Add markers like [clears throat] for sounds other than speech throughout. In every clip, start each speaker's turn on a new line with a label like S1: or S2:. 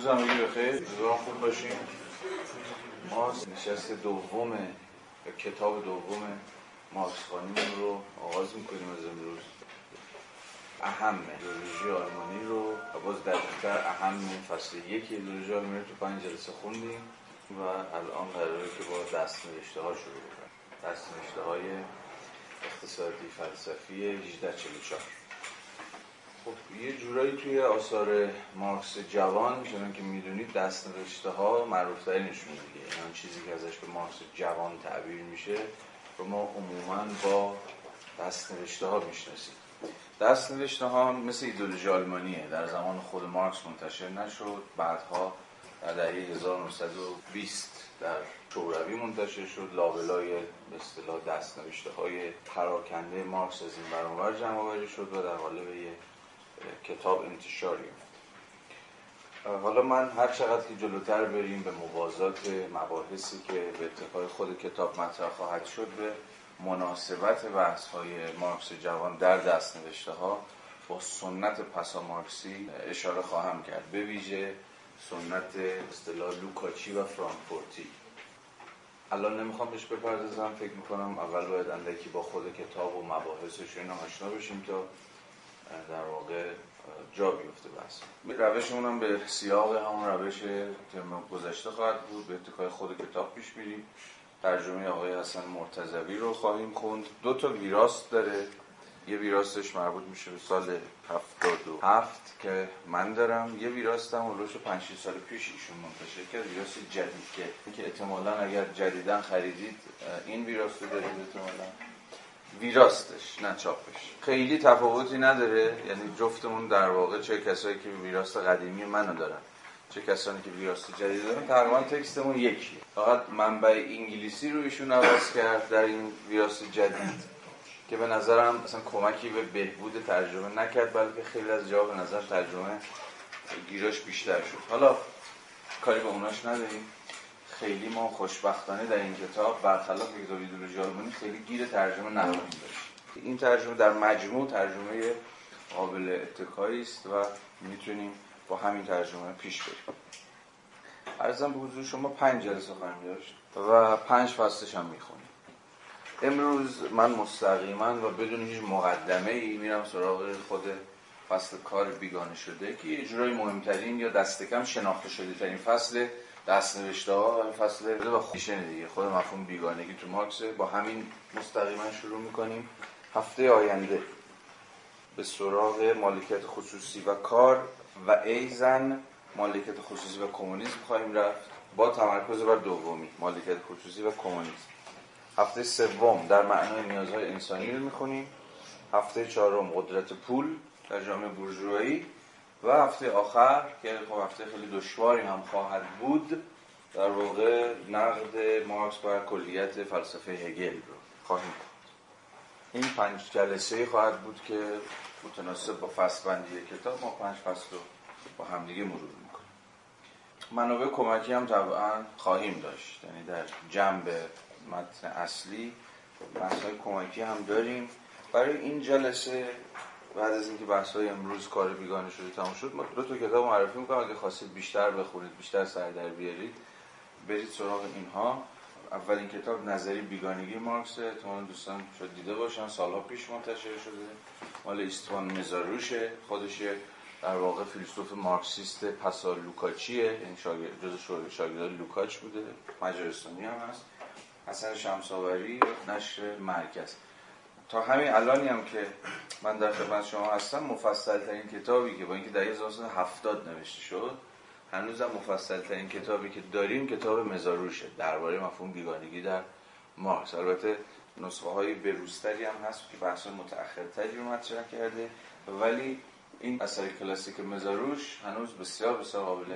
S1: روز همگی بخیر. روزگار خوب باشیم ما نشست دوم کتاب دوم مارکس خانیمون رو آغاز می‌کنیم از امروز. اهم ایدولوژی آلمانی رو و باز دقیقتر اهم فصل یک ایدولوژی آلمانی تو پنج جلسه خوندیم و الان قراره که با دست نوشته ها شروع کنیم. دست نوشته های اقتصادی فلسفی 1844 خب یه جورایی توی آثار مارکس جوان چون که می‌دونید دست نوشته ها معروف ترینشون دیگه. این یعنی چیزی که ازش به مارکس جوان تعبیر میشه رو ما عموما با دست نوشته ها می‌شناسیم. دست نوشته ها مثل ایدولوژی آلمانیه. در زمان خود مارکس منتشر نشد. بعدها در دهه 1920 در شوروی منتشر شد. لابلای به اصطلاح دست نوشته های پراکنده مارکس از این برانور جمع شد و در قالب یه کتاب انتشاری. حالا من هر چقدر که جلوتر بریم به موازات مباحثی که به اتفاق خود کتاب مطرح خواهد شد به مناسبت بحث های مارکس جوان در دست نوشته ها با سنت پسا مارکسی اشاره خواهم کرد. به ویژه سنت اصطلاح لوکاچی و فرانکفورتی. الان نمی‌خوام بهش بپردازم فکر می‌کنم اول باید اندکی با خود کتاب و مباحثش اینا آشنا بشیم تا در واقع جا بیفته بحث روشمون هم به سیاق همون روش ترم گذشته خواهد بود به اتکای خود کتاب پیش میریم. ترجمه آقای حسن مرتضوی رو خواهیم خوند. دو تا ویراست داره. یه ویراستش مربوط میشه به سال 77 که من دارم. یه ویراستم اولوش 5 سال پیش ایشون منتشر کرد. ویراست جدید که که احتمالا اگر جدیدن خریدید این ویراست رو دارید احتمالا. ویراستش نه چاپش. خیلی تفاوتی نداره؟ یعنی جفتمون در واقع چه کسایی که ویراست قدیمی منو دارن چه کسانی که ویراست جدید دارن تقریبا تکستمون یکیه. فقط منبع انگلیسی رو ایشون عوض کرد در این ویراست جدید که به نظرم مثلا کمکی به بهبود ترجمه نکرد بلکه خیلی از جواب نظر ترجمه گیراش بیشتر شد. حالا کاری به اوناش نداریم. خیلی ما خوشبختانه در این کتاب برخلاف کتاب ایدولوژی آلمانی خیلی گیر ترجمه نداریم این ترجمه در مجموع ترجمه قابل اتکایی است و می‌تونیم با همین ترجمه پیش بریم. ارزم به حضور شما پنج جلسه خواهیم داشت و پنج فصلش هم می‌خونیم. امروز من مستقیما و بدون هیچ مقدمه ای میرم سراغ خود فصل کار بیگانه شده که اجرای مهمترین یا دستکم شناخته شده ترین فصل دست نوشته ها و فصل و خودشن دیگه. خود مفهوم بیگانگی تو مارکس با همین مستقیما شروع می‌کنیم. هفته آینده. به سراغ مالکیت خصوصی و کار و ایزن مالکیت خصوصی و کمونیسم خواهیم رفت. با تمرکز بر دومی مالکیت خصوصی و کمونیسم. هفته سوم در معنای نیازهای انسانی رو می‌خونیم. هفته چهارم قدرت پول در جامعه بورژوایی. و هفته آخر که خب هفته خیلی دشواری هم خواهد بود در واقع نقد مارکس بر کلیت فلسفه هگل رو خواهیم این پنج جلسه خواهد بود که متناسب با فصل بندی کتاب ما پنج فصل رو با همدیگه مرور می‌کنیم. منابع کمکی هم طبعا خواهیم داشت. یعنی در جنب متن اصلی بحث کمکی هم داریم. برای این جلسه بعد از اینکه بحث های امروز کار بیگانه شده تمام شد ما دو تا کتاب معرفی می‌کنم. اگه خواستید بیشتر بخونید بیشتر سر در بیارید برید سراغ اینها. اولین کتاب نظری بیگانگی مارکس. احتمالا دوستان شاید دیده باشن. سالها پیش منتشر شده. مال ایستوان مزاروشه. خودش در واقع فیلسوف مارکسیست پسا لوکاچیه. این یعنی شاگرد جز شاگردان لوکاچ بوده. مجارستانی هم هست. حسن شمس‌آوری نشر مرکز. تا همین الانی هم که من در خدمت شما هستم مفصل ترین کتابی که با اینکه در 1970 نوشته شد هنوزم مفصل ترین کتابی که داریم کتاب مزاروشه. درباره مفهوم بیگانگی در مارکس. البته نسخه های بروزتری هم هست که بحث متأخرتری رو مطرح کرده ولی این اثر کلاسیک مزاروش هنوز بسیار بسیار قابل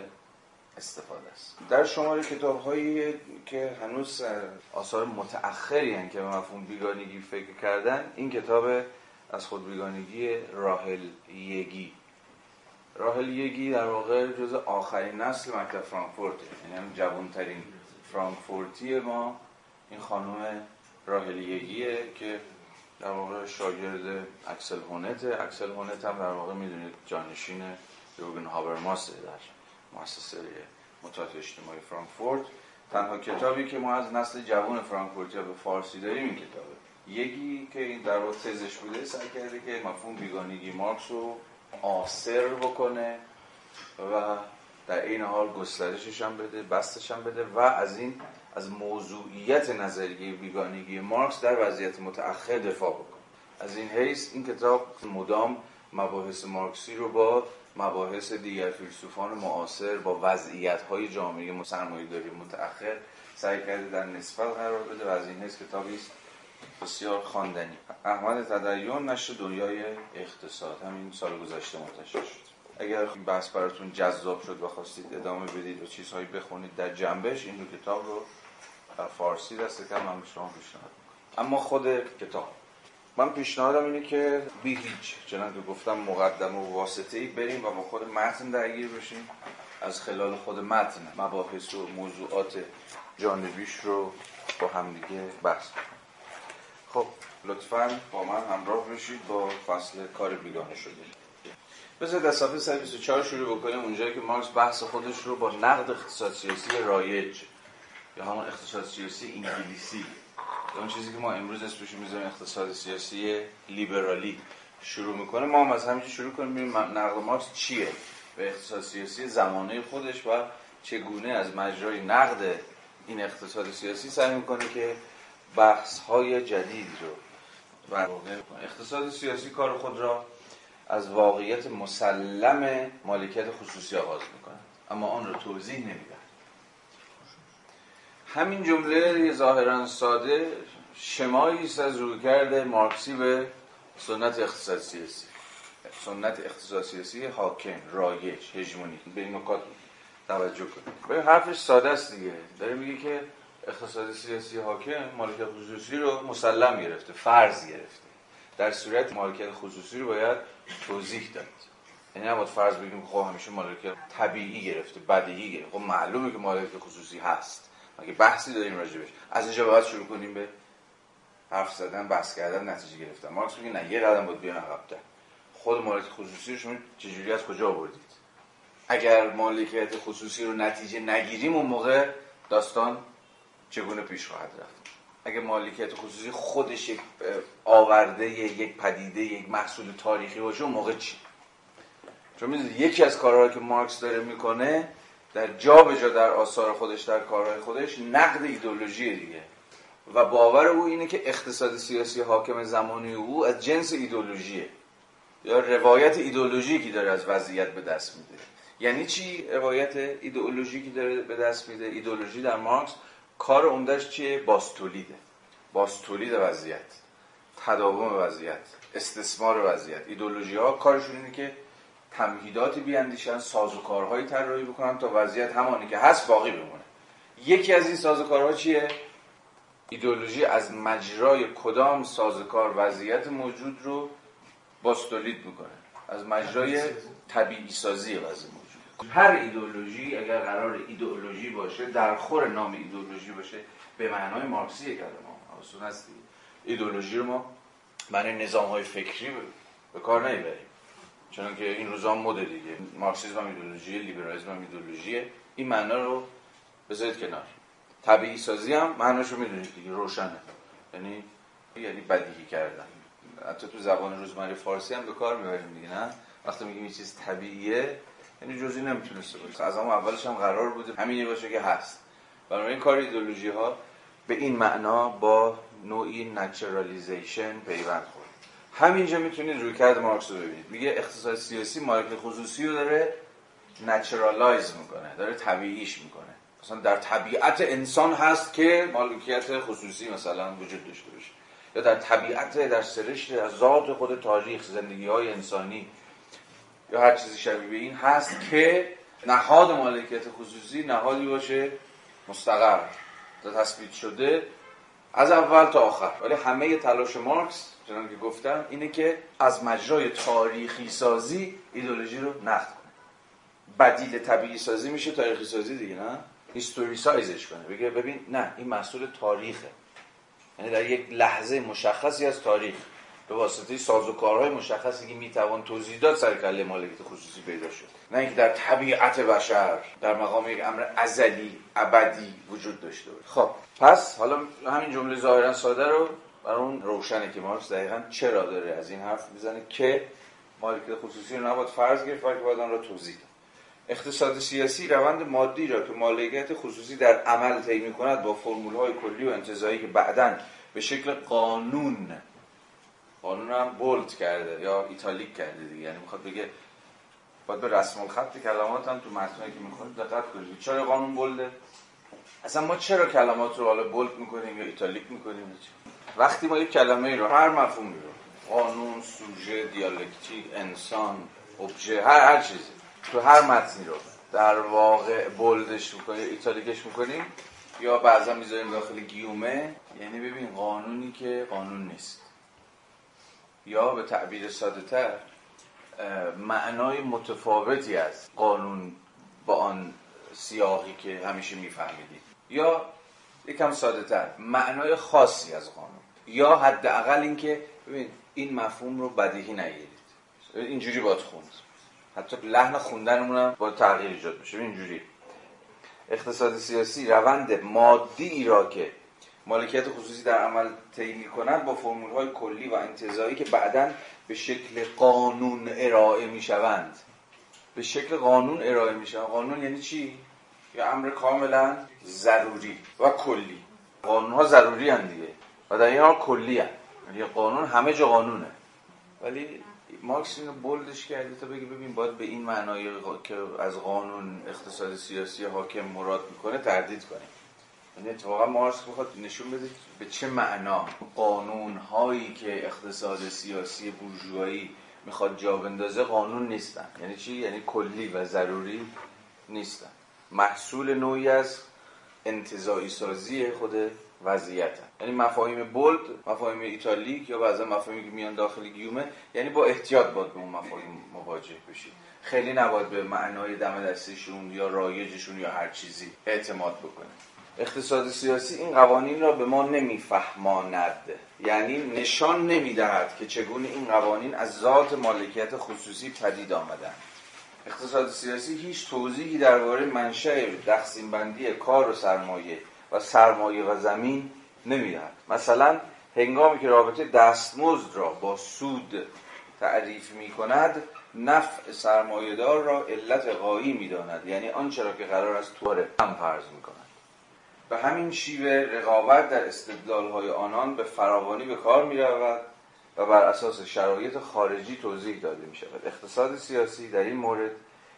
S1: استفاده است. در شماره کتاب هایی که هنوز آثار متأخری هن که به مفهوم بیگانگی فکر کردن این کتاب از خود بیگانگی راهل یگی. راهل یگی در واقع جز آخرین نسل مکتب فرانکفورت یعنی جوانترین فرانکفورتی ما این خانم راهل یگیه که در واقع شاگرد اکسل هونت اکسل هونت هم در واقع می‌دونید جانشین یورگن هابرماسه در مؤسسه مطالعات اجتماعی فرانکفورت. تنها کتابی که ما از نسل جوان فرانکفورتیا به فارسی داریم این کتابه. یکی که این در تزش بوده سعی کرده که مفهوم بیگانگی مارکس رو آسر بکنه و در این حال گسترشش هم بده بستش هم بده و از این از موضوعیت نظریه بیگانگی مارکس در وضعیت متأخر دفاع بکنه. از این حیث این کتاب مدام مباحث مارکسی رو با مباحث دیگر فیلسوفان معاصر با وضعیت های جامعه سرمایه داری. متأخر سعی کرده در نسبت قرار بده. و از این حیث کتابی است بسیار خواندنی. احمد تدیون نشر دنیای اقتصاد. همین سال گذشته منتشر شد. اگر این بحث براتون جذاب شد و خواستید ادامه بدید و چیزهایی بخونید در جنبش این دو کتاب رو فارسی دست کم من به شما پیشنهاد اما خود کتاب. من پیشنهادم اینه که بی هیچ. چنان که گفتم مقدمه و واسطه ای بریم و با خود متن درگیر بشیم. از خلال خود متن مباحث و موضوعات جانبیش رو با همدیگه بحث خب لطفا با من همراه بشید با فصل کار بیگانه شده. بذارید از صفحه 124 شروع بکنیم. اونجایی که مارکس بحث خودش رو با نقد اقتصاد سیاسی رایج یا همون اقتصاد سیاسی انگلیسی. اون چیزی که ما امروز اسمش می‌ذاریم اقتصاد سیاسی لیبرالی شروع می‌کنه ما هم از همینجا شروع کنیم ببینیم نقد مارکس چیه؟ به اقتصاد سیاسی زمانه خودش و چگونه از مجرای نقد این اقتصاد سیاسی سعی می‌کنه که بحث های جدید رو و اقتصاد سیاسی کار خود را از واقعیت مسلم مالکیت خصوصی آغاز می‌کنه اما آن را توضیح نمیده. همین جمله ظاهرا ساده شمایی است از رویکرد مارکسی به سنت سیاسی سنت سیاسی حاکم رایج هژمونی. به این نکات توجه کنید. به حرفش ساده است دیگه. داره میگه که اقتصاد سیاسی حاکم مالکیت خصوصی رو مسلم گرفته فرض گرفته. در صورت مالکیت خصوصی رو باید توضیح داد. یعنی نباید فرض بگیم خب همیشه مالکیت طبیعی گرفته بدیهی گرفته. خب معلومه که مالکیت خصوصی هست. مگه بحثی داریم راجبش؟ از اینجا باید شروع کنیم به حرف زدن بحث کردن نتیجه گرفتن. مارکس میگه نه یه قدم بود بیان عقب‌تر خود مالکیت خصوصی رو شما چجوری از کجا آوردید؟ اگر مالکیت خصوصی رو نتیجه نگیریم اون موقع داستان چگونه پیش خواهد رفت؟ اگر مالکیت خصوصی خودش یک آورده یک پدیده یک محصول تاریخی باشه اون موقع چی؟ چون یکی از کارهایی که مارکس داره می‌کنه در جا به جا در آثار خودش در کارهای خودش نقد ایدولوژی دیگه. و باور او اینه که اقتصاد سیاسی حاکم زمانی او از جنس ایدولوژیه یا روایت ایدولوژیکی داره از وضعیت به دست میده. یعنی چی؟ روایت ایدئولوژیکی داره به دست میده. ایدولوژی در مارکس کار عمدهش چیه؟ باستولیده باستولید وضعیت. تداوم وضعیت. استثمار وضعیت. ایدولوژی ها کارشون اینه که تمهیداتی بیاندیشن سازوکارهایی طراحی بکنن تا وضعیت همانی که هست باقی بمونه. یکی از این سازوکارها چیه؟ ایدولوژی از مجرای کدام سازوکار وضعیت موجود رو باستولید می‌کنه؟ از مجرای طبیعی سازی وضع موجود. هر ایدولوژی اگر قرار ایدولوژی باشه در خور نام ایدولوژی باشه به معنای مارکسی کلمه. آسون هستی؟ ایدولوژی رو ما معنی نظام های فکری به کار نمی‌بریم چون که این روزا مد دیگه. مارکسیسم هم ایدولوژی لیبرالیسم هم ایدولوژیه این معنا رو بذارید کنار. طبیعی سازی هم معناشو می‌دونید دیگه روشنه. یعنی یعنی بدیهی کردن. حتی تو زبان روزمره فارسی هم به کار می‌بریم دیگه نه؟ وقتی میگیم چیز طبیعیه یعنی جز این نمی‌تونسته باشه. از همون اولش هم قرار بوده همینی باشه که هست. این کار ایدئولوژی ها به این معنا با نوعی naturalization پیوند خورد. همینجا می‌تونید رویکرد مارکس رو ببینید. میگه اقتصاد سیاسی مالکیت خصوصی رو داره نچرالایز می‌کنه داره طبیعیش می‌کنه. مثلا در طبیعت انسان هست که مالکیت خصوصی مثلا وجود داشته باشه. یا در طبیعت در سرشت از ذات خود تاریخ زندگی های انسانی یا هر چیزی شبیه به این هست که نهاد مالکیت خصوصی نهادی باشه مستقر. تثبیت شده از اول تا آخر. ولی همه تلاش مارکس چنان که گفتم اینه که از مجرای تاریخی سازی ایدولوژی رو نقد کنه. بدیل طبیعی سازی میشه تاریخی سازی دیگه نه؟ هیستوری سایزش کنه. بگه ببین نه این محصول تاریخه. یعنی در یک لحظه مشخصی از تاریخ به واسطه سازوکارهای مشخصی که می‌توان توضیح داد سر کله مالکیت خصوصی پیدا شد. نه اینکه در طبیعت بشر در مقام یک امر ازلی ابدی وجود داشته باشه. خب پس حالا همین جمله ظاهرا ساده رو برای اون روشنه که مارکس دقیقا چرا داره از این حرف می‌زنه که مالکیت خصوصی رو نباید فرض گرفت که باید آن را توضیح داد. اقتصاد سیاسی روند مادی را که مالکیت خصوصی در عمل طی می‌کند با های کلی و انتزاعی که بعدا به شکل قانون قانون هم bold کرده یا italic کرده دیگه. یعنی می‌خواد بگه باید به رسم الخط کلمات هم تو متنی که می‌خواد دقت کنید چرا قانون bold ه؟ اصلا ما چرا کلمات رو حالا bold می‌کنیم یا italic می‌کنیم؟ وقتی ما یک کلمه رو هر مفهومی رو قانون سوژه دیالکتیک انسان ابژه هر هر چیزی تو هر متنی رو در واقع بولدش می‌کنیم ایتالیکش می‌کنیم یا بعضا می‌ذاریم داخل گیومه یعنی ببین قانونی که قانون نیست. یا به تعبیر ساده تر معنای متفاوتی از قانون با آن سیاهی که همیشه میفهمیدید یا یکم ساده تر معنای خاصی از قانون. یا حداقل اینکه ببین این مفهوم رو بدیهی نگیرید. اینجوری باید خوند. حتی لحن خوندنمون هم با تغییر ایجاد بشه اینجوری. اقتصاد سیاسی روند مادی را که مالکیت خصوصی در عمل طی کنند با فرمول های کلی و انتظایی که بعدا به شکل قانون ارائه می شوند به شکل قانون ارائه می شوند قانون یعنی چی؟ یه امر کاملا ضروری و کلی. قانون ها ضروری هم دیگه. و در این حال کلی یعنی قانون همه جا قانونه. ولی مارکس اینو بولدش کرده تا بگی ببین باید به این معنای که از قانون اقتصاد سیاسی حاکم مراد می‌کنه تردید کنیم. یعنی اتفاقا مارکس می‌خواد نشون بده به چه معنا قانون هایی که اقتصاد سیاسی بورژوایی می‌خواد جا بندازه قانون نیستن. یعنی چی؟ یعنی کلی و ضروری نیستن. محصول نوعی از انتظایی سازی خود وضعیت یعنی مفاهیم بولد مفاهیم ایتالیک یا بعضا مفاهیمی که میان داخل گیومه یعنی با احتیاط باید به اون مفاهیم مواجه بشید خیلی نباید به معنای دم دستشون یا رایجشون یا هر چیزی اعتماد بکنید اقتصاد سیاسی این قوانین را به ما نمیفهماند. یعنی نشان نمی‌دهد که چگونه این قوانین از ذات مالکیت خصوصی پدید آمدند. اقتصاد سیاسی هیچ توضیحی درباره منشأ تقسیم بندی کار و سرمایه و سرمایه و زمین نمی‌دهد مثلا هنگامی که رابطه دستمزد را با سود تعریف می کند نفع سرمایهدار را علت قایی می داند یعنی آنچه را که قرار است تواره هم فرض می کند به همین شیوه رقابت در استدلال های آنان به فراوانی به کار می رود و بر اساس شرایط خارجی توضیح داده می شود اقتصاد سیاسی در این مورد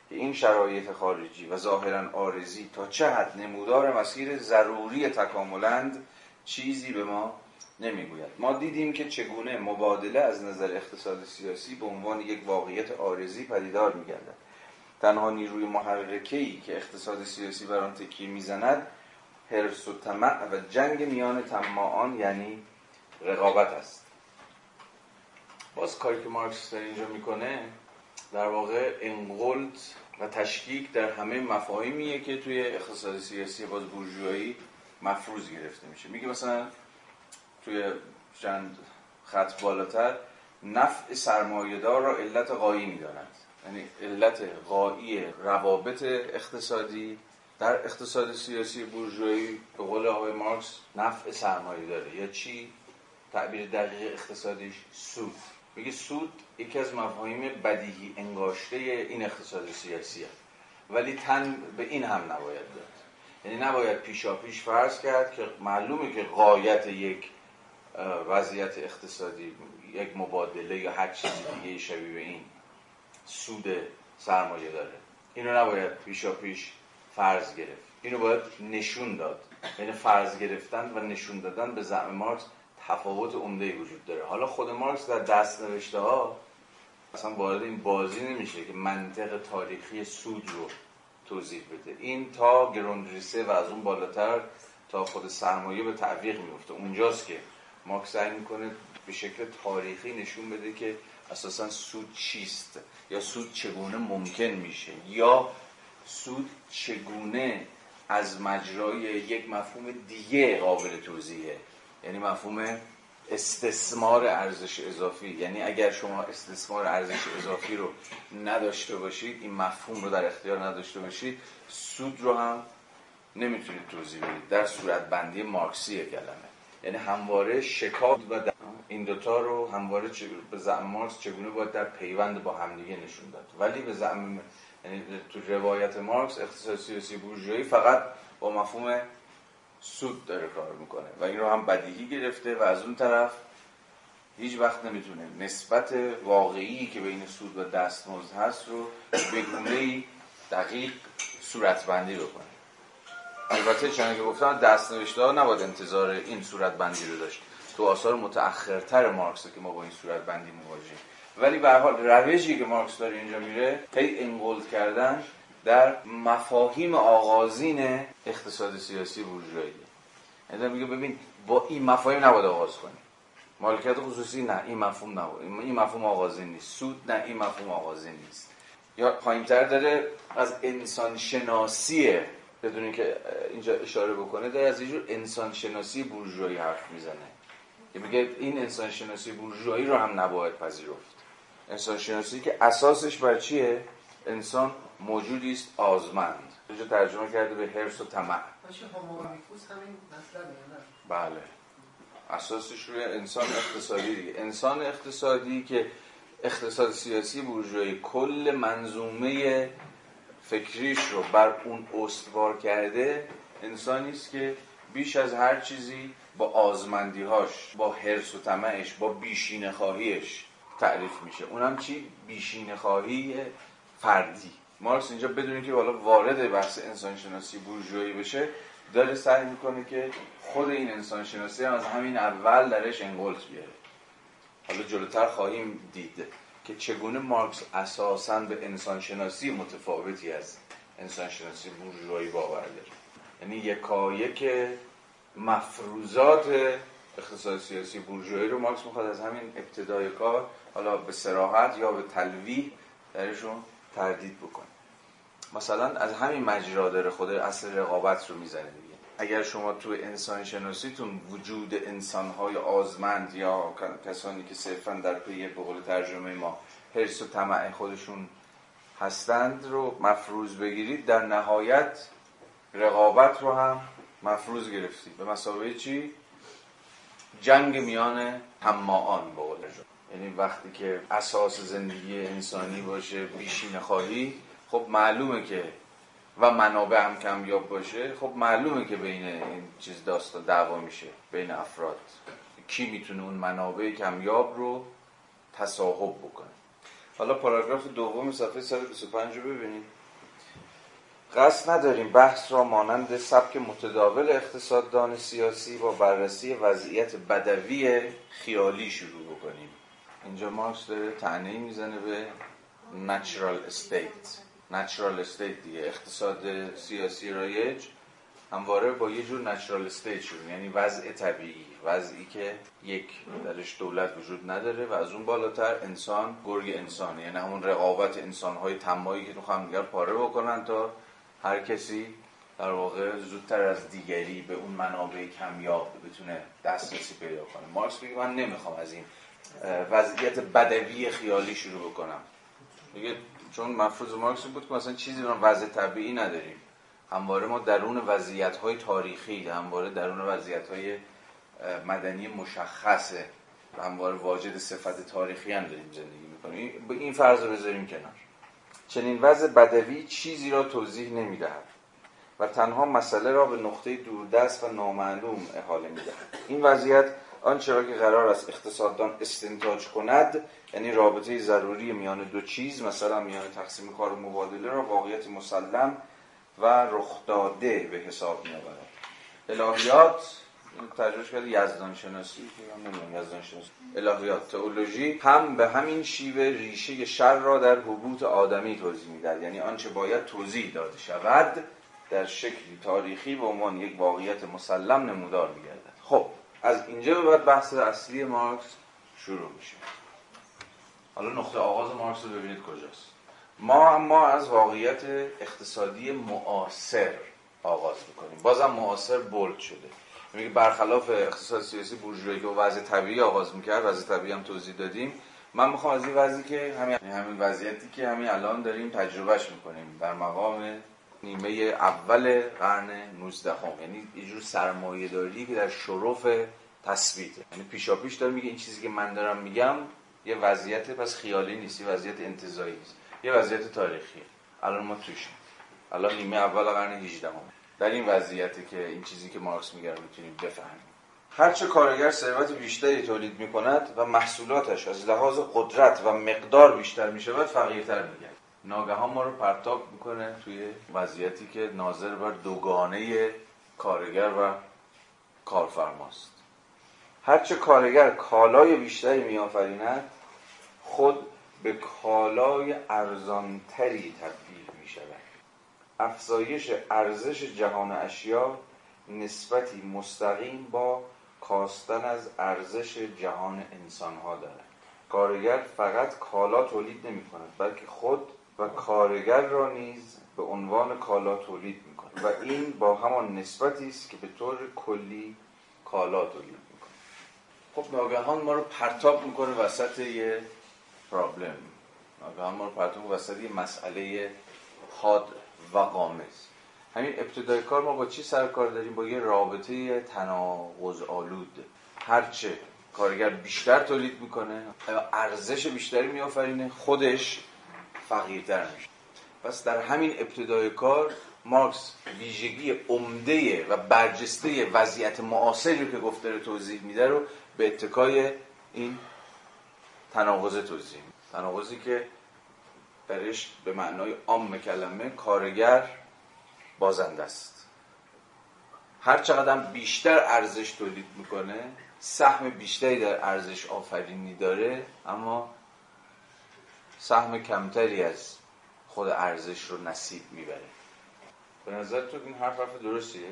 S1: که این شرایط خارجی و ظاهرا آرزی تا چه حد نمودار مسیر ضروری تکاملند چیزی به ما نمی‌گوید. ما دیدیم که چگونه مبادله از نظر اقتصاد سیاسی به عنوان یک واقعیت آرزی پدیدار میگردد. تنها نیروی محرکه‌ای که اقتصاد سیاسی بر آن تکیه می‌زند حرص و طمع و جنگ میان طماعان یعنی رقابت است. باز کاری که مارکس در اینجا می‌کنه در واقع انقلد و تشکیک در همه مفاهیمیه که توی اقتصاد سیاسی باز بورژوایی مفروض گرفته میشه. میگه مثلا توی چند خط بالاتر نفع سرمایهدار را علت قایی می‌داند. یعنی علت قایی روابط اقتصادی در اقتصاد سیاسی بورژوایی به قول آقای مارکس نفع سرمایه داره یا چی؟ تعبیر دقیق اقتصادیش سود. میگه سود یکی از مفاهیم بدیهی انگاشته این اقتصاد سیاسی. ولی تن به این هم نباید داد. یعنی نباید پیشا پیش فرض کرد که معلومه که قایت یک وضعیت اقتصادی یک مبادله یا هر چیزی دیگه شبیه به این سود سرمایه داره. اینو نباید پیشا پیش فرض گرفت. اینو باید نشون داد. یعنی فرض گرفتن و نشون دادن به زعم مارکس تفاوت عمده وجود داره. حالا خود مارکس در دست نوشته ها اصلا وارد این بازی نمیشه که منطق تاریخی سود رو توضیح بده. این تا گروندریسه و از اون بالاتر تا خود سرمایه به تعویق میفته اونجاست که مارکس سعی می‌کنه به شکل تاریخی نشون بده که اساسا سود چیست یا سود چگونه ممکن میشه یا سود چگونه از مجرای یک مفهوم دیگه قابل توضیحه. یعنی مفهوم استثمار ارزش اضافی. یعنی اگر شما استثمار ارزش اضافی رو نداشته باشید این مفهوم رو در اختیار نداشته باشید سود رو هم نمی‌تونید توضیح بدید. در صورت بندی مارکسی کلمه. یعنی همواره شکاف و این دوتا رو همواره به زعم مارکس چگونه باید در پیوند با همدیگه نشون داد؟ ولی به زعم یعنی تو روایت مارکس اقتصاد سیاسی بورژوایی فقط با مفهوم سود داره کار می‌کنه و این رو هم بدیهی گرفته و از اون طرف هیچ وقت نمی‌تونه. نسبت واقعی که بین سود و دستمزد هست رو به گونه دقیق صورتبندی بکنه. البته چنانکه گفتم دست نوشته ها نباید انتظار این صورتبندی رو داشت. تو آثار متأخرتر مارکس که ما با این صورتبندی مواجهیم. ولی به حال روشی که مارکس داره اینجا میره هی انقلد کردن در مفاهیم آغازین اقتصاد سیاسی بورژوایی. یعنی میگه ببین با این مفاهیم نباید آغاز کنی مالکیت خصوصی نه این مفهوم نباید. این مفهوم آغازین نیست. سود نه این مفهوم آغازین نیست. یا پایینتر داره از انسان شناسی بدون که اینجا اشاره بکنه داره از اینجور انسان شناسی بورژوایی حرف می‌زنه. که میگه این انسان شناسی بورژوایی رو هم نباید پذیرفت. انسان شناسی که اساسش بر چیه؟ انسان موجودی است آزمند. اینجا ترجمه کرده به هرس و طمع. بله. اساسش روی انسان اقتصادی دیگه. انسان اقتصادی که اقتصاد سیاسی بورژوایی کل منظومه فکریش رو بر اون استوار کرده انسانی است که بیش از هر چیزی با آزمندیهاش با حرس و طمعش با بیشینه خواهیش تعریف میشه. اونم چی؟ بیشینه خواهی فردی. مارکس اینجا بدونی که حالا وارد بحث انسانشناسی بورژوایی بشه داره سعی می‌کنه که خود این انسانشناسی هم از همین اول درش انگلت بیاره. حالا جلوتر خواهیم دید که چگونه مارکس اساسا به انسانشناسی متفاوتی از انسانشناسی بورژوایی باور داره. یعنی یکایک مفروضات اقتصاد سیاسی بورژوایی رو مارکس می‌خواد از همین ابتدای کار حالا به سراحت یا به تلویح درشون تردید بکنه. مثلا از همین مجرا داره خود اصل رقابت رو می‌زنه دیگه. اگر شما تو انسان شناسیتون وجود انسانهای آزمند یا کسانی که صرفا در پی به قول ترجمه ما حرس و طمع خودشون هستند رو مفروض بگیرید در نهایت رقابت رو هم مفروض گرفتید. به مسابقه چی؟ جنگ میان همماان به قول یعنی وقتی که اساس زندگی انسانی باشه بیشین خواهی خب معلومه که و منابع هم کمیاب باشه خب معلومه که بین این چیز داستان دعوا میشه بین افراد. کی می‌تونه اون منابع کمیاب رو تصاحب بکنه؟ حالا پاراگراف دوم صفحه 125 رو ببینید قصد نداریم بحث را مانند سبک متداول اقتصاددان سیاسی با بررسی وضعیت بدوی خیالی شروع بکنیم. اینجا مارکس داره طعنه‌ای می‌زنه به natural state. natural state دیگه. اقتصاد سیاسی رایج. همواره با یه جور نچرال استیت شروع. یعنی وضع طبیعی. وضعی که یک درش دولت وجود نداره و از اون بالاتر انسان گرگ انسان. یعنی همون رقابت انسانهای تمایی که تو همدیگر پاره بکنن تا هر کسی در واقع زودتر از دیگری به اون منابع کمیاب بتونه دسترسی پیدا کنه. مارکس میگه من نمی‌خوام از این وضعیت بدوی خیالی شروع بکنم. میگه چون مفروض مارکس بود که مثلا چیزی رو وضع طبیعی نداریم. همواره ما درون وضعیت های تاریخی همواره درون وضعیت های مدنی مشخصه و همواره واجد صفت تاریخی هم داریم زندگی می‌کنیم. به این فرض رو بذاریم کنار. چنین وضع بدوی چیزی را توضیح نمی‌دهد و تنها مسئله را به نقطه دوردست و نامعلوم احاله می‌دهد. این وضعیت آنچه را که قرار است اقتصاددان استنتاج کند یعنی رابطه ضروری میان دو چیز مثلا میان تقسیم کار و مبادله را واقعیت مسلم و رخ داده به حساب می آورد الهیات ترجمه کرده یزدان شناسی یزدان شناسی الهیات تئولوژی هم به همین شیوه ریشه شر را در حبوط آدمی توضیح می‌دهد. یعنی آنچه باید توضیح داده شود در شکلی تاریخی به عنوان یک واقعیت مسلم نمودار میگردد. خب. از اینجا به بعد بحث اصلی مارکس شروع میشه. حالا نقطه آغاز مارکس رو ببینید کجاست. ما اما از واقعیت اقتصادی معاصر آغاز می‌کنیم. بازم معاصر بولد شده. میگه برخلاف اقتصاد سیاسی بورژوایی که وضع طبیعی آغاز می‌کرد وضع طبیعی هم توضیح دادیم. من می‌خوام از این وضعی که همین همین وضعیتی که همین الان داریم تجربهش می‌کنیم. در مقام نیمه اول قرن 19 هم. یعنی یه جور سرمایه داری که در شرف تثبیته یعنی پیشا پیش داره میگه این چیزی که من دارم میگم یه وضعیت پس خیالی نیست یه وضعیت انتزاعی نیست یه وضعیت تاریخی. الان ما توش الان نیمه اول قرن 18 هم. در این وضعیتی که این چیزی که مارکس میگه رو می‌تونیم بفهمیم. هرچه کارگر ثروت بیشتری تولید می‌کند و محصولاتش از لحاظ قدرت و مقدار بیشتر می‌شود فقیرتر میگن ناگهان ما رو پرتاب می‌کنه توی وضعیتی که ناظر بر دوگانه کارگر و کارفرماست. هرچه کارگر کالای بیشتری میآفریند خود به کالای ارزانتری تبدیل می شود افزایش ارزش جهان اشیا نسبتی مستقیم با کاستن از ارزش جهان انسان ها دارد. کارگر فقط کالا تولید نمی کند بلکه خود و کارگر را نیز به عنوان کالا تولید می کند و این با همان نسبتی است که به طور کلی کالا تولید می کند خب ناگهان ما رو پرتاب می‌کنه وسط یه پرابلم ناگهان ما رو پرتاب وسط یه مسئله حاد و قامز همین ابتدای کار ما با چی سر کار داریم؟ با یه رابطه تناقض آلود. هرچه کارگر بیشتر تولید می‌کنه ارزش بیشتری میآفرینه. خودش فقیرتر میشه. پس در همین ابتدای کار مارکس ویژگی عمده و برجسته وضعیت معاصری رو که گفته رو توضیح میده رو به اتکای این تناقض توضیح تناقضی که درش به معنای عام کلمه کارگر بازنده است. هر چقدر بیشتر ارزش تولید می‌کنه سهم بیشتری در ارزش آفرینی داره اما سهم کمتری از خود ارزش رو نصیب می‌بره. به نظر تو این حرف حرف درستیه؟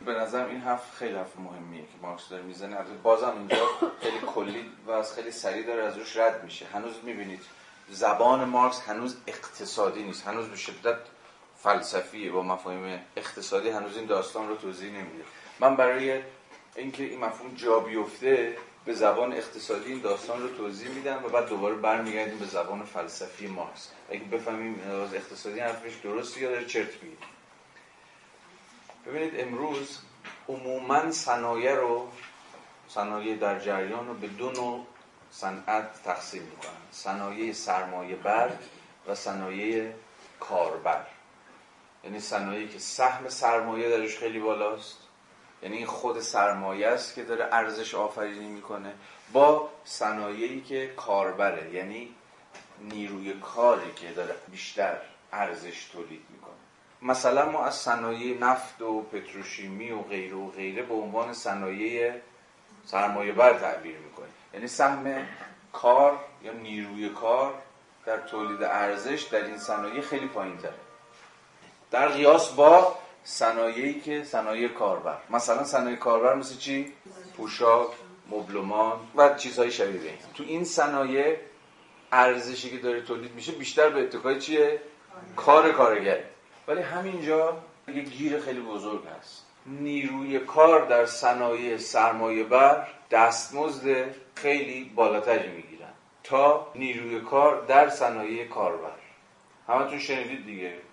S1: به نظرم این حرف خیلی حرف مهمیه که مارکس داره می‌زنه. بازم اینجا خیلی کلی و از خیلی سریع داره از روش رد میشه. هنوز می‌بینید زبان مارکس هنوز اقتصادی نیست. هنوز به شدت فلسفی با مفاهیم اقتصادی هنوز این داستان رو توضیح نمیده. من برای اینکه این مفهوم جا بیفته به زبان اقتصادی این داستان رو توضیح میدم و بعد دوباره برمیگردیم به زبان فلسفی مارکس اگه بفهمیم از اقتصادی حرفش درستی یا داره چرت میگه. ببینید امروز عموما صنایع رو صنایع در جریان رو به دو نوع صنعت تقسیم می‌کنن. صنایع سرمایه بر و صنایع کاربر. یعنی صنایعی که سهم سرمایه درش خیلی بالاست. یعنی خود سرمایه است که داره ارزش آفرینی می‌کنه با صنایعی که کاربره یعنی نیروی کاری که داره بیشتر ارزش تولید می‌کنه. مثلا ما از صنایع نفت و پتروشیمی و غیره و غیره به عنوان صنایع سرمایه بر تعبیر می‌کنیم. یعنی سهم کار یا نیروی کار در تولید ارزش در این صنایع خیلی پایین تره در قیاس با صنایعی که صنایع کاربر. مثلا صنایع کاربر مثل چی؟ پوشاک مبلمان و چیزهای شبیه این. تو این صنایع ارزشی که داره تولید میشه بیشتر به اتکای چیه؟ کار کارگره ولی همینجا یه گیر خیلی بزرگ هست. نیروی کار در صنایع سرمایه بر دستمزد خیلی بالاتری می‌گیرن تا نیروی کار در صنایع کاربر. همتون شنیدید دیگه.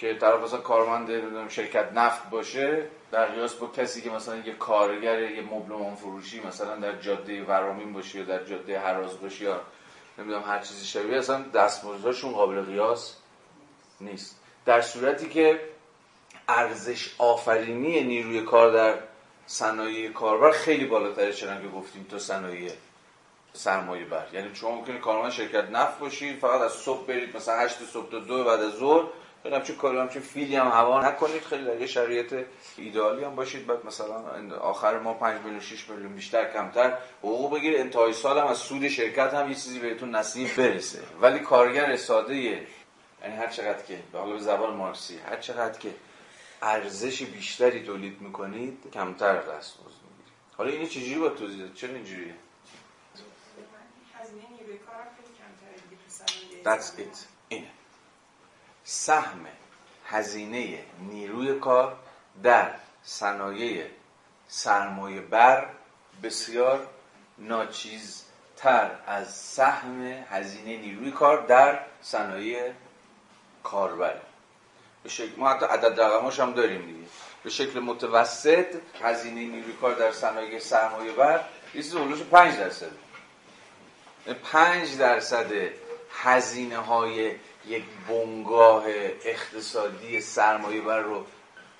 S1: که طرف مثلا کارمند شرکت نفت باشه در قیاس با کسی که مثلا یه کارگر یه مبلمان فروشی مثلا در جاده ورامین باشه یا در جاده هراز باشه یا نمی‌دونم هر چیزی شبیه اصلا دستمزدشون قابل قیاس نیست. در صورتی که ارزش آفرینی نیروی کار در صنایع کاربر خیلی بالاتره چنان که گفتیم تو صنایع سرمایه بر. یعنی شما ممکنه کارمند شرکت نفت باشید فقط از صبح برید مثلا 8 صبح تا دو بعد از ظهر همچین کاری همچین فیلی هم هوا نکنید. خیلی در یه شرایط ایدئالی هم باشید. بعد مثلا آخر ما 5 میلیون 6 میلیون بیشتر کمتر حقوق بگیر. انتهای سال هم از سود شرکت هم یه چیزی بهتون نصیب برسه. ولی کارگر ساده یعنی هر چقدر که به حالا به زبان مارکسی هر چقدر که ارزش بیشتری تولید می‌کنید کمتر دستمزد می‌گیرید. حالا اینو چجوری با توضیح داد چرا اینجوریه؟ That's it. اینه. سهم هزینه نیروی کار در صنایع سرمایه بر بسیار ناچیزتر از سهم هزینه نیروی کار در صنایع کاربره به شکل ما حتی عدد رقماش هم داریم دیگه. به شکل متوسط هزینه نیروی کار در صنایع سرمایه بر یه چیز 5 درصد. 5 درصد هزینه های یک بنگاه اقتصادی سرمایه بر رو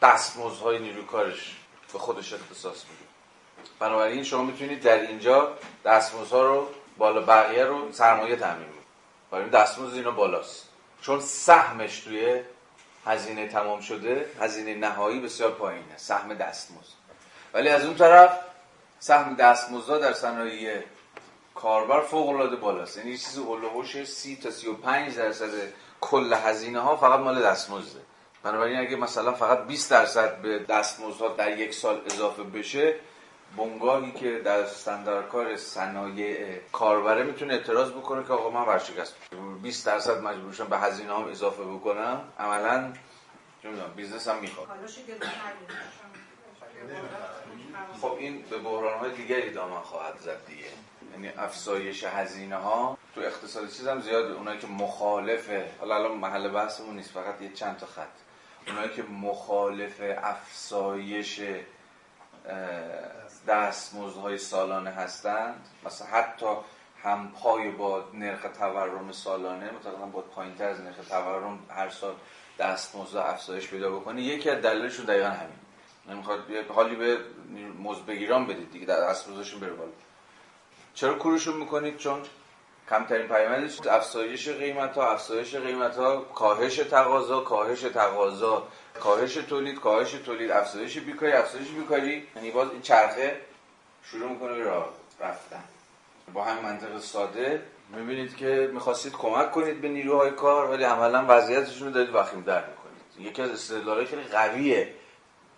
S1: دستمزدهای نیروی کارش به خودش اختصاص میده. بنابراین شما می‌تونید در اینجا دستمزدها رو بالا بقیه رو سرمایه تامین کنید. برای دستمزد اینا بالاست. چون سهمش توی هزینه تمام شده هزینه نهایی بسیار پایینه. سهم دستمزد. ولی از اون طرف سهم دستمزدها در صنایع کاربر فوق العاده بالاست. یعنی چیز اولوش 30 تا 35 درصد کل هزینه ها فقط مال دستمزده. بنابراین اگه مثلا فقط 20 درصد به دستمزدها در یک سال اضافه بشه بنگاهی که در کار صنایع کاربره می‌تونه اعتراض بکنه که آقا من ورشکست 20 درصد مجبورشم به هزینه هم اضافه بکنم. عملا نمی‌دونم business هم می‌خواد. خب این به بحران های دیگری دامن خواهد زد دیگه. یعنی افزایش هزینه ها تو اقتصاد چیز هم زیاده. اونایی که مخالفه حالا الان محل بحثمون نیست فقط یه چند تا خط. اونایی که مخالف افزایش دستمزدهای سالانه هستند مثلا حتی هم پای با نرخ تورم سالانه مثلا با پایینتر از نرخ تورم هر سال دستمزد افزایش پیدا بکنه یکی از دلایلشون دقیقا همین. نمی‌خواد حالی به مزد بدید دیگه دستمزدشون بره بالا. چرا کورشون می‌کنید؟ چون کمترین پیامدش افزایش قیمت ها افزایش قیمت ها کاهش تقاضا کاهش تقاضا کاهش تولید کاهش تولید افزایش بیکاری افزایش بیکاری. یعنی باز این چرخه شروع می‌کنه راه رفتن. با همین منطق ساده می‌بینید که می‌خواستید کمک کنید به نیروهای کار ولی عملا وضعیتشون رو دارید وخیم در می‌کنید. یکی از استدلالهای خیلی قویه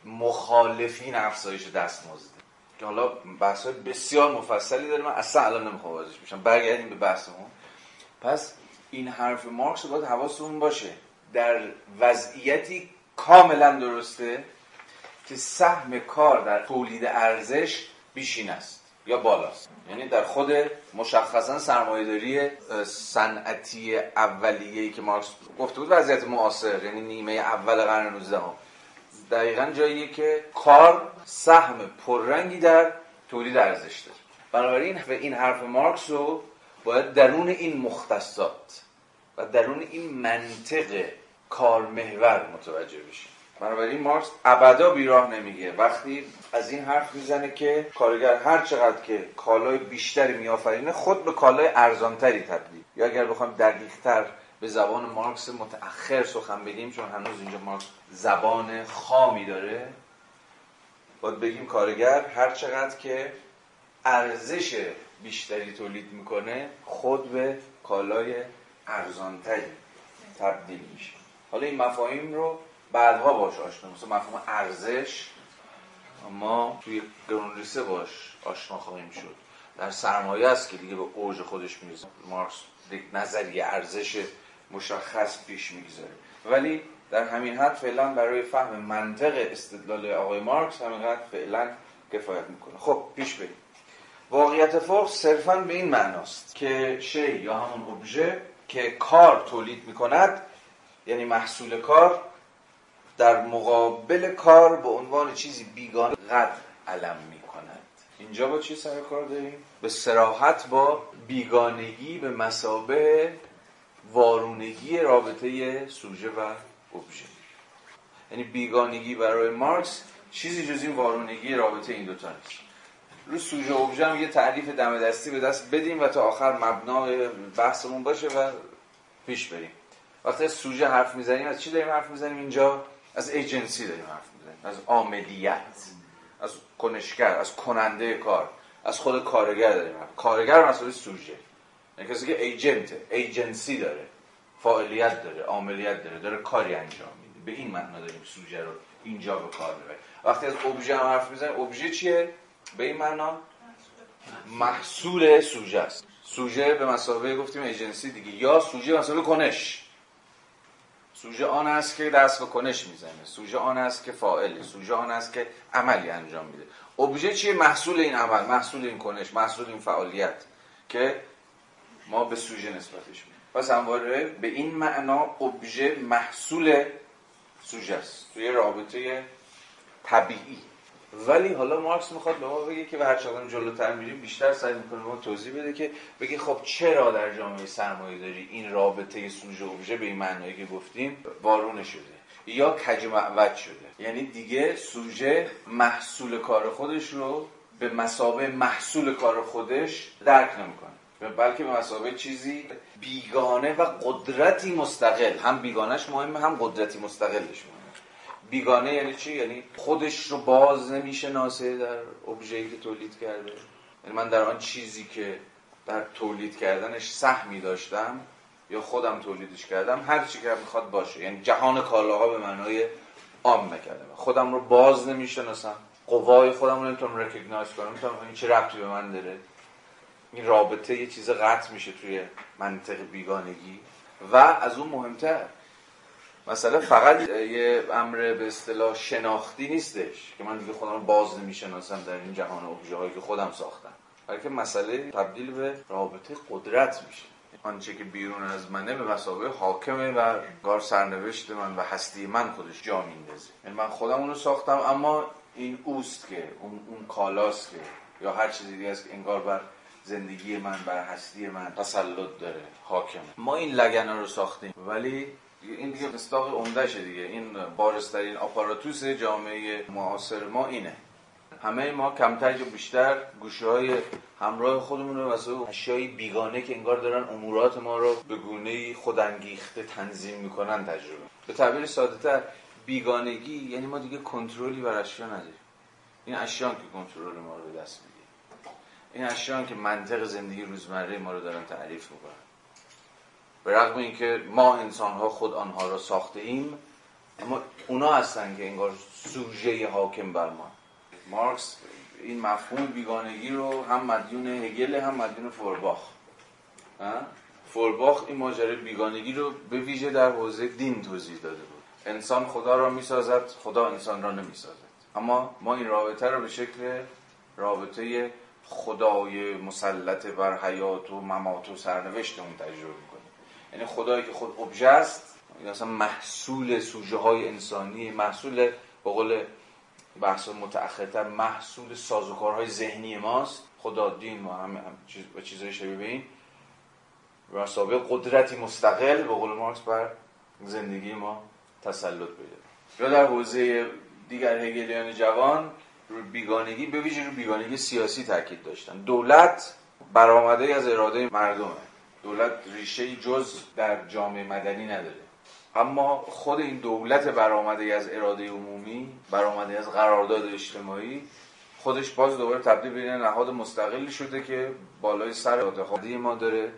S1: مخالفین افزایش دستمزد. که حالا بحث بسیار مفصلی داره من اصلا الان نمی‌خوام واردش بشم. برگردیم به بحثمون. پس این حرف مارکس باید حواستون باشه. در وضعیتی کاملا درسته که سهم کار در تولید ارزش بیشین است یا بالاست. یعنی در خود مشخصا سرمایه‌داری صنعتی اولیه‌ای که مارکس گفته بود وضعیت معاصر یعنی نیمه اول قرن 19 دقیقا جاییه که کار سهم پررنگی در تولید ارزش داره. بنابراین به این حرف مارکس رو باید درون این مختصات و درون این منطق کارمحور متوجه بشیم. بنابراین مارکس ابدا بیراه نمیگه. وقتی از این حرف می‌زنه که کارگر هر چقدر که کالای بیشتری میآفرینه خود به کالای ارزانتری تبدیل. یا اگر بخوام دقیقتر به زبان مارکس متأخر سخن بگیم چون هنوز اینجا مارکس زبان خامی داره. باید بگیم کارگر هر چقدر که ارزش بیشتری تولید می‌کنه خود به کالای ارزانتری تبدیل میشه. حالا این مفاهیم رو بعدها باش آشنا مثلا مفهوم ارزش ما توی گرونریسه باش آشنا خواهیم شد. در سرمایه است که دیگه به اوج خودش می‌رسه. مارکس نظریه ارزش مشخص پیش می‌گذاره. ولی در همین حد فعلا برای فهم منطق استدلال آقای مارکس همینقدر فعلا کفایت می‌کنه. خب پیش بریم. واقعیت فوق صرفا به این معناست که شی یا همون ابژه که کار تولید می‌کند یعنی محصول کار در مقابل کار به عنوان چیزی بیگانه قد علم می‌کند. اینجا با چی سر کار داریم؟ به سراحت با بیگانگی به مسابه وارونگی رابطه سوژه و ابژه. یعنی بیگانگی برای مارکس چیزی جز این وارونگی رابطه این دوتا نیست. رو سوژه ابژه هم یه تعریف دم دستی به دست بدیم و تا آخر مبنا بحثمون باشه و پیش بریم. وقتی سوژه حرف می‌زنیم از چی داریم حرف می‌زنیم اینجا؟ از ایجنسی داریم حرف می‌زنیم. از عاملیت از کنشگر از کننده کار از خود کارگر داریم حرف. کارگر مسئله سوژه. کسی که ایجنت ایجنسی داره فعالیت داره عملیات داره داره کاری انجام میده. به این معنا داریم سوژه رو اینجا به کار ببریم وقتی از ابژه هم حرف می‌زنیم ابژه چیه؟ به این معنا محصول سوژه است. سوژه به مسابقه گفتیم ایجنسی دیگه. یا سوژه مسابقه کنش. سوژه آن است که دست به کنش می‌زنه. سوژه آن است که فاعله. سوژه آن است که عملی انجام میده. ابژه چیه؟ محصول این عمل محصول این کنش محصول این فعالیت که ما به سوژه نسبتش میدیم پس همواره به این معنا ابژه محصول سوژه است. توی رابطه طبیعی. ولی حالا مارکس می‌خواد به ما بگه که هر چقدر جلوتر میریم بیشتر سعی می‌کنه ما توضیح بده که بگه خب چرا در جامعه سرمایه داری این رابطه سوژه ابژه به این معنایی که گفتیم وارونه شده یا کج معوج شده. یعنی دیگه سوژه محصول کار خودش رو به مسابه محصول کار خودش درک نمی‌کنه. بلکه به مسابه چیزی بیگانه و قدرتی مستقل. هم بیگانش مهمه هم قدرتی مستقلش مهمه. بیگانه یعنی چی؟ یعنی خودش رو باز نمی‌شناسه در ابژه‌ای که تولید کرده. یعنی من در آن چیزی که در تولید کردنش سهمی داشتم یا خودم تولیدش کردم هر چی که می‌خواد باشه. یعنی جهان کالاها به معنای عام نکردم خودم رو باز نمی‌شناسم. قوای خودم رو نمی‌تونم رکگنایز کنم. می‌تونم این چه ربطی به من داره. این رابطه یه چیز قطع میشه توی منطق بیگانگی و از اون مهمتر مثلا فقط یه امر به اصطلاح شناختی نیستش که من دیگه خودم باز نمی‌شناسم در این جهان ابژه هایی که خودم ساختم. بلکه مسئله تبدیل به رابطه قدرت میشه. آنچه که بیرون از منه به مسابقه حاکمه و گار سرنوشت من و هستی من خودش جا میندازه یعنی من خودم رو ساختم اما این اوست که اون, اون کالاست که یا هر چیزی دیگه است که انگار بر زندگی من بر هستی من. تسلط داره حاکمه. ما این لگنا رو ساختیم ولی این دیگه مستاق عمدهشه دیگه. این بارسترین آپاراتوس جامعه معاصر ما اینه. همه ما کمتر یا بیشتر گوشه های همراه خودمون رو واسه اشیای بیگانه که انگار دارن امورات ما رو به گونه خودانگیخته تنظیم می‌کنن تجربه. به تعبیر ساده تر بیگانگی یعنی ما دیگه کنترلی بر اشیا نداریم. این اشیا که کنترل ما رو به دست می‌گیره این اشیا که منطق زندگی روزمره ما رو دارن تعریف می‌کنن. به رغم اینکه ما انسان ها خود آنها را ساخته ایم اما اونا هستن که انگار سوژه حاکم بر ما. مارکس این مفهوم بیگانگی رو هم مدیون هگل هم مدیون فورباخ فورباخ این ماجرای بیگانگی رو به ویژه در حوزه دین توضیح داده بود. انسان خدا را می‌سازد خدا انسان را نمی‌سازد. اما ما این رابطه رو به شکل رابطه خدای مسلط بر حیات و ممات و سرنوشتمون تجربه می‌کنیم یعنی خدایی که خود ابژه است اصلا محصول سوژه های انسانی محصول به قول بحث متأخرتر محصول سازوکارهای ذهنی ماست. خدا دین و همه هم چیز و چیزهای شبیه به این. و قدرتی مستقل به قول مارکس بر زندگی ما تسلط پیدا یا در حوزه دیگر هگلیان جوان رو بیگانگی به ویژه رو بیگانگی سیاسی تاکید داشتن. دولت برآمده از اراده مردمه. دولت ریشه جز در جامعه مدنی نداره. اما خود این دولت برآمده از اراده عمومی برآمده از قرارداد اجتماعی خودش باز دوباره تبدیل به نهاد مستقلی شده که بالای سر اتخاذی ما داره.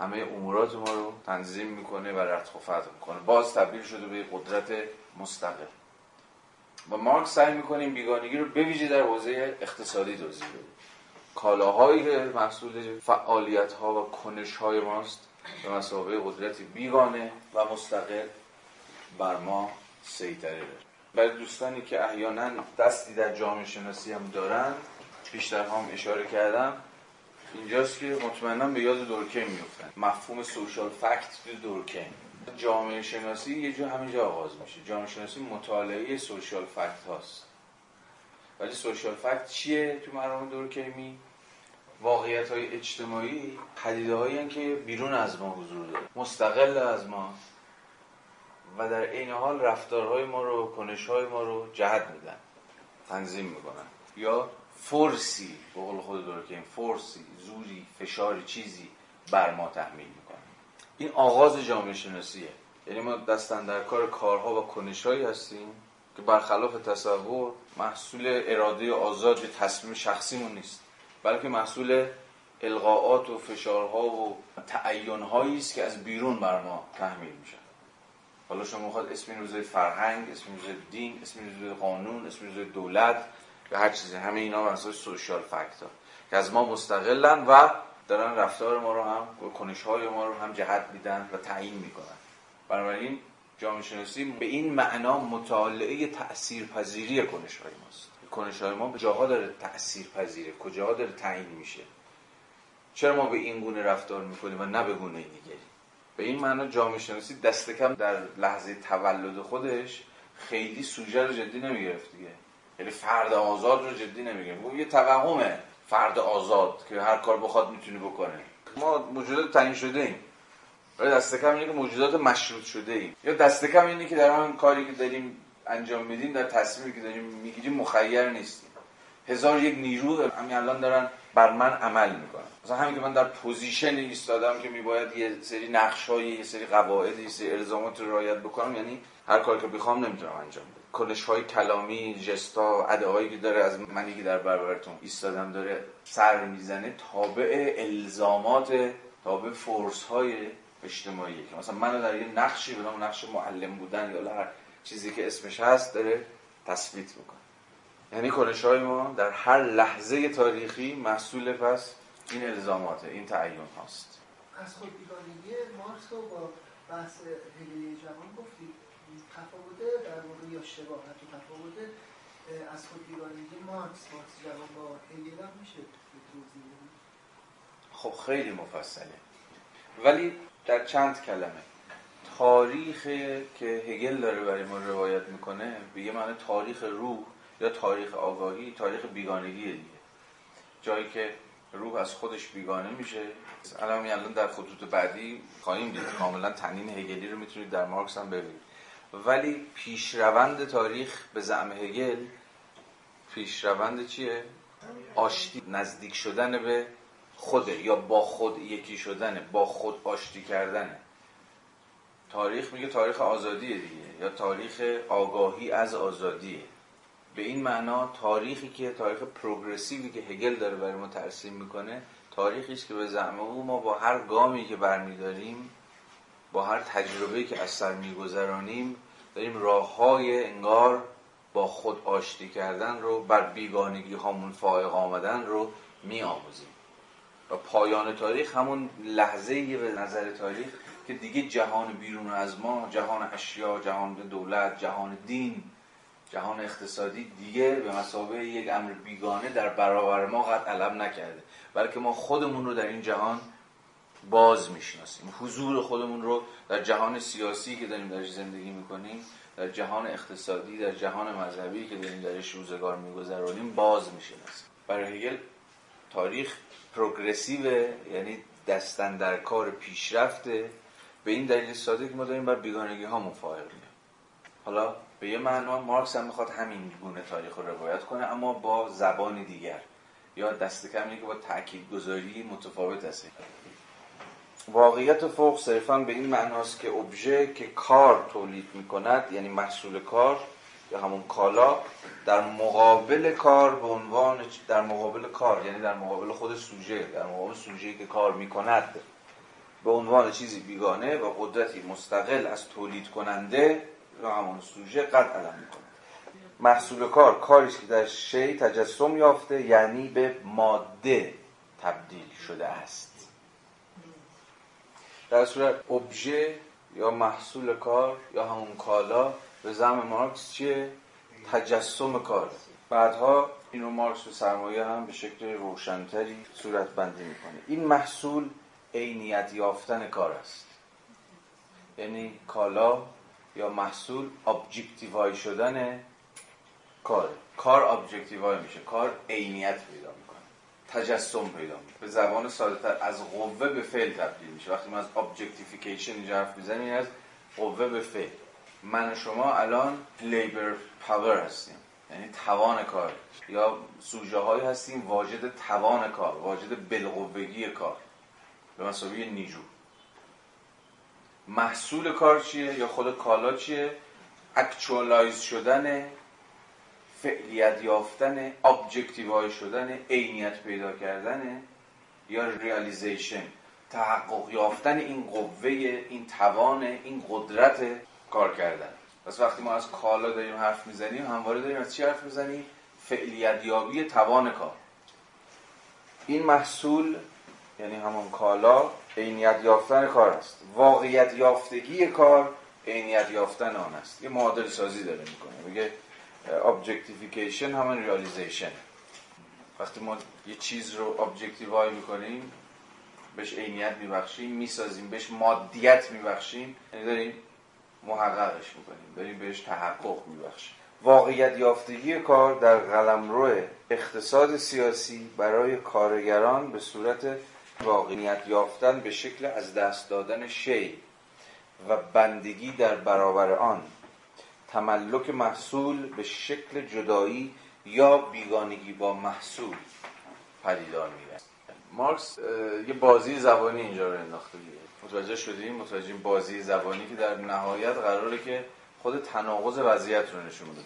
S1: همه امورات ما رو تنظیم می‌کنه و رتق و می‌کنه. باز تبدیل شده به قدرت مستقل. و مارکس سعی می‌کنه این بیگانگی رو بویژه در حوزه اقتصادی توضیح بده کالاهایی که محصول فعالیت ها و کنش های ماست به مسابقه قدرتی بیگانه و مستقل بر ما سیطره داره. برای دوستانی که احیانا دستی در جامعه شناسی هم دارن بیشتر هم اشاره کردم اینجاست که مطمئنا به یاد دورکیم میفتن مفهوم سوشال فکت دورکیم جامعه شناسی یه جا همینجا آغاز میشه. جامعه شناسی مطالعه سوشال فکت هاست. ولی سوشال فکت چیه تو مرام دورکیمی واقعیت های اجتماعی پدیده هایی که بیرون از ما حضور داره. مستقل از ما. و در این حال رفتارهای ما رو کنشهای ما رو جهت میدن. تنظیم می‌کنن. یا فرسی به قول خود این فرسی زوری فشاری چیزی بر ما تحمیل این آغاز جامعه شناسیه یعنی ما دستن در کار کارها و کنشهایی هستیم که برخلاف تصور محصول اراده آزاد یا تصمیم شخصیمون نیست. بلکه محصول القاعات و فشارها و تعینهایی است که از بیرون بر ما تحمیل میشن. حالا شما می‌خواد اسم این روزه فرهنگ اسم روزه دین اسم روزه قانون اسم روزه دولت یا هر چیزی همه اینا بر اساس سوشال فکت که از ما مستقلن و دارن رفتار ما رو هم کنش های ما رو هم جهت میدن و تعیین می‌کنن. بنابراین جامعه شناسی به این معنا مطالعه تأثیر پذیری کنش های ماست. کنش های ما به جاها داره تأثیر پذیره کجاها داره تعیین میشه؟ چرا ما به این گونه رفتار می‌کنیم و نه به گونه دیگری؟ به این معنا جامعه شناسی دست کم در لحظه تولد خودش خیلی سوژه جدی نمی‌گرفت دیگه. یعنی فرد آزاد رو جدی نمی‌گیره یه توهمه. فرد آزاد که هر کار بخواد می‌تونه بکنه. ما موجودات تعیین شده ایم. دست کم اینه که موجودات مشروط شده ایم. یا دست کم اینه که در آن کاری که داریم انجام میدیم در تصمیمی که داریم می‌گیریم مخیر نیستیم. هزار یک نیرو همین الان دارن بر من عمل می‌کنن. مثلا همین که من در position ی ایستادم که میباید یه سری نقشای یه سری قواعد یه سری الزامات رو رعایت بکنم یعنی هر کاری که بخوام نمی‌تونم انجام بدم. کنش های کلامی جستا هایی که داره از منی که در برابرتون ایستادم داره سر می‌زنه تابع الزامات تابع فورس های اجتماعی که مثلا منو در یه نقشی به نقش معلم بودن یا هر چیزی که اسمش هست داره تثبیت می‌کنه. یعنی کنش های ما در هر لحظه تاریخی محصول پس این الزاماته این تعیین هاست.
S2: از خود بیگانگی مارکس رو با بحث هگلی جوان گفتید. تفاوت در مورد یا شباهت و تفاوت از خود بیگانگی مارکس مارکس جوان با هگل هم میشه
S1: خب خیلی مفصله. ولی در چند کلمه. تاریخ که هگل داره برای ما روایت می‌کنه به یه معنی تاریخ روح یا تاریخ آگاهی تاریخ بیگانگی دیگه. جایی که روح از خودش بیگانه میشه. الان الان در خطوط بعدی خواهیم دید. کاملا تنین هگلی رو می‌تونید در مارکس هم ببینید. ولی پیشروند تاریخ به زعم هگل پیشروند چیه؟ آشتی نزدیک شدن به خوده یا با خود یکی شدنه با خود آشتی کردنه. تاریخ میگه تاریخ آزادیه دیگه یا تاریخ آگاهی از آزادیه. به این معنا تاریخی که تاریخ پروگرسیوی که هگل داره برای ما ترسیم می‌کنه تاریخی است که به زعم او ما با هر گامی که برمیداریم با هر تجربه‌ای که از سر میگذرانیم داریم راه های انگار با خود آشتی کردن رو بر بیگانگی هامون فائق آمدن رو می آموزیم و پایان تاریخ همون لحظه به نظر تاریخ که دیگه جهان بیرون از ما جهان اشیا جهان دولت جهان دین جهان اقتصادی دیگه به مسابقه یک امر بیگانه در برابر ما قد علم نکرده. بلکه ما خودمون رو در این جهان باز می‌شناسیم. حضور خودمون رو در جهان سیاسی که داریم درش زندگی می‌کنیم در جهان اقتصادی در جهان مذهبی که داریم درش روزگار میگذرانیم باز می‌شناسیم. برای هگل تاریخ پروگرسیو یعنی دستن در کار پیشرفته. به این دلیل ساده که ما داریم بر بیگانگی ها مفاهر حالا به یه معنا مارکس هم می‌خواد همین گونه تاریخ رو روایت کنه اما با زبان دیگر. یا دست کمی که با تاکید گذاری متفاوت است. واقعیت فوق صرفا به این معناست که ابژه که کار تولید می‌کند یعنی محصول کار یا همون کالا در مقابل کار به عنوان در مقابل کار یعنی در مقابل خود سوژه در مقابل سوژه که کار می‌کند به عنوان چیزی بیگانه و قدرتی مستقل از تولید کننده یا همون سوژه قد علم می‌کنه محصول کار کاری که در شی تجسم یافته یعنی به ماده تبدیل شده است. در صورت ابژه یا محصول کار یا همون کالا به زم مارکس چیه؟ تجسم کار. بعدها اینو مارکس و سرمایه هم به شکل روشنتری صورت بندی می‌کنه. این محصول عینیت یافتن کار است. یعنی کالا یا محصول objectify شدن کار. کار objectify میشه. کار عینیت پیدا تجسم پیدا می‌کنه. به زبان ساده تر از قوه به فعل تبدیل میشه. وقتی ما از objectification اینجا حرف می‌زنیم از قوه به فعل. من و شما الان labor power هستیم. یعنی توان کار. یا سوژه هایی هستیم واجد توان کار واجد بالقوگی کار. به مسابقه نیجو. محصول کار چیه یا خود کالا چیه؟ actualize شدن فعلیت یافتن objectify شدن عینیت پیدا کردن یا realization تحقق یافتن این قوه این توان این قدرت کار کردن. پس وقتی ما از کالا داریم حرف می‌زنیم همواره داریم از چی حرف می‌زنیم؟ فعلیت یابی توان کار. این محصول یعنی همون کالا عینیت یافتن کار است. واقعیت یافتگی کار عینیت یافتن آن است. یه معادل سازی داره می‌کنه. میگه objectification همون realization. وقتی ما یه چیز رو ابجکتیوای می‌کنیم بهش عینیت میبخشیم می‌سازیم بهش مادیت میبخشیم یعنی داریم محققش می‌کنیم داریم بهش تحقق میبخشیم. واقعیت یافتگی کار در قلمرو اقتصاد سیاسی برای کارگران به صورت واقعیت یافتن به شکل از دست دادن شی و بندگی در برابر آن تملک محصول به شکل جدایی یا بیگانگی با محصول پدیدار میره مارکس یه بازی زبانی اینجا رو انداخته دیگه متوجه شدیم؟ متوجه بازی زبانی که در نهایت قراره که خود تناقض وضعیت رو نشون بده.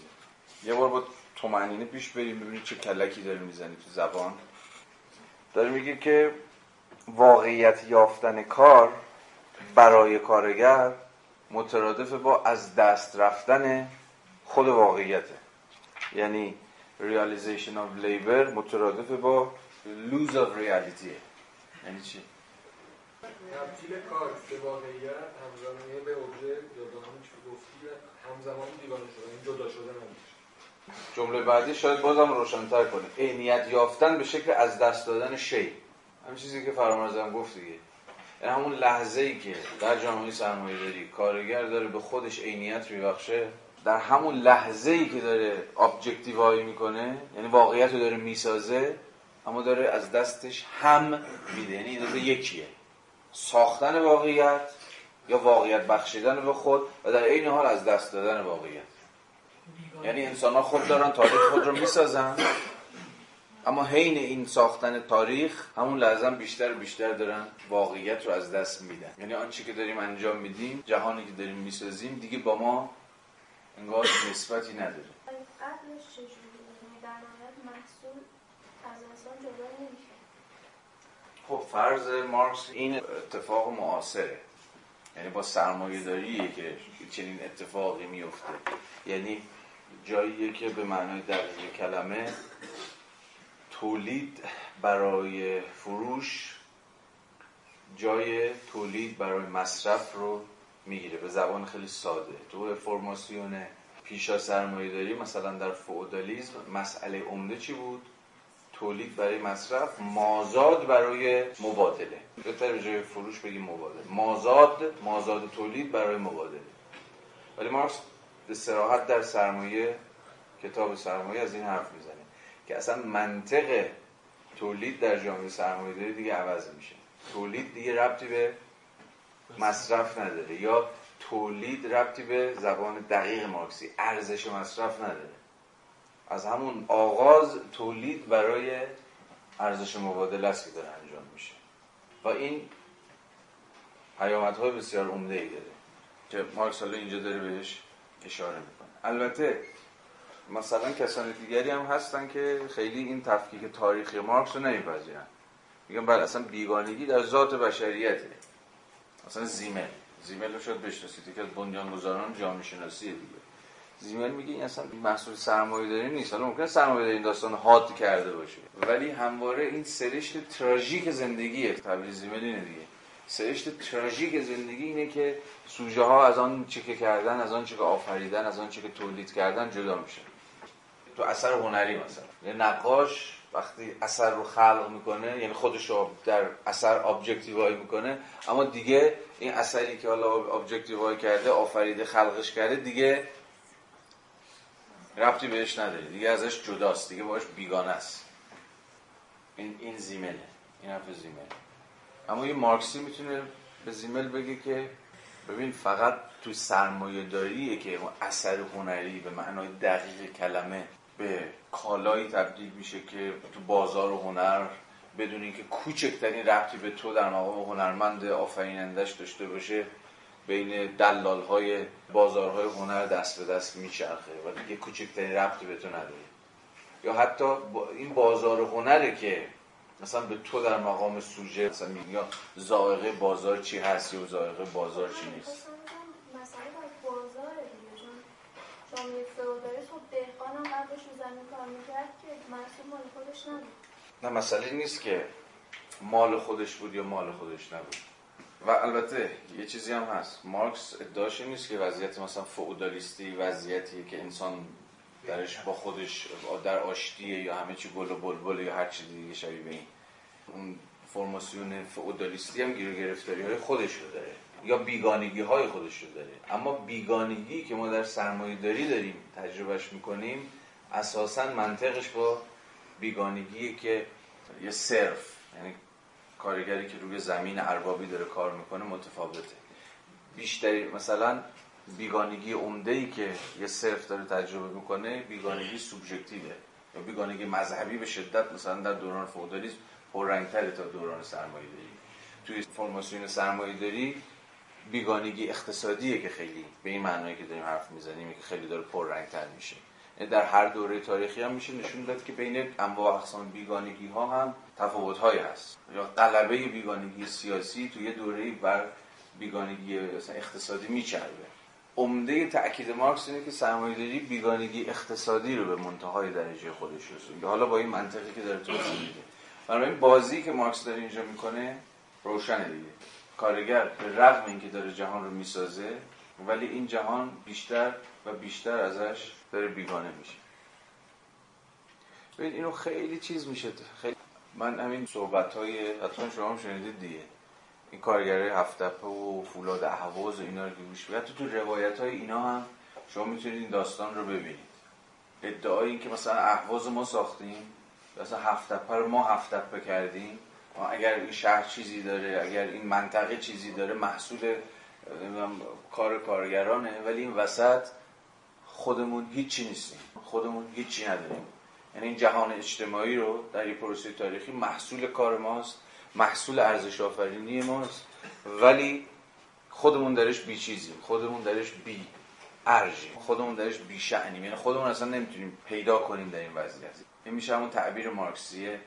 S1: یه بار با تومنینه پیش بریم ببینید چه کلکی داره می‌زنی تو زبان. داره میگه که واقعیت یافتن کار برای کارگر مترادف با از دست رفتن خود واقعیته. یعنی realization of labor مترادف با lose of reality. یعنی چی؟
S3: تبدیل کار به واقعیت همزمانه به اوبژه همون چی گفتی همزمان دیوانه شدن جدا شدن
S1: جمله بعدی شاید بازم روشنتر کنه. عینیت یافتن به شکل از دست دادن شی. همین چیزی که فرامرزم گفت دیگه. یعنی همون لحظه ای که در جامعه سرمایه داری کارگر داره به خودش عینیت میبخشه در همون لحظه ای که داره ابجکتیوایی می‌کنه یعنی واقعیت رو داره می‌سازه اما داره از دستش هم میده. یعنی این یکیه. ساختن واقعیت یا واقعیت بخشیدن به خود و در این حال از دست دادن واقعیت. یعنی انسان ها خود دارن تاریخ خود رو می‌سازن. اما حین این ساختن تاریخ همون لحظه بیشتر و بیشتر دارن واقعیت رو از دست میدن. یعنی آنچه که داریم انجام میدیم جهانی که داریم می‌سازیم دیگه با ما انگار نسبتی نداره.
S4: قبلش چجوری یعنی در محصول از انسان جدا نمیشه.
S1: خب فرض مارکس این اتفاق معاصره. یعنی با سرمایه داریه که چنین اتفاقی میفته یعنی جاییه که به معنای دقیق کلمه تولید برای فروش جای تولید برای مصرف رو می‌گیره. به زبان خیلی ساده. تو فرماسیون پیشا سرمایه داری مثلا در فودالیزم مسئله عمده چی بود؟ تولید برای مصرف مازاد برای مبادله. بهتر به جای فروش بگیم مبادله. مازاد مازاد تولید برای مبادله. ولی مارکس به سراحت در سرمایه کتاب سرمایه از این حرف می‌زنه. که اصلا منطق تولید در جامعه سرمایه داری دیگه عوض میشه. تولید دیگه ربطی به مصرف نداره یا تولید ربطی به زبان دقیق مارکسی ارزش مصرف نداره. از همون آغاز تولید برای ارزش مبادله است که داره انجام میشه. و این پیامدهای بسیار عمده ای داره که مارکس حالا اینجا داره بهش اشاره می‌کنه. البته مثلا کسان دیگری هم هستن که خیلی این تفکیک تاریخی مارکس رو نمیپذیرن. میگن بله اصلا بیگانگی در ذات بشریته. مثلا زیمل. زیمل رو شاید بشناسید که از بنیانگذاران جامعه شناسی دیگه. زیمل میگه این اصلا محصول سرمایه داری نیست. حالا ممکن سرمایه داری این داستان حاد کرده باشه. ولی همواره این سرشت تراژیک زندگیه. تعبیر زیمل اینه دیگه. سرشت تراژیک زندگی اینه که سوژه ها از آن چه که کردن از آن چه که آفریدن از آن چه که تولید کردن جدا میشن. تو اثر هنری مثلا. یه نقاش وقتی اثر رو خلق می‌کنه یعنی خودش رو در اثر ابجکتیوای می‌کنه اما دیگه این اثری که حالا ابجکتیوای کرده آفریده خلقش کرده دیگه ربطی بهش نداره. دیگه ازش جداست. دیگه باش بیگانه است. این این زیمله این حرف زیمله اما یه مارکسی می‌تونه به زیمل بگه که ببین فقط تو سرمایه داریه که اثر هنری به معنای دقیق کلمه به کالایی تبدیل میشه که تو بازار هنر بدون اینکه کوچکترین ربطی به تو در مقام هنرمند آفرینندش داشته باشه بین دلال های بازارهای هنر دست به دست میچرخه و دیگه کوچکترین ربطی به تو نداره. یا حتی این بازار هنره که مثلا به تو در مقام سوژه مثلا میگه زائقه بازار چی هست یا زائقه بازار چی نیست؟
S4: مسئله بازار دیگه چون جامعه فئودالیسم خب دهقان هم قبلش زمین کار می‌کرد که محصول مال خودش نبود.
S1: نه مسئله نیست که مال خودش بود یا مال خودش نبود. و البته یه چیزی هم هست. مارکس ادعاش نیست که وضعیت مثلا فئودالیستی وضعیتیه که انسان درش با خودش در آشتیه یا همه چی گل و بلبل یا هر چیزی دیگه شبیه به این. اون فرماسیون فئودالیستی هم گیر گرفتاری های خودش رو داره. یا بیگانگی های خودش رو داره. اما بیگانگی که ما در سرمایه داری داریم تجربهش می‌کنیم اساسا منطقش با بیگانگی که یه صرف یعنی کارگری که روی زمین اربابی داره کار می‌کنه متفاوته. بیشتری مثلا بیگانگی عمده ای که یه صرف داره تجربه می‌کنه بیگانگی سوبژکتیوه. یا بیگانگی مذهبی به شدت مثلا در دوران فودالیسم پررنگتره تا دوران سرمایه داری توی فرماسیون سرمایه داری بیگانگی اقتصادیه که خیلی به این معنایی که داریم حرف می‌زنیم که خیلی داره پررنگتر میشه. یعنی در هر دوره تاریخی هم میشه نشون داد که بین انواع اقسام بیگانگی ها هم تفاوت های هست. یا غلبه بیگانگی سیاسی توی یه دوره بر بیگانگی اقتصادی میچربه. عمده تاکید مارکس اینه که سرمایه‌داری بیگانگی اقتصادی رو به منتهای درجه خودش رسونده حالا با این منطقی که داره توضیح میده. بنابراین بازی که مارکس داره اینجا می‌کنه روشنه دیگه. کارگر به رغم اینکه داره جهان رو می‌سازه ولی این جهان بیشتر و بیشتر ازش داره بیگانه میشه. ببین اینو خیلی چیز میشه خیلی من همین صحبت های حتما شما هم شنیدید دیگه. این کارگرای هفتپه و فولاد اهواز و اینا رو که گوش تو تو روایت های اینا هم شما می‌تونید این داستان رو ببینید. ادعای این که مثلا اهواز ما ساختیم مثلا هفتپه رو ما هفتپه کردیم اگر این شهر چیزی داره اگر این منطقه چیزی داره محصول کار کارگرانه ولی این وسط خودمون هیچی نیستیم. خودمون هیچی نداریم. یعنی این جهان اجتماعی رو در یه پروسه تاریخی محصول کار ماست محصول ارزش آفرینی ماست ولی خودمون درش بی چیزیم. خودمون درش بی ارجیم خودمون درش بی شعنیم. یعنی خودمون اصلا نمی‌تونیم پیدا کنیم در این وضعیت. این میشه همون تعبیر مارکسیه.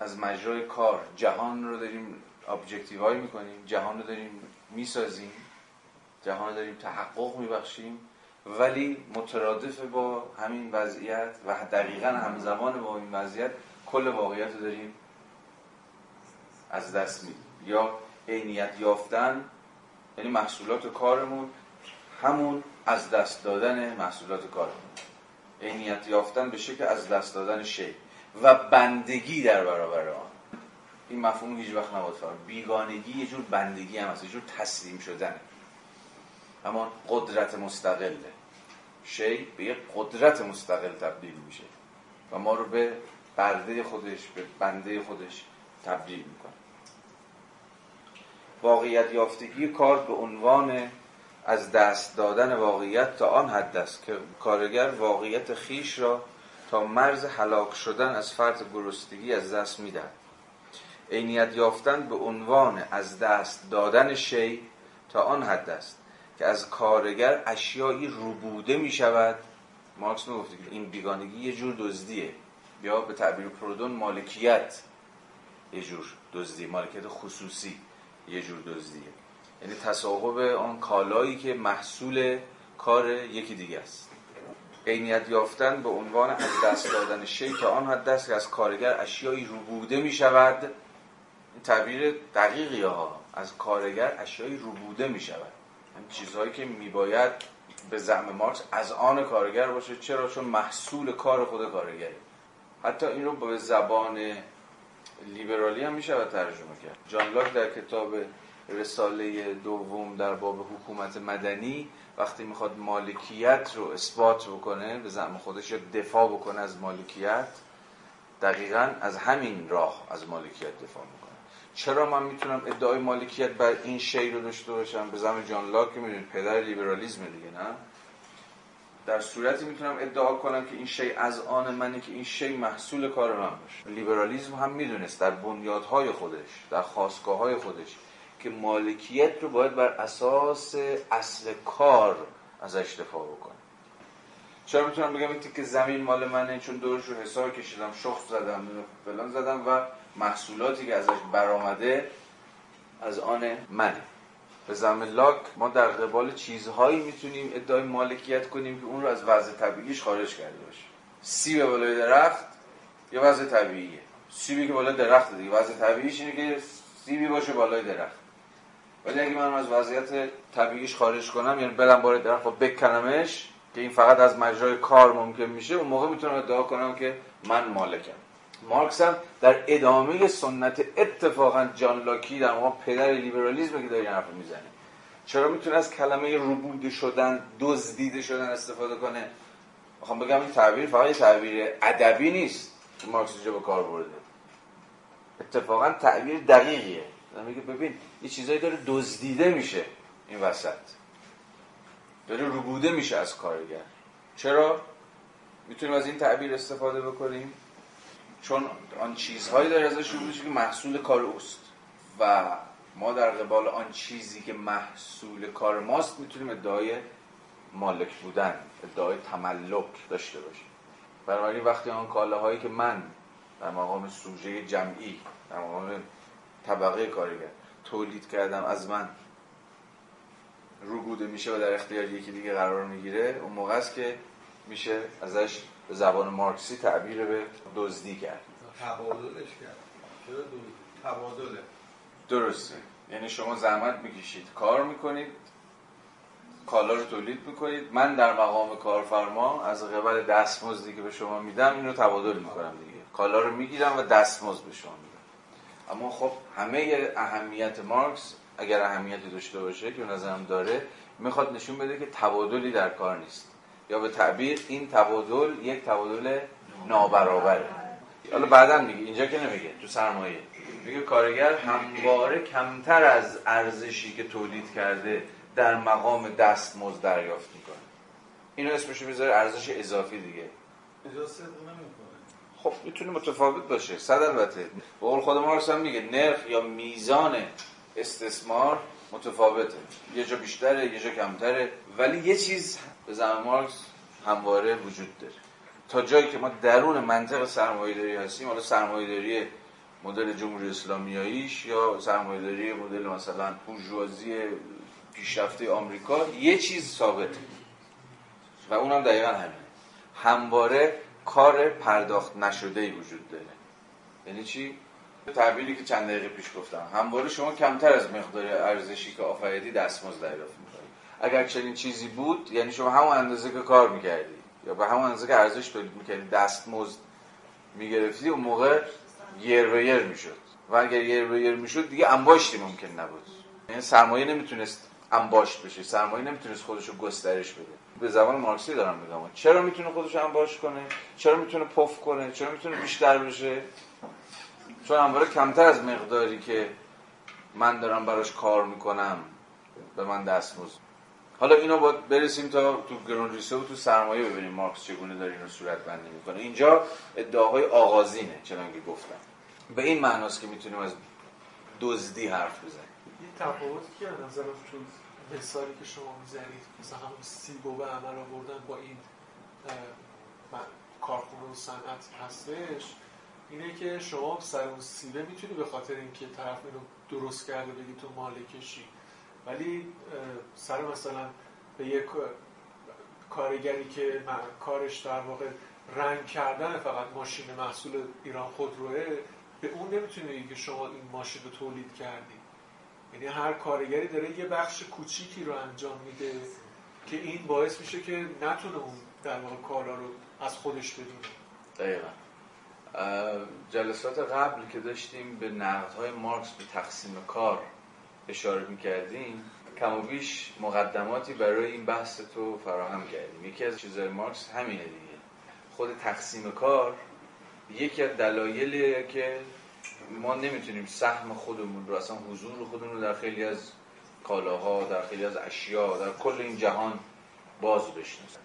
S1: از مجرای کار جهان رو داریم ابجکتیوای می‌کنیم جهان رو داریم می‌سازیم جهان رو داریم تحقق میبخشیم ولی مترادف با همین وضعیت و دقیقا همزمان با این وضعیت کل واقعیت رو داریم از دست میدیم. یا عینیت یافتن یعنی محصولات کارمون همون از دست دادن محصولات کارمون. عینیت یافتن به شکل از دست دادن شی. و بندگی در برابر آن. این مفهوم هیچ وقت نباید فرم بیگانگی یه جور بندگی هم هست یه جور تسلیم شدن. اما قدرت مستقله. شی به یک قدرت مستقل تبدیل میشه و ما رو به برده خودش به بنده خودش تبدیل می‌کنه. واقعیت یافتگی کار به عنوان از دست دادن واقعیت تا آن حد است که کارگر واقعیت خیش را تا مرز هلاک شدن از فرط گرستگی از دست می‌دهد عینیت یافتن به عنوان از دست دادن شی تا آن حد است که از کارگر اشیایی روبوده می شود مارکس می که این بیگانگی یه جور دزدیه. یا به تعبیر پرودون مالکیت یه جور دزدی مالکیت خصوصی یه جور دزدیه. یعنی تصاحب آن کالایی که محصول کار یکی دیگه است. عینیت یافتن به عنوان از دست دادن شی تا آن حد که از کارگر اشیایی روبوده می شود. این تعبیر دقیقی ها. از کارگر اشیایی روبوده می شود. چیزهایی که میباید به زعم مارکس از آن کارگر باشه. چرا؟ چون محصول کار خود کارگره. حتی این رو به زبان لیبرالی هم میشه ترجمه کرد. جان لاک در کتاب رساله دوم در باب حکومت مدنی وقتی می‌خواد مالکیت رو اثبات بکنه به زعم خودش یا دفاع بکنه از مالکیت دقیقا از همین راه از مالکیت دفاع می‌کنه. چرا من می‌تونم ادعای مالکیت بر این شی رو داشته باشم؟ به زمان جان لاک می‌دونید پدر لیبرالیزم دیگه نه؟ در صورتی می‌تونم ادعا کنم که این شی از آن منه که این شی محصول کار من باشه. لیبرالیزم هم می‌دونست در بنیادهای خودش در خواستگاه خودش که مالکیت رو باید بر اساس اصل کار ازش دفاع بکنه. چرا می‌تونم بگم این که زمین مال منه؟ چون دورش رو حساب کشیدم شخص زدم فلان زدم و محصولاتی که ازش برآمده از آن منه. به زمین لاک ما در قبال چیزهایی می‌تونیم ادعای مالکیت کنیم که اون رو از وضع طبیعیش خارج کرده باشه. سیب بالای درخت یه وضع طبیعیه. سیبی که بالای درخت دیگه. وضع طبیعیش اینه که سیبی باشه بالای درخت. ولی اگه من از وضعیت طبیعیش خارج کنم یعنی برم بار درخت و بکنمش که این فقط از مجرای کار ممکن میشه اون موقع می‌تونم ادعا کنم که من مالکم. مارکس هم در ادامه سنت اتفاقا جان لاکی در واقع پدر لیبرالیسم که داره حرف می‌زنه. چرا می‌تونه از کلمه ربوده شدن دزدیده شدن استفاده کنه؟ می‌خوام بگم این تعبیر فقط تعبیر ادبی نیست که مارکس اینجا به کار برده. اتفاقا تعبیر دقیقیه. میگه ببین یه چیزایی داره دزدیده میشه این وسط. داره ربوده میشه از کارگر. چرا؟ می‌تونیم از این تعبیر استفاده بکنیم؟ چون آن چیزهایی داره ازش رو که محصول کار اوست. و ما در قبال آن چیزی که محصول کار ماست می‌تونیم ادعای مالک بودن ادعای تملک داشته باشیم. بنابراین وقتی آن کالاهایی که من در مقام سوژه جمعی در مقام طبقه کارگر تولید کردم. از من رو میشه و در اختیار یکی دیگه قرار می‌گیره. اون موقع است که میشه ازش به زبان مارکسی تعبیر به دزدی کرد.
S5: تبادلش کرد. تبادله؟
S1: درسته. یعنی شما زحمت می‌کشید. کار می‌کنید. کالا رو تولید می‌کنید. من در مقام کارفرما از قبل دستمزدی که به شما میدم اینو تبادل می‌کنم دیگه. کالا رو می‌گیرم و دستمزد به شما میدم. اما خب همه اهمیت مارکس اگر اهمیتی داشته باشه که نظرم داره می‌خواد نشون بده که تبادلی در کار نیست. یا به تعبیر این تبادل یک تبادل نابرابره. حالا بعدا میگه اینجا که نمیگه تو سرمایه. میگه کارگر همواره کمتر از ارزشی که تولید کرده در مقام دستمزد دریافت می‌کنه. اینو اسمشو می‌ذاره ارزش اضافی دیگه.
S5: اجازه
S1: خب می‌تونه متفاوت باشه. صد البته. به قول خود مارکس هم میگه نرخ یا میزان استثمار متفاوته. یه جا بیشتره یه جا کمتره. ولی یه چیز به زمان مارکس همواره وجود داره. تا جایی که ما درون منطق سرمایه‌داری هستیم حالا سرمایه‌داری مدل جمهوری اسلامیاییش یا سرمایه‌داری مدل مثلا بورژوازی پیشرفته آمریکا یه چیز ثابته. و اونم دقیقا همین همواره کار پرداخت نشده ای وجود داره. یعنی چی؟ تعبیری که چند دقیقه پیش گفتم. همواره شما کمتر از مقدار ارزشی که آفریدی دستمزد دریافت می‌کنید اگر چنین چیزی بود یعنی شما همون اندازه که کار می‌کردی یا به همون اندازه که ارزش تولید می‌کردی دستمزد می‌گرفتی اون موقع یر به یر می‌شد. و اگر یر به یر می‌شد دیگه انباشتی ممکن نبود. یعنی سرمایه نمی‌تونست انباشت بشه. سرمایه نمی‌تونست خودش رو گسترش بده. به زبان مارکسی دارم میگم. چرا می‌تونه خودش انباشت کنه؟ چرا می‌تونه پف کنه؟ چرا می‌تونه بیشتر بشه؟ چون همواره کمتر از مقداری که من دارم براش کار می‌کنم به من دستمزد حالا اینا باید برسیم تا تو گرون ریسه و تو سرمایه ببینیم مارکس چگونه داره این رو صورت بندی می‌کنه. اینجا ادعاهای آغازینه چنانکه گفتم. به این معناست که می‌تونیم از دزدی حرف بزنیم.
S6: یه تفاوتی که نظرم تو مثالی که شما می‌زنید مثلا همون سیبو به عمل آوردن با این کارخونه و صنعت هستش اینه که شما سر اون سیبه می‌تونی به خاطر اینکه طرف اینو درست کرده بگی تو مالکشی ولی سر مثلا به یک کارگری که کارش در واقع رنگ کردن فقط ماشین محصول ایران خودروه به اون نمی‌تونی بگی که شما این ماشین رو تولید کردی. یعنی هر کارگری داره یه بخش کوچیکی رو انجام میده که این باعث میشه که نتونه اون در واقع کارا رو از خودش بدونه.
S1: دقیقا. جلسات قبل که داشتیم به نقدهای مارکس به تقسیم کار اشاره می‌کردیم. کم و بیش مقدماتی برای این بحث تو فراهم کردیم. یکی از چیزهای مارکس همینه دیگه. خود تقسیم کار یکی از دلایلیه که ما نمی‌تونیم سهم خودمون رو اصلا حضور خودمون رو در خیلی از کالاها در خیلی از اشیا در کل این جهان باز بشناسیم.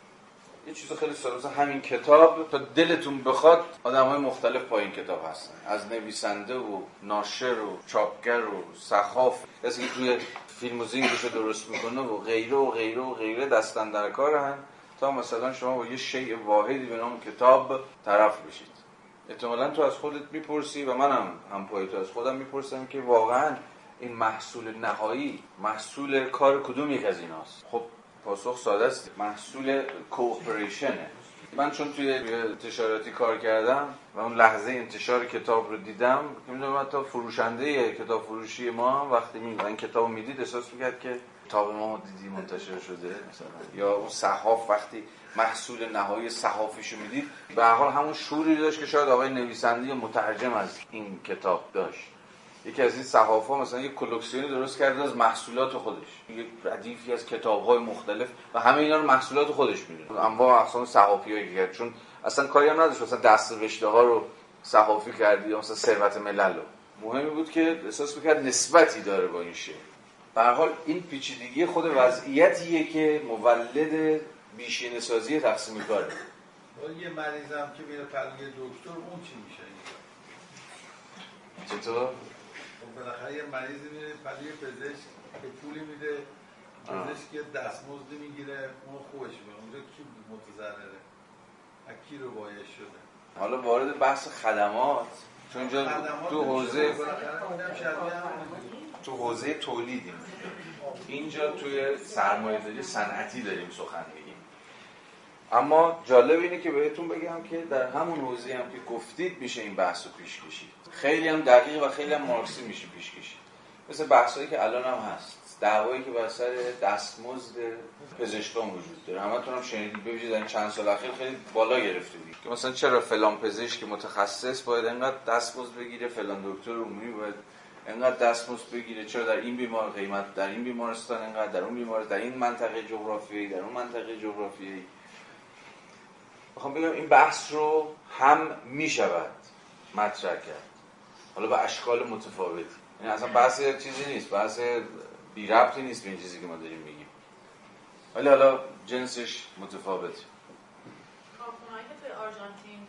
S1: یه چیز خیلی ساده همین کتاب تا دلتون بخواد آدم های مختلف پایین کتاب هستن. از نویسنده و ناشر و چاپگر و سخاف کسی که توی فیلم و رو درست می‌کنه و غیره و غیره و غیره دستن در کار هم تا مثلا شما با یه شیء واحدی به نام کتاب طرف بشید. احتمالا تو از خودت می‌پرسی و منم هم پای تو از خودم می‌پرسم که واقعا این محصول نهایی محصول کار کدوم یک از ایناست؟ خب پاسخ ساده است. محصول کوپریشنه من چون توی انتشاراتی کار کردم و اون لحظه انتشار کتاب رو دیدم نمی‌دونم تا فروشنده کتاب فروشی ما وقتی می این کتاب می‌دید احساس می‌کرد که کتاب ما دیدی منتشر شده. مثلا. یا اون صحاف وقتی محصول نهایی صحافیشو می‌دید به هر حال همون شوری داشت که شاید آقای نویسنده مترجم از این کتاب داشت. یکی از این صحاف ها مثلا یک کلکسیونی درست کرده از محصولات خودش. یک ردیفی از کتاب های مختلف و همه اینا رو محصولات خودش می‌دونه. انواع اقسام صحافی هایی کرد. چون اصلا کاری هم نداشت. مثلا دست رشته ها رو صحافی کردی یا مثلا ثروت ملل رو. مهمی بود که احساس می‌کرد نسبتی داره با این شعر. به حال این پیچیدگی خود وضعیتیه که مولد بیشینه سازی تقسیم کاره
S5: یه مریضم که میره پلوی دکتر اون چی میشه
S1: چطور؟
S5: خب بالاخره یه مریضی میره پلوی پزشک که پولی میده پزشک یه دستمزدی می‌گیره اون خوش میشه اونجا کی متضرره؟ کی رو باید شده؟
S1: حالا وارد بحث خدمات چون اینجا تو حوزه تو حوزه تولیدیم. اینجا توی سرمایه داری صنعتی داریم سخن میگیم. اما جالب اینه که بهتون بگم که در همون حوزه هم که گفتید میشه این بحث رو پیش کشید. خیلی هم دقیق و خیلی هم مارکسی میشه پیش کشید. مثل بحثایی که الان هم هست. دعوایی که بر سر دستمزد پزشکان وجود داره. همتون هم شنیدید. ببینید در چند سال اخیر خیلی بالا گرفته که مثلا چرا فلان پزشک متخصص باید انقدر دستمزد بگیره؟ فلان دکتر عمومی باید انقدر دستمزد بگیره؟ چرا در این بیمار قیمت در این بیمارستان انقدر در اون بیمار در این منطقه جغرافیایی در اون منطقه جغرافیایی؟ می‌خوام بگم این بحث رو هم می‌شود مطرح کرد. حالا به اشکال متفاوتی یعنی اصلا بحث چیزی نیست بحث بی ربطی نیست به این چیزی که ما داریم میگیم. ولی حالا جنسش متفاوت.
S7: که توی آرژانتین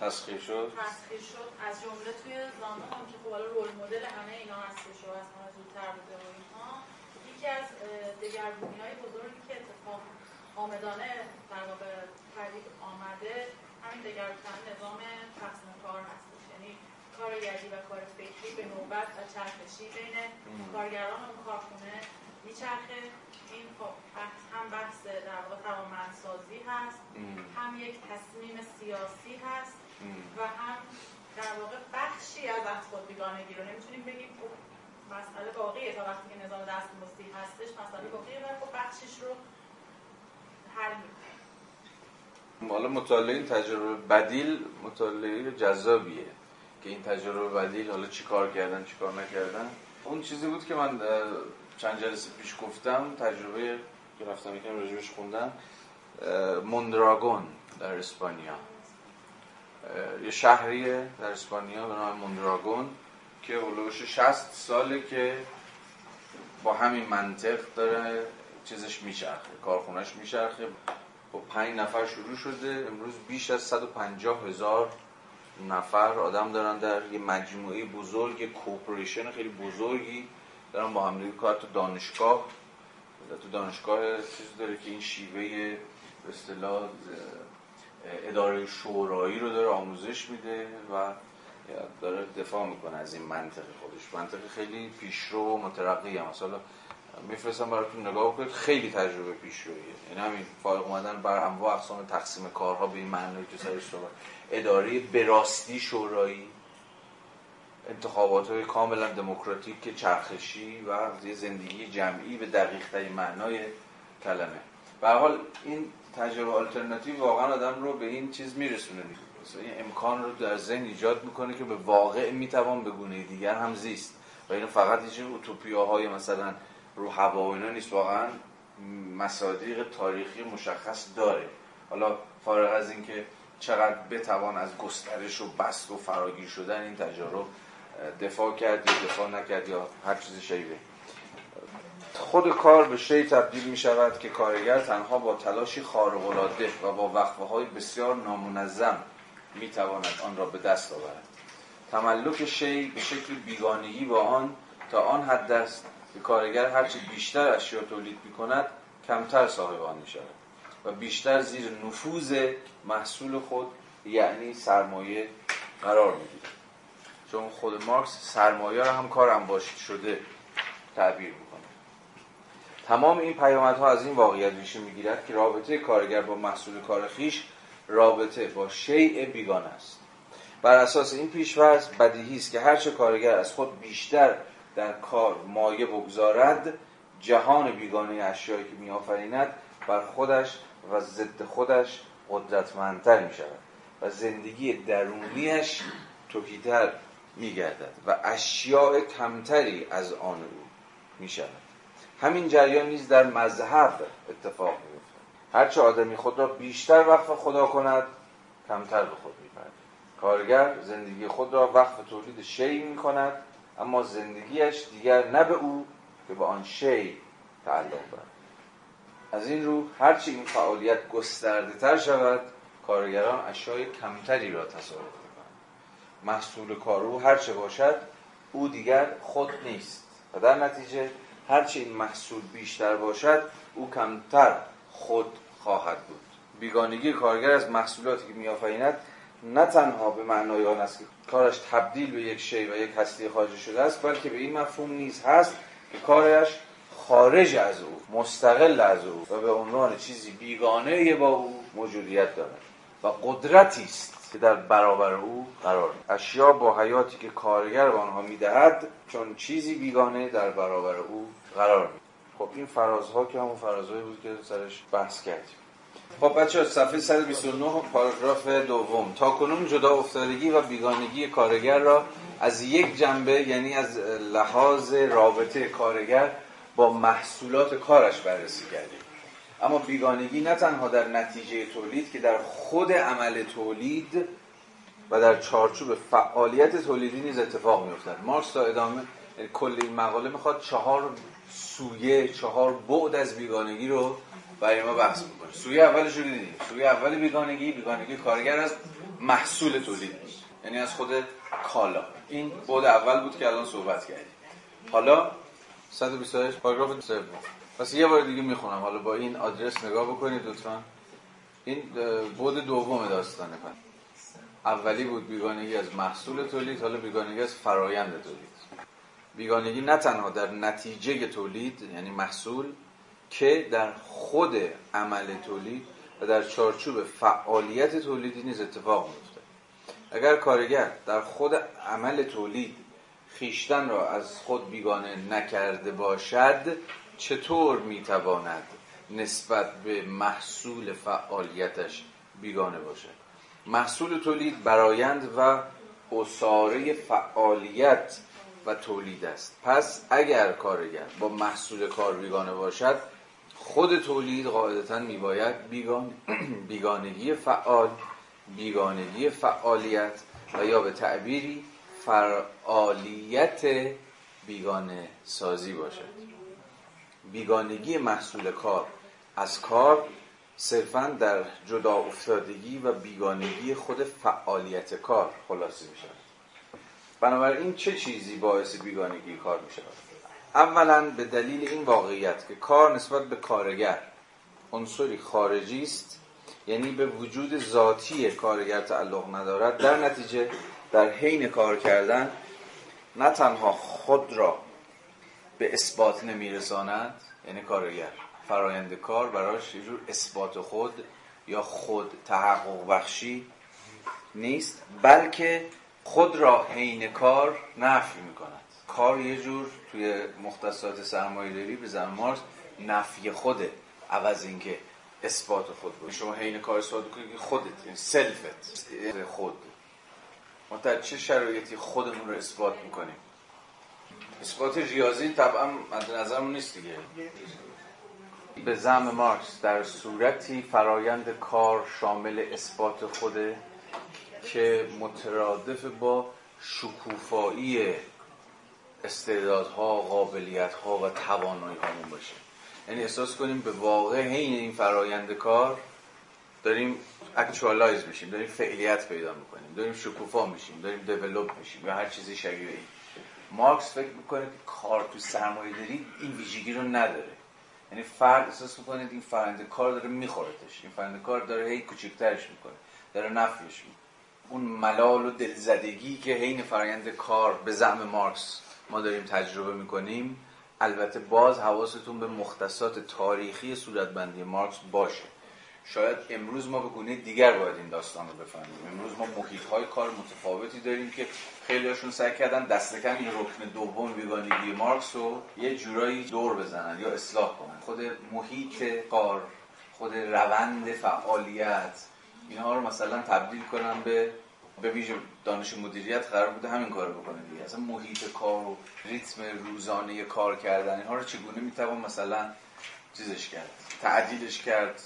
S1: تسخیر شد؟
S7: تسخیر شد از جمله توی زامن هم که خب حالا رول مدل همه اینا هستش و از همه زودتر بوده و اینها یکی از دگرگونی های بزرگی که اتفاق آمدانه در واقع پدید آمده همین دگرگونی نظام تقسیم کار هستش. یعنی کارگری و کار فکری به نوبت و چرخشی بین کارگران اون کارخونه میچرخه. این خب هم بحث در واقع توانمندسازی هست هم یک تصمیم سیاسی هست و هم در واقع بخشی از از خود بیگانگی رو نمی‌تونیم بگیم خب مسئله باقیه تا وقتی که نظام دستمزدی هستش مسئله باقیه و خب بخشش رو حل می‌کنیم
S1: حالا مطالعه این تجربه بدیل مطالعه جذابیه که این تجربه بدیل حالا چی کار کردن چی کار نکردن. اون چیزی بود که من چند جلسه پیش گفتم تجربه که رفتم یکم راجبش خوندم. موندراگون در اسپانیا. یه شهریه در اسپانیا به نام موندراگون که هلوش 60 ساله که با همین منطق داره چیزش میچرخه کارخونش میچرخه. با پنج نفر شروع شده. امروز بیش از 150 هزار نفر آدم دارن در یه مجموعه بزرگ کوپریشن خیلی بزرگی دارن با هم کار تو دانشگاه. تو دانشگاه چیز داره که این شیوه به اصطلاح اداره شورایی رو داره آموزش میده و داره دفاع می‌کنه از این منطق خودش. منطق خیلی پیشرو و مترقی هم مثلا میفرستم براتون نگاه کنید. خیلی تجربه پیشرویه یعنی همین فارغ اومدن بر انواع اقسام تقسیم کارها به این معنی که سرش صحبت. اداره براستی شورایی. انتخابات های کاملا دموکراتیک چرخشی و یه زندگی جمعی به دقیق ترین معنای کلمه. به حال این تجربه آلترناتیو واقعا آدم رو به این چیز میرسونه. این امکان رو در ذهن ایجاد می‌کنه که به واقع می‌توان به گونه دیگر هم زیست. و این فقط هیچ اوتوپیاهای مثلا رو هوا و اینا نیست واقعا مصادیق تاریخی مشخص داره. حالا فارغ از اینکه چقدر بتوان از گسترش و بست و فراگیر شدن این تجارب دفاع کرد یا دفاع نکرد یا هر چیز شیبه خود کار به شی تبدیل می شود که کارگر تنها با تلاشی خارق‌العاده و با وقفه های بسیار نامنظم می تواند آن را به دست آورد. تملک شی به شکل بیگانگی با آن تا آن حد است که کارگر هرچه بیشتر اشیا تولید می کند کمتر صاحب آن می شود و بیشتر زیر نفوذ محصول خود یعنی سرمایه قرار می‌گیره چون خود مارکس سرمایه رو هم کار انباشت شده تعبیر می‌کنه. تمام این پیامدها از این واقعیت ریشه می‌گیرد که رابطه کارگر با محصول کار خیش رابطه با شیء بیگانه است. بر اساس این پیشورز بدیهی است که هرچه کارگر از خود بیشتر در کار مایه بگذارد جهان بیگانه اشیایی که میآفریند بر خودش و ضد خودش قدرتمندتر می شود و زندگی درونیش توهیتر می گردد و اشیاء کمتری از آن او می شود همین جریان نیز در مذهب اتفاق می هرچه آدمی خود را بیشتر وقف خدا کند کمتر به خود می کارگر زندگی خود را وقف تولید شی می کند اما زندگیش دیگر نه به او که به آن شی تعلق دارد. از این رو هرچی این فعالیت گسترده تر شود کارگران اشیای کمتری را تصرف می‌کنند. محصول کارو هرچه باشد او دیگر خود نیست. و در نتیجه هرچی این محصول بیشتر باشد او کمتر خود خواهد بود. بیگانگی کارگر از محصولاتی که میآفریند نه تنها به معنای آن است که کارش تبدیل به یک شی و یک هستی خارجی شده است بلکه به این مفهوم نیز هست که کارش خارج از او مستقل از او و به عنوان چیزی بیگانه با او موجودیت دارد و قدرتی است که در برابر او قرار اشیا با حیاتی که کارگر به آنها می‌دهد چون چیزی بیگانه در برابر او قرار می خب این فرازها که همون فرازهایی بود که سرش بحث کردیم. خب بچه صفحه 129 پاراگراف دوم. تا کنون جدا افتادگی و بیگانگی کارگر را از یک جنبه یعنی از لحاظ رابطه کارگر با محصولات کارش بررسی کردیم. اما بیگانگی نه تنها در نتیجه تولید که در خود عمل تولید و در چارچوب فعالیت تولیدی نیز اتفاق میافتد. مارکس تا ادامه یعنی کل مقاله می‌خواد چهار سویه چهار بعد از بیگانگی رو برای ما بحث می‌کنه. سویه اولش رو دیدیم سویه اول بیگانگی بیگانگی کارگر از محصول تولید یعنی از خود کالا. این بعد اول بود که الان صحبت کردیم. حالا 128 پاراگراف سوم. پس یه بار دیگه می‌خونم. حالا با این آدرس نگاه بکنید لطفا. این بود دوم داستانه پس اولی بود بیگانگی از محصول تولید حالا بیگانگی از فرایند تولید. بیگانگی نه تنها در نتیجه تولید یعنی محصول که در خود عمل تولید و در چارچوب فعالیت تولیدی نیز اتفاق میفته اگر کارگر در خود عمل تولید خیشتن را از خود بیگانه نکرده باشد چطور می‌تواند نسبت به محصول فعالیتش بیگانه باشد؟ محصول تولید برایند و اصاره فعالیت و تولید است. پس اگر کارگر با محصول کار بیگانه باشد خود تولید قاعدتا میباید بیگان... [clears throat] بیگانگی فعال بیگانگی فعالیت و یا به تعبیری فعالیت بیگانه سازی باشد. بیگانگی محصول کار از کار صرفا در جدا افتادگی و بیگانگی خود فعالیت کار خلاصه می شود بنابراین چه چیزی باعث بیگانگی کار می شود اولا به دلیل این واقعیت که کار نسبت به کارگر عنصری خارجی است یعنی به وجود ذاتی کارگر تعلق ندارد در نتیجه در حین کار کردن نه تنها خود را به اثبات نمیرساند یعنی کارگر فرایند کار براش یه جور اثبات خود یا خود تحقق بخشی نیست بلکه خود را حین کار نفی می‌کند. کار یه جور توی مختصات سرمایه داری به زمان مارس نفی خوده عوض اینکه اثبات خود بود شما حین کار اثبات کنید خودت یعنی سلفت خود. ما در چه شرایطی خودمون رو اثبات می‌کنیم؟ اثبات ریاضی طبعا مد نظرمون نیست دیگه. به زم مارکس در صورتی فرایند کار شامل اثبات خوده که مترادف با شکوفایی استعدادها قابلیتها و توانایی هامون باشه. یعنی احساس کنیم به واقع حین این فرایند کار داریم actualize میشیم داریم فعلیت پیدا می‌کنیم داریم شکوفا میشیم داریم develop میشیم یا هر چیزی شبیه این مارکس فکر می‌کنه که کار تو سرمایه داری این ویژگی رو نداره. یعنی فرد احساس می‌کنه این فرایند کار داره میخورتش. این فرایند کار داره هی کوچکترش می‌کنه داره نفیش می‌کنه. اون ملال و دلزدگی که حین فرایند کار به زعم مارکس ما داریم تجربه می‌کنیم. البته باز حواستون به مختصات تاریخی صورتبندی مارکس باشه. شاید امروز ما به دیگر باید این داستان رو بفهمیم. امروز ما محیط های کار متفاوتی داریم که خیلی هاشون سعی کردن دست کم این رکن دوم بیگانگی مارکس رو یه جورایی دور بزنن یا اصلاح کنن. خود محیط کار خود روند فعالیت اینها رو مثلا تبدیل کنن به به ویژه دانش مدیریت قرار بوده همین کار بکنه دیگه. اصلا محیط کار و ریتم روزانه کار کردن اینها رو چگونه می‌توان مثلا چیزش کرد تعدیلش کرد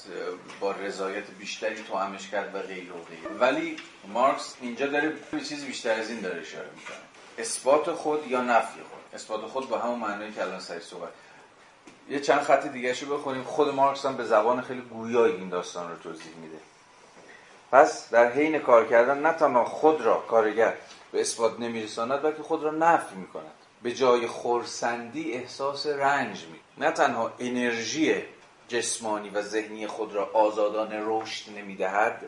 S1: با رضایت بیشتری توامش کرد و غیر و غیر ولی مارکس اینجا داره به چیز بیشتر از این داره اشاره می‌کنه. اثبات خود یا نفی خود؟ اثبات خود با همون معنی که الان سری صحبت. یه چند خط دیگه شو بخونیم. خود مارکس هم به زبان خیلی گویایی این داستان رو توضیح میده. پس در حین کار کردن نه تنها خود را کارگر به اثبات نمیرساند بلکه خود را نفی می‌کند. به جای خورسندی احساس رنج می نه تنها انرژی جسمانی و ذهنی خود را آزادانه رشد نمی‌دهد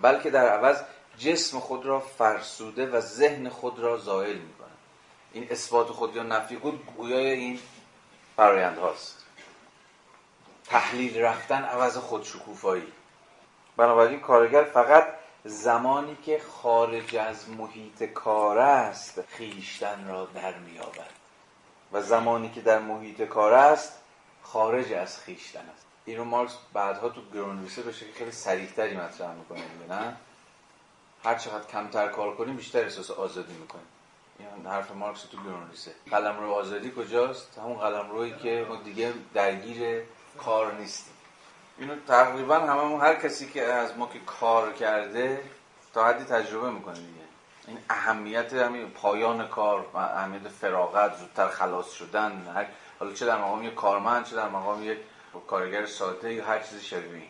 S1: بلکه در عوض جسم خود را فرسوده و ذهن خود را زائل می کند این اثبات خود یا نفی خود گویای این فرایند هاست. تحلیل رفتن عوض شکوفایی بنابراین کارگر فقط زمانی که خارج از محیط کار است خیشتن را در میابد و زمانی که در محیط کار است خارج از خیشتن است. این رو مارکس بعدها تو گرونویسه به شکل خیلی سریعتری مطرح می‌کنه نه؟ هر چقدر کمتر کار کنیم بیشتر احساس آزادی می‌کنیم. این حرف مارکس تو گرونویسه قلم رو آزادی کجاست؟ همون قلم روی که ما دیگه درگیر کار نیستیم. اینو تقریبا هممون هر کسی که از ما که کار کرده تا حدی تجربه می‌کنه دیگه. این اهمیت همین پایان کار اهمیت فراغت زودتر خلاص شدن هر... حالا چه در مقام یک کارمند چه در مقام یک کارگر ساده یا هر چیز شبیه.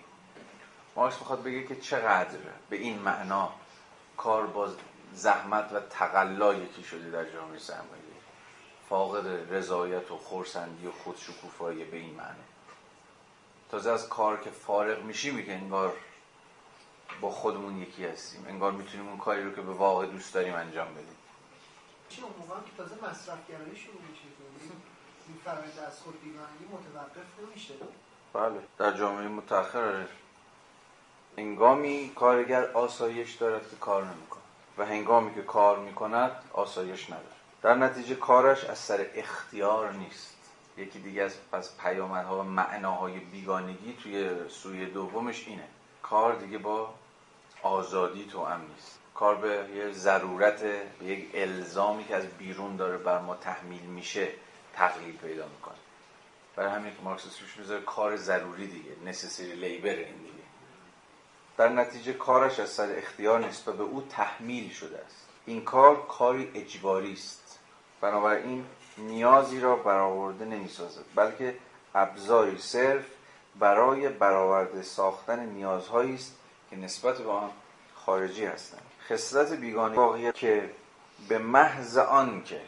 S1: مارکس می‌خواد بگه که چقدر به این معنا کار با زحمت و تقلا یکی شده در جامعه سرمایه فاقد رضایت و خورسندی و خودشکوفایی به این معنی تازه از کار که فارغ میشی میگه انگار با خودمون یکی هستیم. انگار می‌تونیم اون کاری رو که به واقع دوست داریم انجام بدیم.
S2: چه اون موقع که تازه مصرفگرایی شروع میشه؟ این فرآیند از خود بیگانگی متوقف نمیشه؟
S1: بله. در جامعه متأخر انگامی کارگر آسایش دارد که کار نمی‌کنه و هنگامی که کار می‌کند آسایش نداره در نتیجه کارش از سر اختیار نیست. یکی دیگه از پس پیامدها و معناهای بیگانگی توی سوی دومش اینه. کار دیگه با آزادی تو هم نیست. کار به یه ضرورت به یک الزامی که از بیرون داره بر ما تحمیل میشه تقلیل پیدا می‌کنه. برای همین که مارکس روش می‌ذاره کار ضروری دیگه necessary لیبر این دیگه. در نتیجه کارش از سر اختیار نیست و به او تحمیل شده است. این کار کاری اجباری است بنابراین نیازی را برآورده نمی‌سازد بلکه ابزاری صرف برای برآورده ساختن نیازهایی است که نسبت به آن خارجی هستند. خصلت بیگانه واقعیت که به محض آن که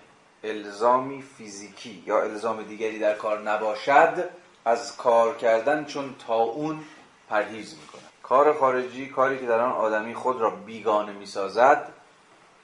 S1: الزامی فیزیکی یا الزام دیگری در کار نباشد از کار کردن چون تا اون پرهیز می‌کنه کار خارجی کاری که در آن آدمی خود را بیگانه می‌سازد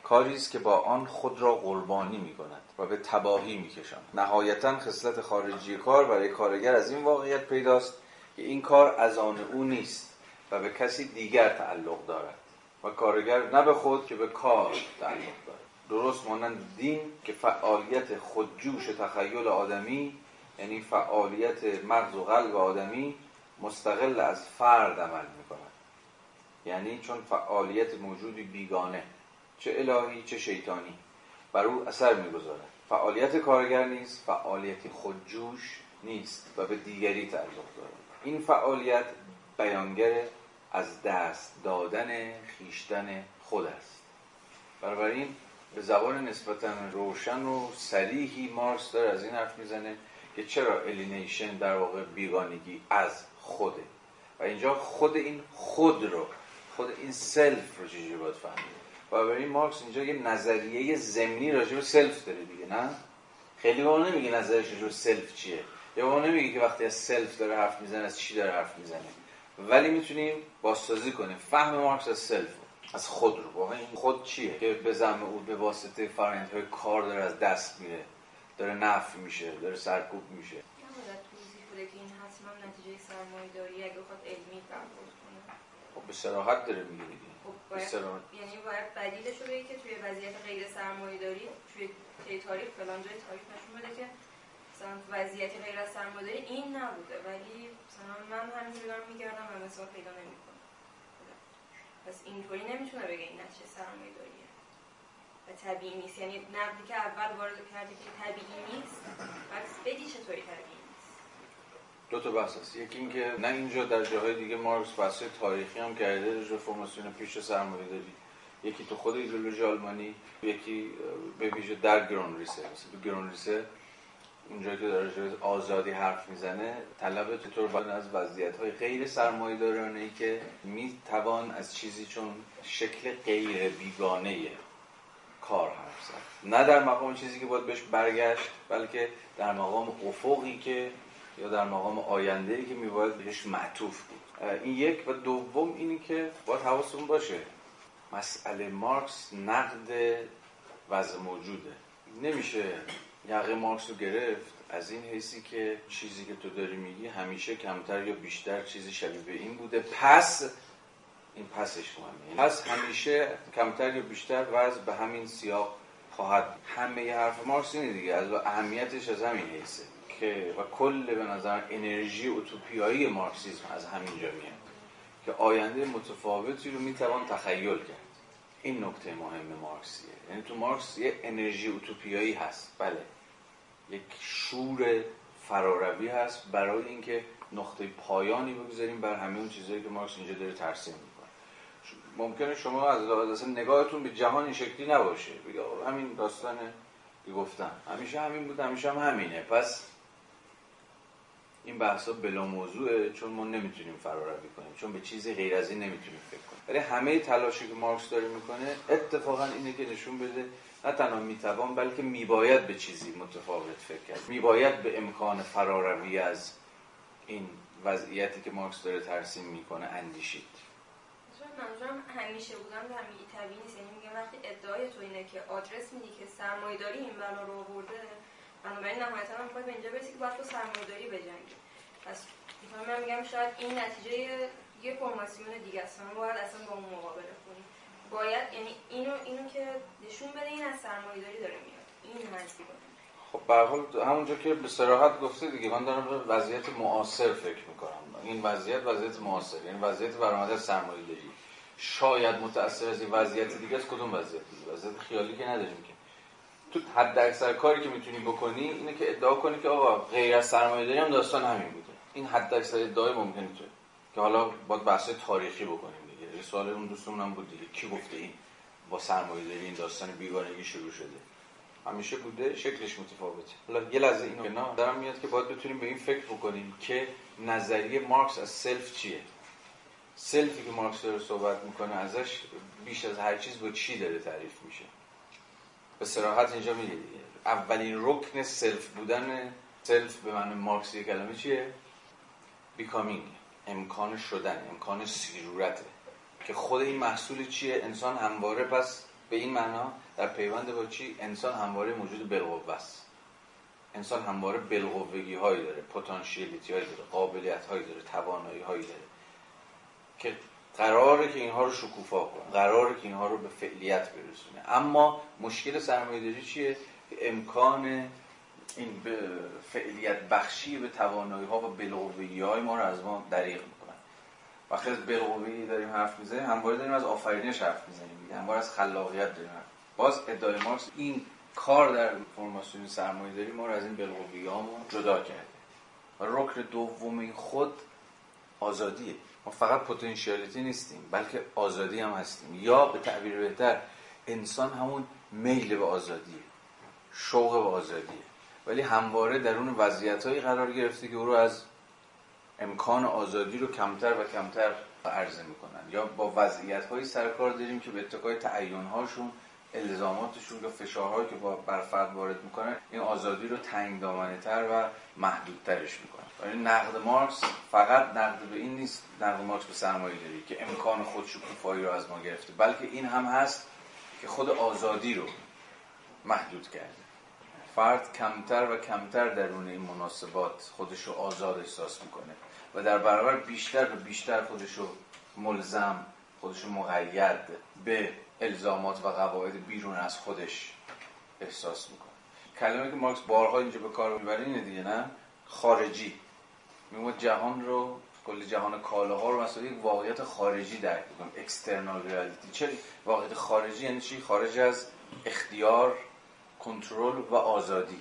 S1: کاری است که با آن خود را قربانی می‌کند. و به تباهی میکشاند نهایتا خصلت خارجی کار برای کارگر از این واقعیت پیداست که این کار از آن او نیست و به کسی دیگر تعلق دارد و کارگر نه به خود که به کار تعلق دارد. درست مانند دین که فعالیت خودجوش تخیل آدمی یعنی فعالیت مغز و قلب آدمی مستقل از فرد عمل می‌کند. یعنی چون فعالیت موجودی بیگانه چه الهی چه شیطانی بر او اثر می‌گذارد. فعالیت کارگر نیست فعالیتی خودجوش نیست و به دیگری تعلق دارد این فعالیت بیانگر از دست دادن خویشتن خود است. بنابراین به زبان نسبتا روشن و صریحی مارکس داره از این حرف می‌زنه که چرا alienation در واقع بیگانگی از خوده؟ و اینجا خود این خود رو خود این self رو چجوری باید فهمید؟ و برای مارکس اینجا یه نظریه ضمنی راجع به self داره دیگه نه؟ خیلی وا نمیگه نظرش راجع به self چیه. یا وا نمیگه که وقتی از self داره حرف می‌زنه از چی داره حرف می‌زنه. ولی می‌تونیم بازسازی کنیم. فهم مارکس از self از خود رو. واقعا این خود چیه؟ که به زعم او به واسطه فرآیندهای کار داره از دست میره. داره نفی میشه داره سرکوب میشه.
S8: که این حتما نتیجه سرمایه داری اگه بخواد علمی
S1: خب به صراحت داره میگه به
S8: باید. یعنی باید بدیلش رو که توی وضعیت غیر سرمایه داری توی تاریخ فلان جای تاریخ نشون بده که مثلا وضعیت غیر از سرمایه داری. این نبوده. ولی مثلا من همینجوری دارم میگردم و مثال پیدا نمی‌کنم. پس اینطوری نمی‌تونه بگه این نتیجه سرمایه داریه. و طبیعی نیست. یعنی نقدی که اول وارد کردی که طبیعی نیست پس بدی چطوری طبیعی؟
S1: دو تا بحث هست. یکی اینکه نه اینجا در جاهای دیگه مارکس بحث تاریخی هم کرده راجع به فرماسیون پیش سرمایه داری. یکی تو خود ایدئولوژی آلمانی یکی به ویژه در گرون ریسه به گرون ریسه اونجا که داره آزادی حرف می‌زنه طلب چطور از وضعیت های غیر سرمایه ای که می‌توان از چیزی چون شکل غیر بیگانه کار حرف زد. نه در مقام چیزی که باید بهش برگشت بلکه در مقام افقی که یا در مقام آینده ای که میباید بهش معطوف بود. این یک و دوم اینی که باید حواستون باشه. مسئله مارکس نقد وضع موجوده. نمیشه یقه مارکس رو گرفت از این حیثی که چیزی که تو داری میگی همیشه کمتر یا بیشتر چیزی شبیه به این بوده. پس این پسش مهمه. پس همیشه کمتر یا بیشتر وضع به همین سیاق خواهد. همه ی حرف مارکس اینه دیگه. از اهمیتش از همین حیثه. که و کل به نظر انرژی اوتوپیایی مارکسیسم از همینجا میاد که آینده متفاوتی رو می‌توان تخیل کرد. این نکته مهم مارکسیه. یعنی تو مارکس یه انرژی اوتوپیایی هست. بله. یک شور فراروی هست برای اینکه نقطه پایانی بگذاریم بر همه اون چیزهایی که مارکس اینجا داره ترسیم می‌کنه. ممکنه شما از اصلا نگاهتون به جهان این شکلی نباشه. بگه همین داستان گفتم. همیشه همین بود همیشه هم همینه. پس این بحثا بلا موضوعه چون ما نمی‌تونیم فراروی کنیم چون به چیزی غیر از این نمی‌تونیم فکر کنیم. ولی همه تلاشی که مارکس داره می‌کنه اتفاقا اینه که نشون بده نه تنها می‌توان بلکه میباید به چیزی متفاوت فکر کرد. میباید به امکان فراروی از این وضعیتی که مارکس داره ترسیم می‌کنه اندیشید.
S8: منظورم همیشه بودن همین طبیعی نیست. یعنی میگم وقتی ادعای تو اینه که آدرس میدی که سرمایه داری این بلا رو آورده بنابراین نهایتا هم باید به اینجا برسی که باید تو سرمایه داری بجنگی. پس من میگم شاید این نتیجه یه فرماسیون دیگه است. من باید اصلا با اون مقابله کنی. باید یعنی اینو اینو که نشون بده این از سرمایه داری داره میاد. این منظور
S1: خب به حال همونجا که به صراحت گفته دیگه من دارم به وضعیت معاصر فکر می‌کنم. این وضعیت وضعیت معاصر یعنی وضعیت برآمده سرمایه داری شاید متأثر از این وضعیت دیگه از کدوم وضعیت؟ دیگه وضعیت خیالی که نداریم که. تو حد اکثر کاری که می‌تونی بکنی اینه که ادعا کنی که آقا غیر از سرمایه داری هم داستان همین بوده. این حد اکثر ادعای ممکنه تو که حالا باید بحث تاریخی بکنیم دیگه. یه سوال اون دوستمون هم بود دیگه. کی گفته این؟ با سرمایه داری این داستان بیگانگی شروع شده. همیشه بوده شکلش متفاوته. حالا یه لحظه اینو کنار دارم میاد که باید بتونیم به این فکر بکنیم که نظریه مارکس از self چیه؟ self ی که مارکس داره صحبت می‌کنه ازش بیش از هر چیز با چی داره تعریف میشه؟ به صراحت اینجا میگه. اولین رکن self بودن self به معنی مارکسی کلمه چیه؟ becoming. امکان شدن امکان سیرورته که خود این محصول چیه؟ انسان همواره پس به این معنا در پیوند با چی؟ انسان همواره موجود بالقوه است انسان همواره بالقوگی هایی داره potentiality هایی داره قابلیت هایی داره توانایی هایی داره. که قراره که اینها رو شکوفا کنه. قراره که اینها رو به فعلیت برسونه. اما مشکل سرمایه‌داری چیه؟ که امکان این به فعلیت بخشی به توانایی ها و بالقوگی های ما رو از ما دریغ می‌کنن. وقتی از بالقوگی داریم حرف می‌زنیم. همواره داریم از آفرینش حرف می‌زنیم. دیگه همواره از خلاقیت داریم حرف. باز ادعای مارکس این کار در فرماسیون سرمایه داری ما رو از این بالقوگی جدا کرده. و رکن دوم این خود آزادیه. ما فقط پتانسیالیتی نیستیم بلکه آزادی هم هستیم. یا به تعبیر بهتر انسان همون میل به آزادیه شوق به آزادیه ولی همواره در اون وضعیت قرار گرفته که او رو از امکان آزادی رو کمتر و کمتر عرضه می‌کنن. یا با وضعیت سرکار داریم که به اتقای تعین هاشون الزاماتشون یا فشارهایی که با بر فرد وارد می‌کنن این آزادی رو تنگ دامنه تر و محدودترش می‌کنن یعنی نقد مارکس فقط نقد به این نیست نقد مارکس به سرمایه داری که امکان خودشکوفایی رو از ما گرفته بلکه این هم هست که خود آزادی رو محدود کرده. فرد کمتر و کمتر درون این مناسبات خودش رو آزاد احساس می‌کنه و در برابر بیشتر و بیشتر خودش رو ملزم خودش رو مقید به الزامات و قواعد بیرون از خودش احساس می‌کنه. کلمه که مارکس بارها اینجا به کار می‌بره اینه دیگه نه؟ خارجی. میگه جهان رو کل جهان کالاها رو مثلا یک واقعیت خارجی درک می‌کنم اکسترنال ریالیتی چه واقعیت خارجی؟ یعنی چی؟ خارج از اختیار کنترل و آزادی.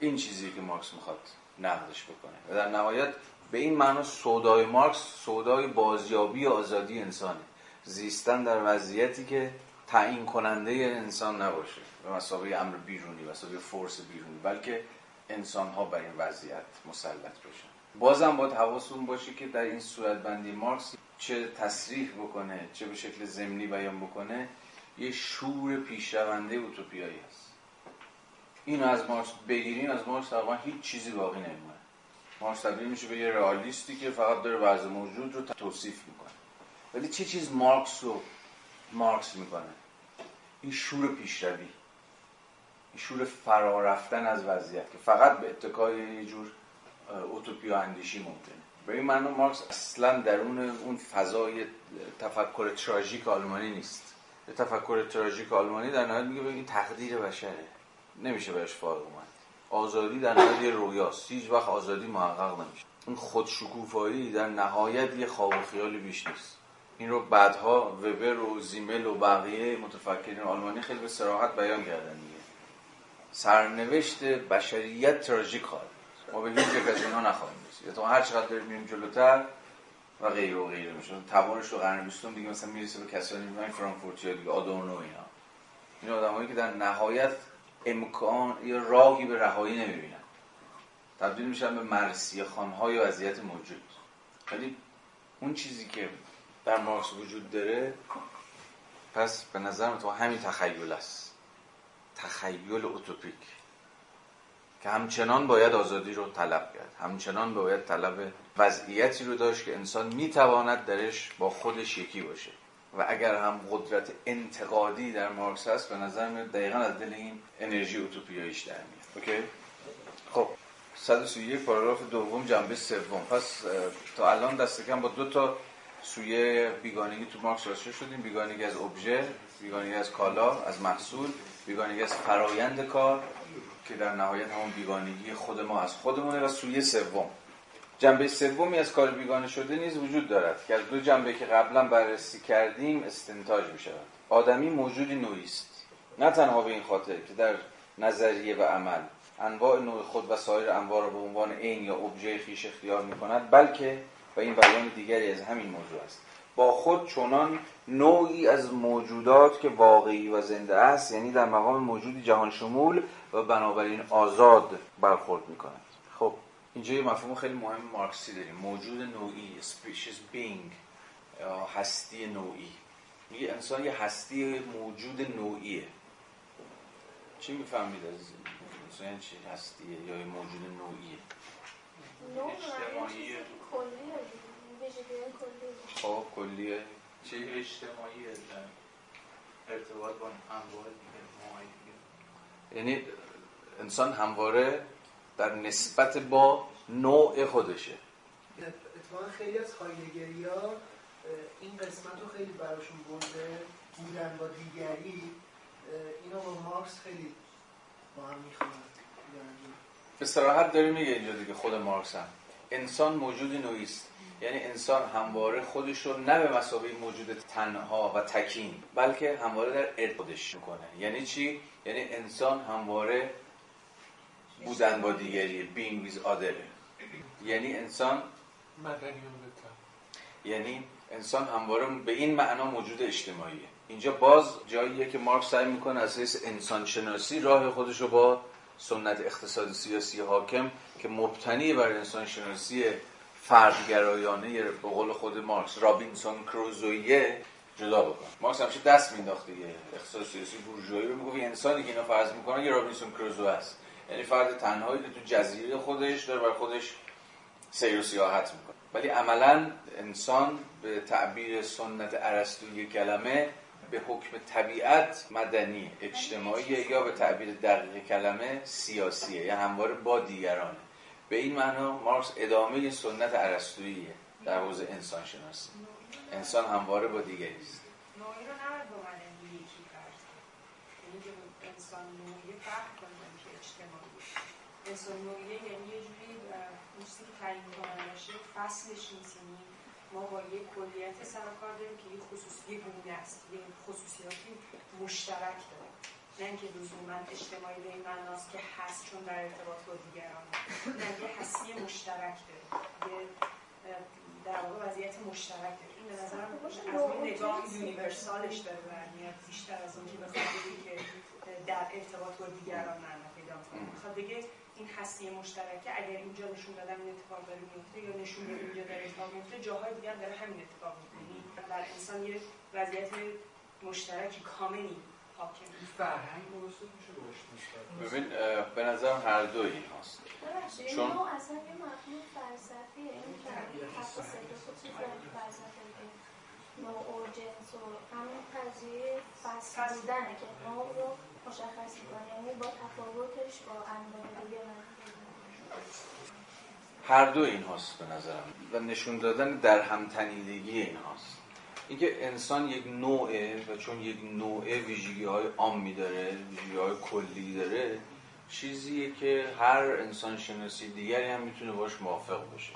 S1: این چیزی که مارکس می‌خواد نقدش بکنه. و در نهایت به این معنا سودای مارکس سودای بازیابی آزادی انسانه. زیستن در وضعیتی که تعیین کننده انسان نباشه. به مسابقه امر بیرونی مسابقه فورس بیرونی. بلکه انسان ها بر این وضعیت مسلط باشن بازم باید حواستون باشه که در این صورت بندی مارکس چه تصریح بکنه چه به شکل زمینی بیان بکنه یه شور پیشرونده اوتوپیایی هست. اینو از مارکس بگیرین از مارکس تقریبا هیچ چیزی باقی نمیمونه. مارکس تبدیل میشه به یه رئالیستی که فقط داره وضع موجود رو توصیف می‌کنه. ولی چه چیز مارکس رو مارکس می‌کنه. این شور پیشروی. این شور فرا رفتن از وضعیت که فقط به اتکای یه جور اوتوپیا اندیشی ممکنه. به این معنی مارکس اصلا درون اون فضای تفکر تراژیک آلمانی نیست. تفکر تراژیک آلمانی در نهایت میگه این تقدیر بشره. نمیشه بهش فارغ اومد. آزادی در نهایت یه رویاست. هیچ وقت آزادی محقق نمیشه. اون خودشکوفایی در نهایت یه خواب و خیالی بیش نیست. این رو بعدها وبر و زیمل و بقیه متفکرین آلمانی خیلی به سراحت بیان کردن دیگه. سرنوشت بشریت تراژیک خواهد ما به هیچ یک از اینها نخواهیم رسید. تو هر چقدر داریم میریم جلوتر و غیر و غیره میشه. توانش رو قرن بیستم دیگه مثلا می‌رسه به کسانی میگن فرانکفورتی دیگه آدورنو اینا. این آدمایی که در نهایت امکان یا راهی به رهایی نمی‌بینن. تبدیل میشن به مرسیه خانهای وضعیت موجود. ولی اون چیزی که در مارکس وجود داره. پس به نظر تو همین تخیل است. تخیل اوتوپیک. که همچنان باید آزادی رو طلب کرد. همچنان باید طلب وضعیتی رو داشت که انسان می‌تواند درش با خودش یکی باشه. و اگر هم قدرت انتقادی در مارکس هست به نظر میاد دقیقا از دل این انرژی اوتوپیاییش در میاد. اوکی؟ خب 131 پاراگراف دوم جنبه سوم. پس تا الان دست کم با دو تا سویه بیگانگی تو مارکس راسته شدیم؟ بیگانگی از ابژه بیگانگی از کالا از محصول بیگانگی از فرایند کار که در نهایت همون بیگانگی خود ما از خودمونه و سویه سوم. جنبه سومی از کار بیگانه شده نیز وجود دارد که از دو جنبه که قبلا بررسی کردیم استنتاج می شود آدمی موجودی نوعی است. نه تنها به این خاطر که در نظریه و عمل انواع نوع خود و سایر انواع را به عنوان عین یا ابژه خیش اختیار می کند بلکه و این بیان دیگری از همین موضوع است. با خود چنان نوعی از موجودات که واقعی و زنده است یعنی در مقام موجودی جهان شمول و بنابراین آزاد برخورد می کند خب اینجا یه مفهوم خیلی مهم مارکسی داریم. موجود نوعی species being یا هستی نوعی. میگه انسان یه هستی موجود نوعیه. چی می‌فهمید از انسان یعنی چی هستیه یا یه موجود نوعیه؟
S4: اجتماعی
S1: خب کلیه؟
S5: چه اجتماعی ارتباط با انواع
S1: یعنی انسان همواره در نسبت با نوع خودشه.
S2: اتفاقا خیلی از خایلگری ها این قسمت رو خیلی براشون برده بودن با دیگری اینو با مارکس خیلی با هم می‌خوان.
S1: به صراحت داره میگه اینجا دیگه خود مارکس هم. انسان موجود نوعی است. یعنی انسان همواره خودش رو نه به مسابقه موجود تنها و تکین بلکه همواره در ارتباطش می‌کنه. یعنی چی؟ یعنی انسان همواره بودن با دیگری being with other. یعنی انسان یعنی انسان همواره به این معنا موجود اجتماعیه اینجا باز جاییه که مارکس سعی می‌کنه از حیث انسان شناسی راه خودش رو با سنت اقتصاد سیاسی حاکم که مبتنی بر انسان شناسی فردگرایانه به قول خود مارکس رابینسون کروزویه جدا بکن. مارکس همیشه دست مینداخت دیگه اقتصاد سیاسی بورژوایی رو می‌گفت انسانی که اینا فرض می‌کنه یه رابینسون کروزو است. یعنی فرد تنهایی که تو جزیره خودش داره بر خودش سیر و سیاحت می‌کنه. ولی عملا انسان به تعبیر سنت ارسطویی کلمه به حکم طبیعت مدنی اجتماعی یا به تعبیر دقیق کلمه سیاسیه یا همواره با دیگرانه. به این معنا مارکس ادامه سنت ارسطوییه در حوزه انسان شناسی انسان همواره با دیگری است.
S9: یعنی انسان نوعی فرق کنیم که اجتماعی. انسان نوعیه یعنی یه جوری که تعیین کنندشه فصلش نیست یعنی ما با یه کلیت سر کار داریم که یه خصوصی گونه است. یه خصوصیاتی مشترک داره نه اینکه لزوما اجتماعی به این معناست که هست چون در ارتباط با دیگران نه یه هستی مشترک داره. یه در واقع وضعیت مشترک داره. این به نظرم از اون نگاه یونیورسالش داره برمیاد. بیشتر از اون که بخواد بگه که در ارتباط با دیگران معنا پیدا کنه. می‌خواد بگه این هستی مشترکه. اگر اینجا نشون دادم این اتفاق داره میفته یا نشون دادم اینجا داره اتفاق میفته جاهای دیگه هم داره همین اتفاق میفته در انسان یه وضعیت مشترکی کاملی حاکم
S5: فرهنگ میشه روش
S1: ببین به نظرم هر دو این هاست. چون-
S4: اصلا یه مفهوم فلسفیه این فلسفه که نوع و همین قضیه فصل بودنه که نوع رو مشخص می‌کنه. یعنی با تفاوتش با انواع دیگه
S1: هر دو این هاست به نظرم. و نشون دادن در همتنیدگی این هاست. اینکه انسان یک نوعه و چون یک نوعه ویژگی های عامی داره ویژگی های کلی داره چیزیه که هر انسان شناسی دیگری هم می‌تونه باش موافق باشه.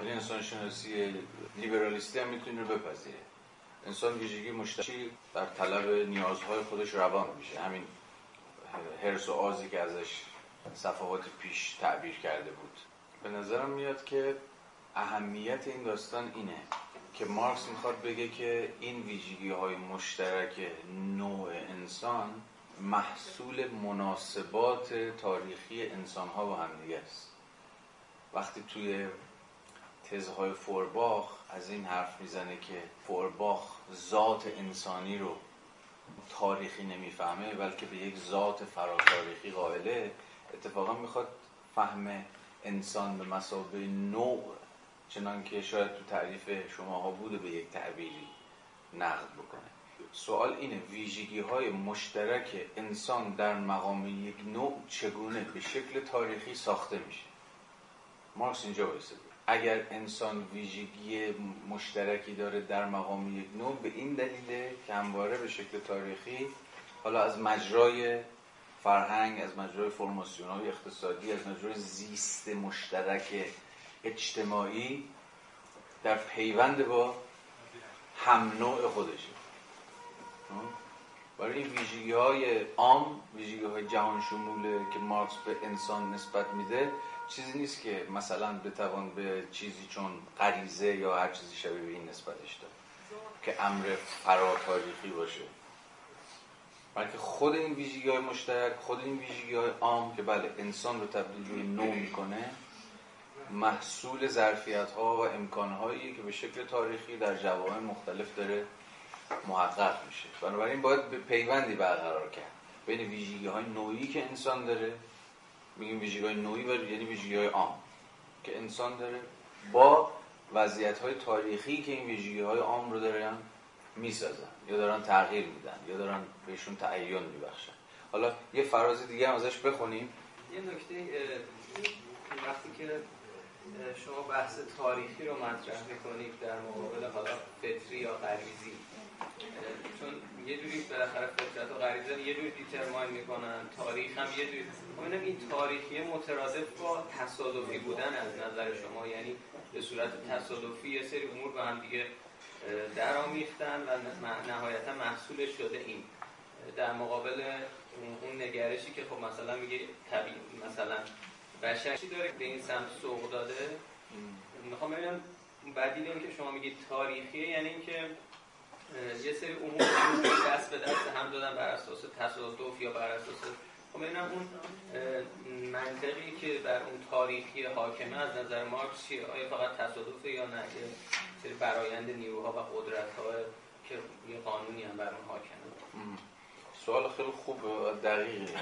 S1: ولی انسان شناسی لیبرالیستی هم می‌تونه بپذیره. انسان ویژگی مشترکی در طلب نیازهای خودش روان میشه. همین هرس و آزی که ازش صفحات پیش تعبیر کرده بود. به نظرم میاد که اهمیت این داستان اینه. که مارکس می‌خواد بگه که این ویژگی های مشترک نوع انسان محصول مناسبات تاریخی انسان ها با همدیگه است. وقتی توی تزهای فورباخ از این حرف می‌زنه که فورباخ ذات انسانی رو تاریخی نمی‌فهمه بلکه به یک ذات فراتاریخی قائله اتفاقا می‌خواد فهم انسان به مسابقه نوع چنان که شاید تو تعریف شماها بوده به یک تعبیری نقد بکنه. سوال اینه ویژگی های مشترک انسان در مقام یک نوع چگونه به شکل تاریخی ساخته میشه؟ مارکس اینجا وایساده اگر انسان ویژگی مشترکی داره در مقام یک نوع به این دلیله که همواره به شکل تاریخی حالا از مجرای فرهنگ از مجرای فرماسیون های اقتصادی از مجرای زیست مشترک اجتماعی در پیوند با هم نوع خودشه. برای این ویژگی های عام ویژگی های جهان شموله که مارکس به انسان نسبت میده چیزی نیست که مثلا بتوان به چیزی چون غریزه یا هر چیزی شبیه به این نسبتش داد. که امر فراتاریخی باشه. بلکه خود این ویژگی های مشترک خود این ویژگی های عام که بله انسان رو تبدیل به نوع می‌کنه محصول ظرفیت ها و امکان هایی که به شکل تاریخی در جوامع مختلف داره محقق میشه. بنابراین باید به پیوندی برقرار کرد. بین ویژگی های نوعی که انسان داره میگیم ویژگی های نوعی و یعنی ویژگی های عام که انسان داره با وضعیت های تاریخی که این ویژگی های عام رو دارن می‌سازن یا دارن تغییر میدن یا دارن بهشون تعین میبخشن. حالا یه فراز دیگه هم ازش بخونیم.
S10: یه نکته وقتی که شما بحث تاریخی رو مطرح می‌کنید در مقابل حالا فطری یا غریزی. چون یه جوری بالاخره فطرت و غریزه یه جوری دیترماین می‌کنن تاریخ هم یه جوری. اینم این تاریخی مترادف با تصادفی بودن از نظر شما. یعنی به صورت تصادفی یه سری امور با هم دیگه درآمیختن و نه- نهایتا محصولش شده این. در مقابل اون نگرشی که خب مثلا میگه طبیعی مثلا بشر چی داره به این سمت سوق داده؟ می‌خوام ببینم بدیل این که شما میگید تاریخیه یعنی اینکه یه سری امور دست به دست هم دادن بر اساس تصادف یا بر اساس خب ببینم اون منطقی که بر اون تاریخی حاکمه از نظر مارکس چیه؟ آیا فقط تصادفه یا نه؟ یه سری برایند نیروها و قدرت که یه قانونی هم بر اون حاکمه.
S1: سوال خیلی خوب و دقیقه.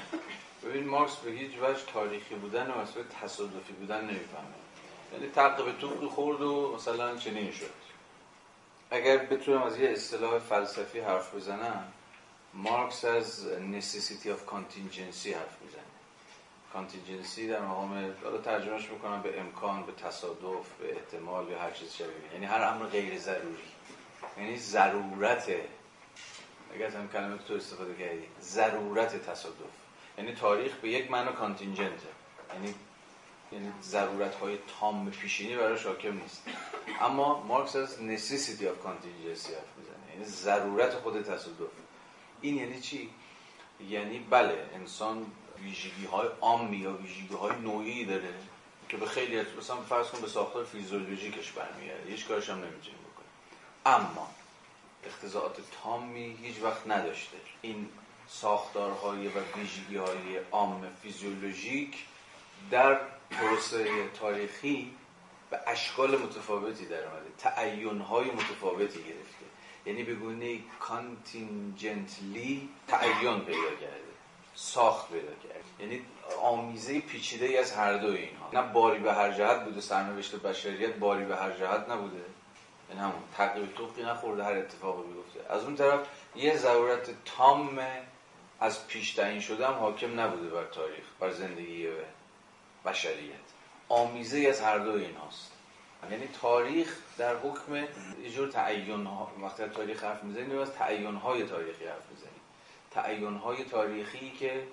S1: ببین مارکس به هیچ وجه تاریخی بودن و اصلا تصادفی بودن نمی‌فهمه. یعنی تق به خورد و مثلا چنین شد. اگر بتونم از یه اصطلاح فلسفی حرف بزنم مارکس از necessity of contingency حرف می‌زنه. کانتینجنسی در مقام حالا ترجمهش می‌کنم به امکان به تصادف به احتمال یا هر چیز شبیه. یعنی هر امر غیر ضروری. یعنی ضرورت. اگر هم کلمه تو استفاده کردی ضرورت تصادف. یعنی تاریخ به یک معنی کانتینجنته یعنی یعنی ضرورت های تام پیشینی برای حاکم نیست. اما مارکس از necessity of contingency حرف می‌زنه. یعنی ضرورت خود تصادف. این یعنی چی؟ یعنی بله انسان ویژگی های عامی یا ویژگی های نوعی داره که به خیلی مثلا فرض کن به ساختار فیزیولوژیکش برمیگرده. هیچ کارش هم نمی‌تونیم بکنیم. اما اختزاعات تامی هیچ وقت نداشته. این ساختارهای و ویژگی های عام فیزیولوژیک در پروسه تاریخی به اشکال متفاوتی در اومده. تعین های متفاوتی گرفته. یعنی به گونه کانتینجنتلی تعین پیدا کرده. ساخت پیدا کرد یعنی آمیزه پیچیده از هر دو اینها. نه باری به هر جهت بوده سرنوشت بشریت باری به هر جهت نبوده. این همون تقریب توقی نخورده هر اتفاقی بیفته. از اون طرف یه ضرورت تام از پیش تعیین شده هم حاکم نبوده بر تاریخ بر زندگی بشریت. آمیزه از هر دو اینهاست. یعنی تاریخ در حکم یه جور تعین ها وقتی تاریخ حرف می‌زنیم از تعین های تاریخی حرف می‌زنیم. تعین های تاریخی که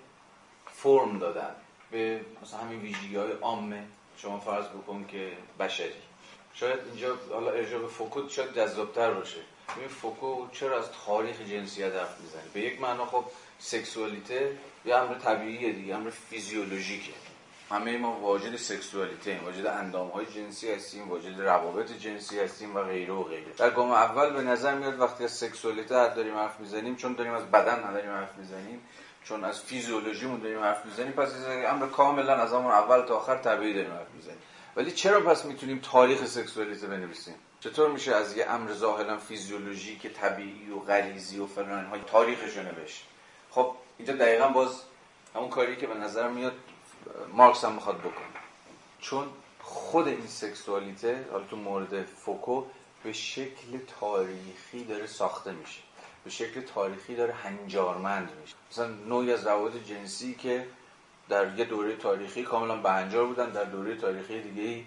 S1: فرم دادن به مثلا همین ویژگی های عامه شما فرض بکن که بشری. شاید اینجا حالا ارجاع به فوکو شاید جذابتر باشه. ببین فوکو چرا از تاریخ جنسیت حرف می‌زنه؟ به یک معنا خب سکسوالیته یه امر طبیعیه دیگه امر فیزیولوژیکه. همه ما واجد سکسوالیته واجد اندام های جنسی هستیم واجد روابط جنسی هستیم و غیره و غیره. در گام اول به نظر میاد وقتی از سکسوالیته داریم حرف می‌زنیم چون داریم از بدن نداریم حرف می‌زنیم چون از فیزیولوژیمون داریم حرف می‌زنیم پس امر کاملا از همون اول تا آخر طبیعی داریم حرف می‌زنیم. ولی چرا پس می‌تونیم تاریخ سکسوالیته بنویسیم؟ چطور میشه از یه امر ظاهرا فیزیولوژیک طبیعی و غریزی و فلان های تاریخش نوشت؟ خب اینجا دقیقا باز همون کاری که به نظر میاد مارکس هم می‌خواد بکنه. چون خود این سکسوالیته حالا تو مورد فوکو به شکل تاریخی داره ساخته میشه. به شکل تاریخی داره هنجارمند میشه. مثلا نوعی از روابط جنسی که در یه دوره تاریخی کاملا بهنجار بودن در دوره تاریخی دیگه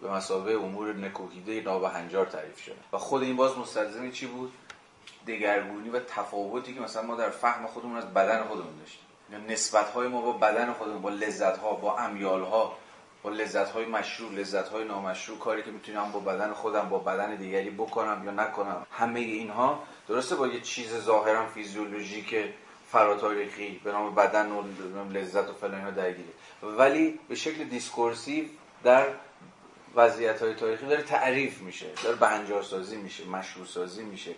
S1: به مسابقه امور نکوهیده نابهنجار تعریف شده. و خود این باز مستلزم چی بود؟ دگرگونی و تفاوتی که مثلا ما در فهم خودمون از بدن خودمون داشتیم. نسبت های ما با بدن خودمون با لذت ها با امیال ها با لذت های مشروع لذت های نامشروع کاری که می‌تونم با بدن خودم با بدن دیگری بکنم یا نکنم. همه اینها درسته با یه چیز ظاهرا فیزیولوژیک فراتاریخی به نام بدن و لذت و فلان ها درگیره. ولی به شکل discursive در وضعیت های تاریخی داره تعریف میشه. داره بهنجار سازی میشه مشروع سازی میشه.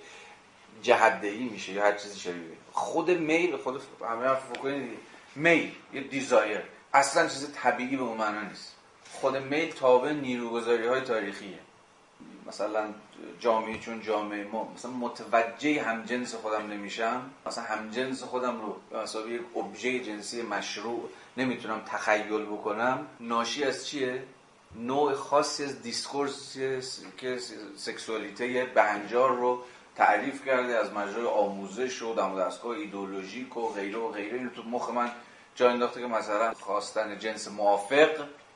S1: جهت‌دهی میشه یا هر چیزی شبیه خود میل خود همه حرف بکنید میل یه desire. اصلا چیز طبیعی به اون معنا نیست. خود میل تابع نیروگذاری های تاریخیه. مثلا جامعه چون جامعه ما مثلا متوجه همجنس خودم نمیشم. مثلا همجنس خودم رو مثلا یک ابژه جنسی مشروع نمی‌تونم تخیل بکنم. ناشی از چیه؟ نوع خاصی از discourse که sexualité بهنجار رو تعریف کرده از مجرای آموزش و دم و دستگاه ایدولوژیک و غیره و غیره. اینو تو مخ من جا انداخته که مثلا خواستن جنس موافق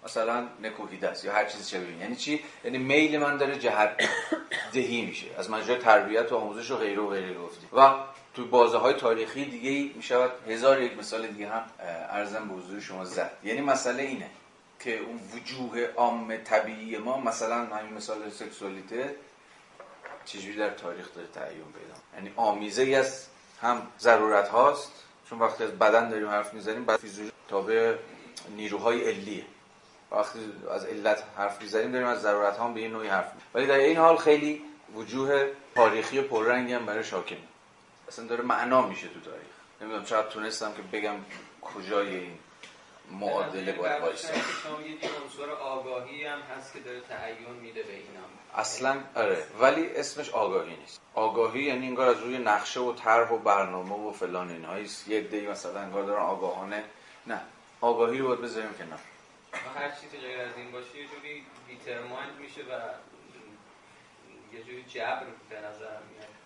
S1: مثلا نکوهیده است یا هر چیزی شبیه یعنی چی؟ یعنی میل من داره جهت دهی میشه. از مجرای تربیت و آموزش و غیره و غیره گفتی. و تو بازه های تاریخی دیگه می شود هزار یک مثال دیگه هم ارزم به حضور شما زد. یعنی مسئله اینه که اون وجوه عام طبیعی ما مثلا همین مثال سکسوالیته چجوری در تاریخ داره تعیین پیدا یعنی آمیزه ای از هم ضرورت هاست چون وقتی از بدن داریم حرف می‌زنیم بعد فیزیولوژی تابع نیروهای علیه. وقتی از علت حرف می‌زنیم داریم از ضرورت ها به این نوعی حرف ولی در این حال خیلی وجوه تاریخی پررنگی هم برای شاکن اصلا داره معنا میشه تو تاریخ. نمی‌دونم شاید تونستم که بگم کجای این معادله باید وایسا
S10: یه عنصر آگاهی هم هست که داره تعین میده به اینم.
S1: اصلا آره ولی اسمش آگاهی نیست. آگاهی یعنی انگار از روی نقشه و طرح و برنامه و فلان اینهایی یه دی مثلا انگار دارن آگاهانه. نه آگاهی رو باید بذاریم کنار.
S10: هر چیزی غیر از این باشه یه جوری دیترمایند میشه و یه جوری جبر به نظر میاد.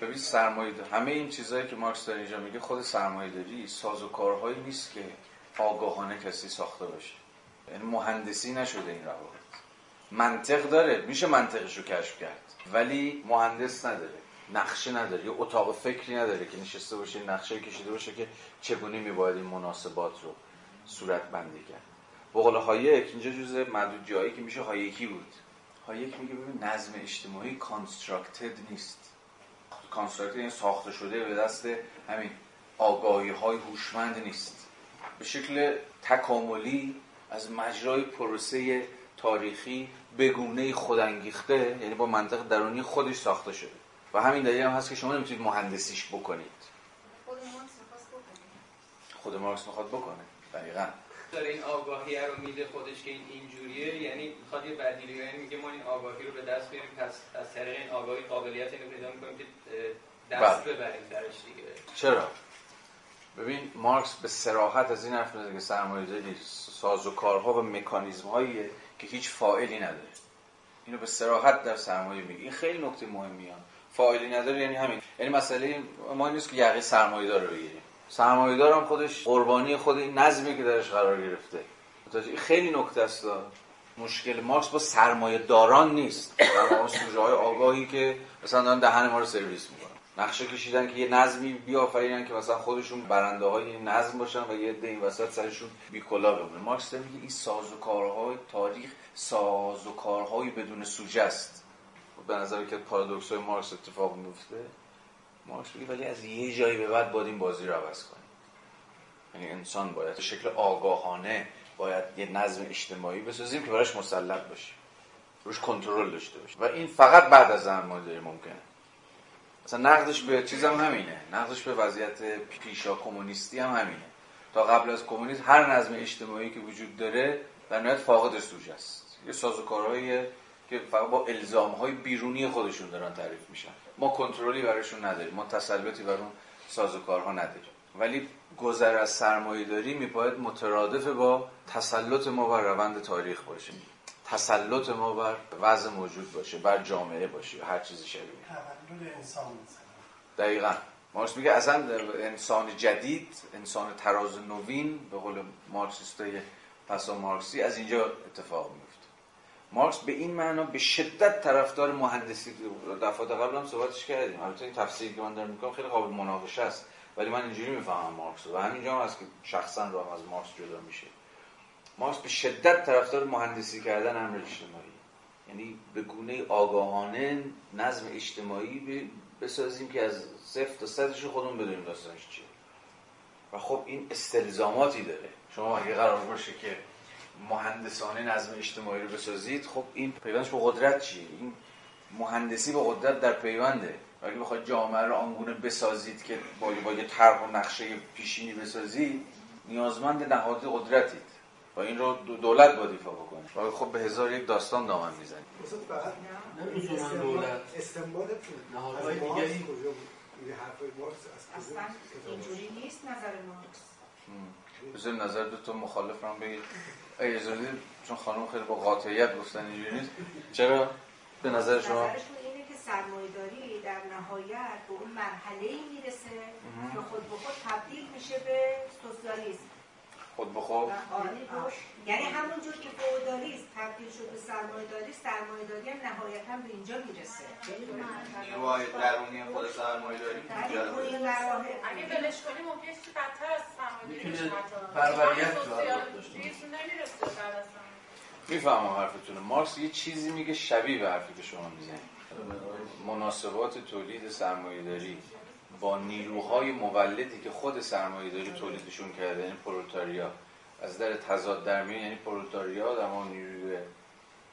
S1: ببین سرمایه همه این چیزهایی که مارکس در اینجا میگه خود سرمایه داری ساز و کارهایی نیست که آگاهانه کسی ساخته باشه. یعنی مهندسی نشده این روابط. منطق داره. میشه منطقش رو کشف کرد. ولی مهندس نداره. نقشه نداره. یه اتاق فکری نداره که نشسته باشه نقشه کشیده باشه که چگونه میباید این مناسبات رو صورت بندی کرد. بقول هایک اینجا جزء معدود جایی که میشه هایکی بود. هایک میگه ببین نظم اجتماعی constructed نیست. constructed یعنی ساخته شده به دست همین آگاهی های هوشمند نیست. به شکل تکاملی از مجرای پروسه تاریخی بگونه خودانگیخته یعنی با منطق درونی خودش ساخته شده. و همین دلیل هم هست که شما نمی‌تونید مهندسیش بکنید. خود مارکس می‌خواد بکنه. دقیقا.
S10: داره این آگاهی رو میده خودش که این اینجوریه. یعنی می‌خواد یه بدیلی یعنی میگه ما این آگاهی رو به دست بیاریم پس از طریق این آگاهی قابلیت اینو پیدا می‌کنیم که دست بله. ببریم درش دیگه.
S1: چرا؟ ببین مارکس به سراحت از این حرف می‌زنه که سرمایه‌داری ساز و کارها و مکانیزم هاییه که هیچ فاعلی نداره. اینو به سراحت در سرمایه میگه. این خیلی نکته مهمیه. فاعلی نداره یعنی همین. یعنی مسئله ما نیست که یقه سرمایه‌دار رو بگیریم. سرمایه‌دار هم خودش قربانی خود این نظمی که درش قرار گرفته. خیلی نکته است. مشکل مارکس با سرمایه داران نیست سوژه های آگاهی که مثلا دهن ما رو سرویس می‌کنن. نقشه کشیدن که یه نظمی بیافرینن که مثلا خودشون برنده های نظم باشن و یه این وسط سرشون بیکلا بمونه. مارکس میگه این ساز و کارهای تاریخ ساز و کارهای بدون سوژه است. به نظر که پارادوکس های مارکس اتفاق میفته مارکس میگه ولی از یه جایی به بعد باید این بازی رو عوض کنیم. یعنی انسان باید به شکل آگاهانه باید یه نظم اجتماعی بسازیم که براش مسلط باشیم. روش کنترل داشته باشیم. و این فقط بعد از داری ممکنه. مثلا نقدش به چیزم همینه. نقدش به وضعیت پیشا کمونیستی هم همینه. تا قبل از کمونیسم هر نظم اجتماعی که وجود داره در نهایت فاقد سوژه است. یه سازوکارهایی که فقط با الزام های بیرونی خودشون دارن تعریف میشن. ما کنترلی براشون نداریم. ما تسلطی بر اون سازوکارها نداریم. ولی گذر از سرمایه داری میباید مترادف با تسلط ما بر روند تاریخ باشه تسلط ما بر وضع موجود باشه بر جامعه باشه هر چیزی شبیه
S11: تولد انسان
S1: دقیقا. مارکس میگه اصلا انسان جدید انسان تراز نوین به قول مارکسیستای پسا مارکسی از اینجا اتفاق میفته. مارکس به این معنا به شدت طرفدار مهندسی دفعات قبل هم صحبتش کردیم. البته این تفسیری که من دارم می‌کنم خیلی قابل مناقشه است. ولی من اینجوری می‌فهمم مارکس و همینجا هم هست که شخصا رو هم از مارکس جدا میشه. مارکس به شدت طرفدار مهندسی کردن امر اجتماعی. یعنی به گونه آگاهانه نظم اجتماعی بسازیم که از صفر تا صدش خودمون بدونیم داستانش چیه. و خب این استلزاماتی داره. شما اگه قرار باشه که مهندسانه نظم اجتماعی رو بسازید خب این پیوندش به قدرت چیه؟ این مهندسی به قدرت در پیونده. اگه بخواید جامعه رو آنگونه بسازید که با, با یه طرح و نقشه پیشینی بسازید نیازمند نهاد قدرتید. و این رو دولت باید ایفا بکنه و خب به هزار یک داستان دامن می‌زنید
S11: فقط
S6: نه دولت.
S11: استنباط
S6: نهادهای دیگری
S12: اصلا اینجوری نیست نظر مارکس.
S1: بذار نظر دو تا مخالف هم بگید. ای اجازه چون خانم خیلی با قاطعیت گفتن اینجوری نیست. چرا؟ به نظر شما؟
S12: اینه که سرمایه‌داری در نهایت به اون مرحله می‌رسه که خود به خود تبدیل میشه به سوسیالیسم.
S1: خود به خود.
S12: یعنی همونجور که فئودالیسم تبدیل شد به سرمایه‌داری سرمایه‌داری هم نهایتا به اینجا می‌رسه.
S1: نیروهای درونی خود سرمایه‌داری
S7: اگه بلش کنی ممکنه چیزی بدتر از سرمایه‌داری
S1: پروریت
S7: نمی‌رسه بعد از
S1: می‌فهمم حرفتون مارکس یه چیزی میگه شبیه به حرفی که شما می‌زنید. مناسبات تولید سرمایه‌داری. با نیروهای مولدی که خود سرمایه داری تولیدشون کرده یعنی پرولتاریا. از در تضاد در میان یعنی پرولتاریا در ما نیروی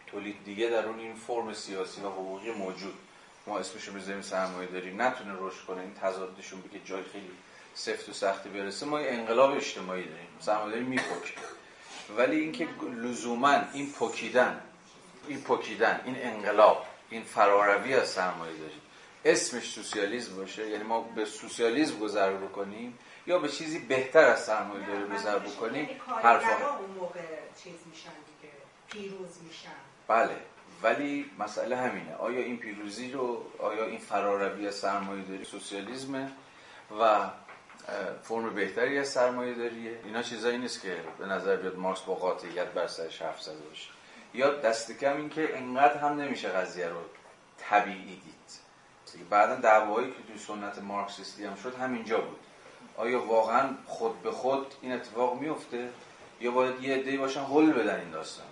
S1: تولید دیگه در اون این فرم سیاسی و حقوقی موجود. ما اسمشو بذاریم سرمایه داری نتونه رشد کنه. این تضادشون به که جای خیلی سفت و سختی برسه ما یه انقلاب اجتماعی داریم. سرمایه داری میپکه. ولی اینکه لزوما این پکیدن این پکیدن این انقلاب این فراروی از سرمایه داری اسمش سوسیالیسم باشه؟ یعنی ما به سوسیالیسم گذر بکنیم؟ یا به چیزی بهتر از سرمایه داری گذر بکنیم؟
S12: حرفا. اون موقع چیز میشن دیگه پیروز میشن.
S1: بله ولی مسئله همینه. آیا این پیروزی رو آیا این فراروی از سرمایه داری سوسیالیزمه و فرم بهتری از سرمایه داریه؟ اینا چیزایی نیست که به نظر بیاد مارکس با قاطعیت بر سرش حرف زده باشه. یا دست کم این که انقدر هم نمیشه قضیه رو طبیعی دید. بعدا دعوایی که توی سنت مارکسیستی هم شد همینجا بود. آیا واقعا خود به خود این اتفاق میفته یا باید یه عده‌ای باشن حل بدن این داستان؟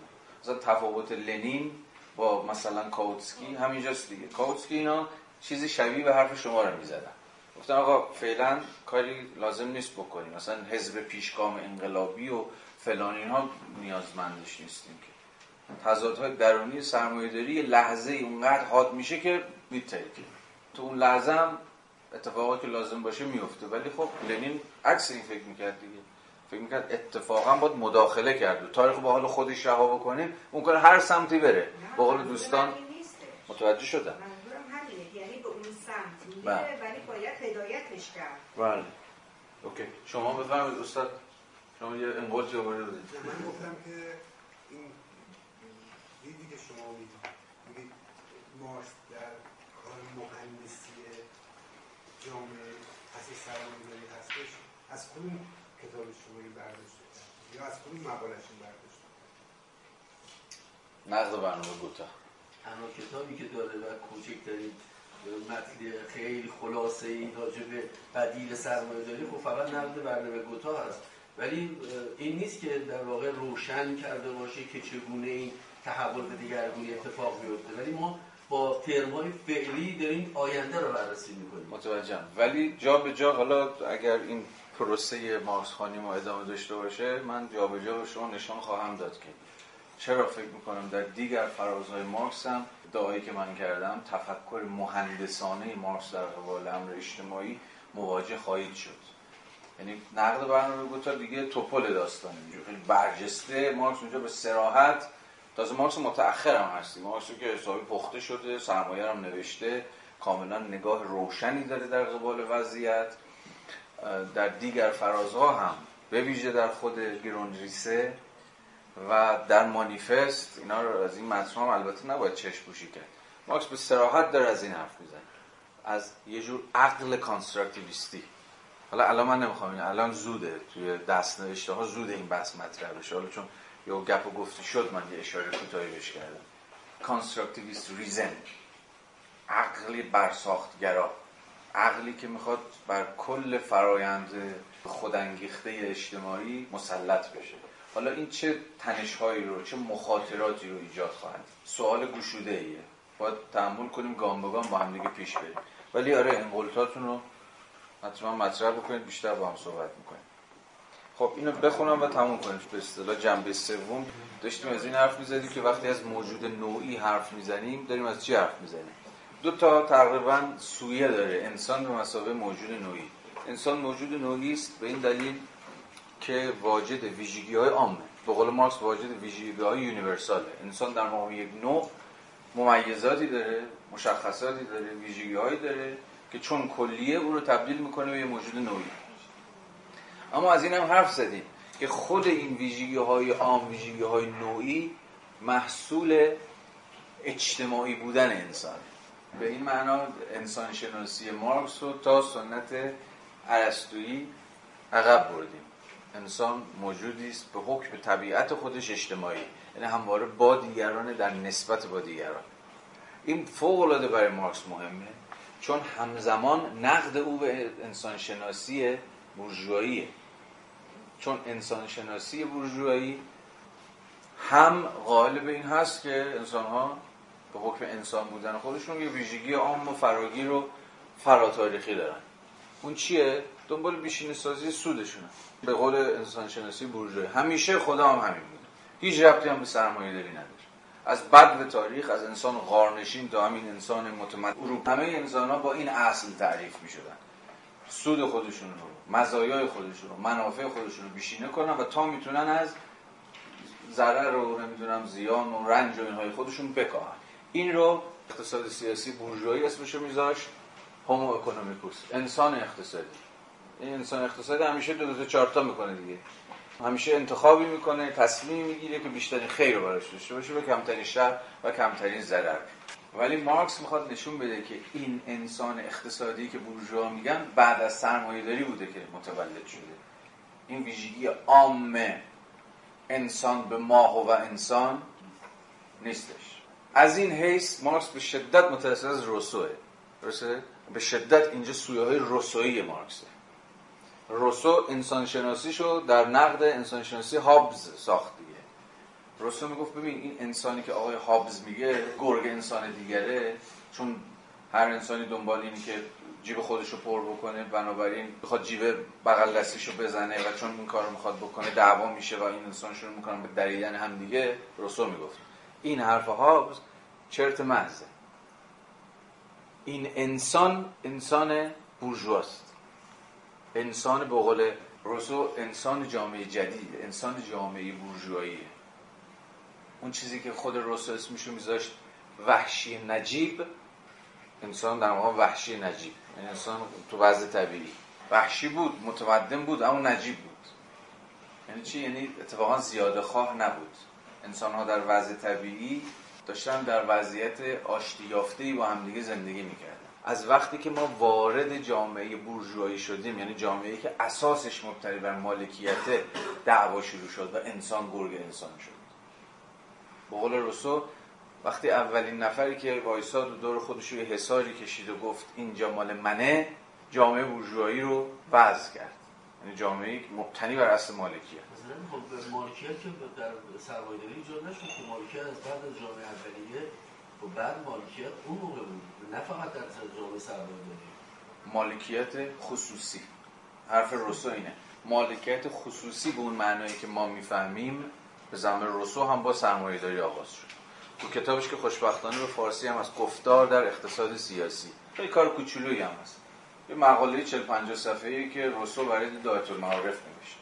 S1: مثلا تفاوت لنین با مثلا کاوتسکی همینجاست دیگه. کاوتسکی اینا چیزی شبیه به حرف شما رو می‌زدن. گفتن آقا فعلا کاری لازم نیست بکنیم. مثلا حزب پیشگام انقلابی و فلان اینها نیازمندش نیستیم که. تضادهای درونی سرمایه‌داری یه لحظه اونقدر حاد میشه که میتره تو اون لحظه هم اتفاقی که لازم باشه میفته. ولی خب لنین عکس این فکر می‌کرد دیگه. فکر می‌کرد اتفاقا باید مداخله کرد. و تاریخ با حال خودش رها بکنیم اون هر سمتی بره. با حال دوستان متوجه شدن.
S12: منظورم همینه یعنی به اون سمت میره بله. ولی باید هدایتش کرد.
S1: بله. اوکی. شما بفرمایید استاد. شما یه انقل جوابی
S11: بدید. من گفتم که این دیدی که شما میگید. مارس در کار مهندسی جامعه پس سرمایه‌داری هستش از کدوم کتاب شما این برداشته یا از کدوم مقالش این برداشته
S1: نقد برنامه گوتا
S13: تنها کتابی که داره و کوچکترین متن خیلی خلاصه ای راجع به بدیل سرمایه داری خب فقط نقد برنامه گوتا هست. ولی این نیست که در واقع روشن کرده باشه که چگونه این تحول به دیگرگونی اتفاق بیفته. ولی ما با ترمای فعلی داریم آینده رو بررسی می‌کنیم.
S1: متوجهم. ولی جا به جا حالا اگر این پروسه مارکس خانی ما ادامه داشته باشه من جا به جا به شما نشان خواهم داد که چرا فکر می‌کنم در دیگر فرازهای مارکس هم دعایی که من کردم تفکر مهندسانه مارکس در قبال امر اجتماعی مواجه خواهید شد. یعنی نقد برنامه گوتا دیگه توپل داستان اینجور. خیلی برجسته. مارکس اونجا به سراحت تازه مارکس متأخر هم هستی مارکس که حسابی پخته شده سرمایه هم نوشته کاملا نگاه روشنی داره در قبال وضعیت. در دیگر فرازها هم به ویژه در خود گرونریسه و در مانیفست اینا رو از این متن هم البته نباید چشم پوشی کرد. مارکس به صراحت داره از این حرف می‌زنه. از یه جور عقل constructivist ی. حالا الان من نمی‌خوام الان زوده. توی دست نوشته ها زوده این بحث مطرح بشه حالا چون یه گپ و گفتی شد من یه اشاره کوتاهی بهش کردم. constructivist reason عقلی برساختگرا. عقلی که می‌خواد بر کل فرایند خودانگیخته اجتماعی مسلط بشه. حالا این چه تنشهایی رو چه مخاطراتی رو ایجاد خواهد سوال گشوده ایه باید تحمل کنیم گام به گام با هم دیگه پیش بریم. ولی آره انقلتاتون رو حتما مطرح بکنید بیشتر با هم صحبت می‌کنیم. خب اینو بخونم و تموم کنیم. به اصطلاح جنبه سوم داشتیم از این حرف می‌زدیم که وقتی از موجود نوعی حرف می‌زنیم داریم از چی حرف می‌زنیم؟ دو تا تقریبا سویه داره. انسان به مسابقه موجود نوعی. انسان موجود نوعی است به این دلیل که واجد ویژگی های عامه. به قول مارکس واجد ویژگی های یونیورساله. انسان در مقام یک نوع ممیزاتی داره مشخصاتی داره ویژگی هایی داره که چون کلیه او رو تبدیل می‌کنه به یه موجود نوعی. اما از این هم حرف زدیم که خود این ویژگی های عام ویژگی های نوعی محصول اجتماعی بودن انسان. به این معنا انسان شناسی مارکس رو تا سنت ارسطویی عقب بردیم. انسان موجودی است به حکم طبیعت خودش اجتماعی یعنی همواره با دیگران در نسبت با دیگران. این فوق العاده برای مارکس مهمه چون همزمان نقد او به انسان شناسی بورژواییه چون انسان شناسی بورژوایی هم غالب این هست که انسان ها به حکم انسان بودن خودشون یه ویژگی عام و فراگیر رو فراتاریخی دارن. اون چیه؟ دنبال بیشینه سازی سودشونه. به قول انسان شناسی بورژوایی همیشه خدا هم همین بوده. هیچ ربطی هم به سرمایه داری نداره. از بد به تاریخ از انسان غارنشین تا همین انسان متمد اروپا همه انسان ها با این اصل تعریف می شدن سود خودشون رو. مزایای خودشون رو منافع خودشون رو بیشینه کنن و تا می‌تونن از ضرر رو نمی‌دونم زیان و رنج و اینهای خودشون بکاهن. این رو اقتصاد سیاسی بورژوایی اسمشو میذاشت هومو اکونومیکوس انسان اقتصادی. این انسان اقتصادی همیشه دو دو چارتا می‌کنه دیگه. همیشه انتخابی می‌کنه تصمیمی می‌گیره که بیشترین خیر رو براش داشته باشه و کمترین شر و کمترین ضرر. ولی مارکس می‌خواد نشون بده که این انسان اقتصادی که بورژوا میگن بعد از سرمایه‌داری بوده که متولد شده. این ویژگی عام انسان به ماه و انسان نیستش. از این حیث مارکس به شدت متأثر از روسوه درسته؟ به شدت اینجا سویه های روسویی مارکسه. روسو انسان شناسی شو در نقد انسان شناسی هابز ساخت. روسو می‌گفت ببین این انسانی که آقای هابز میگه گرگ انسان دیگره. چون هر انسانی دنبال اینی که جیب خودش رو پر بکنه بنابراین بخواد جیب بغل دستیشو بزنه و چون این کار رو می‌خواد بکنه دعوا میشه و این انسان شروع می‌کنن به دریدن هم دیگه. روسو می‌گفت این حرف هابز چرت محضه این انسان انسان بورژواست. انسان به قول روسو انسان جامعه جدید انسان جامعه بورژواییه اون چیزی که خود روسو اسمشو میذاشت وحشی نجیب انسان در واقع وحشی نجیب. این انسان تو وضع طبیعی. وحشی بود متمدن بود اما نجیب بود. یعنی چی؟ یعنی اتفاقا زیاده خواه نبود. انسان ها در وضع طبیعی داشتن در وضعیت آشتی یافته با همدیگه زندگی می‌کردن. از وقتی که ما وارد جامعه بورژوایی شدیم یعنی جامعه که اساسش مبتنی بر مالکیت دعوا شروع شد و انسان گرگ انسان شد. به قول روسو وقتی اولین نفری که وایساد و دور خودش یه حساری کشید و گفت اینجا مال منه جامعه بورژوایی رو وضع کرد. یعنی جامعه مبتنی بر اصل مالکیت.
S13: خب مالکیت که در سرمایه‌داری ایجاد نشد که مالکیت از بعد از جامعه اولیه و بعد مالکیت اون موقع بود. نه فقط در جامعه سرمایه‌داری.
S1: مالکیت خصوصی. حرف روسو اینه. مالکیت خصوصی به اون معنایی که ما می‌فهمیم به روسو هم با سرمایه‌داری آغاز شد. تو کتابش که خوشبختانه به فارسی هم از گفتار در اقتصاد سیاسی. خیلی کار کوچولویی هم هست. یه مقاله 40 50 صفحه‌ای که روسو برای دایت المعارف نوشته.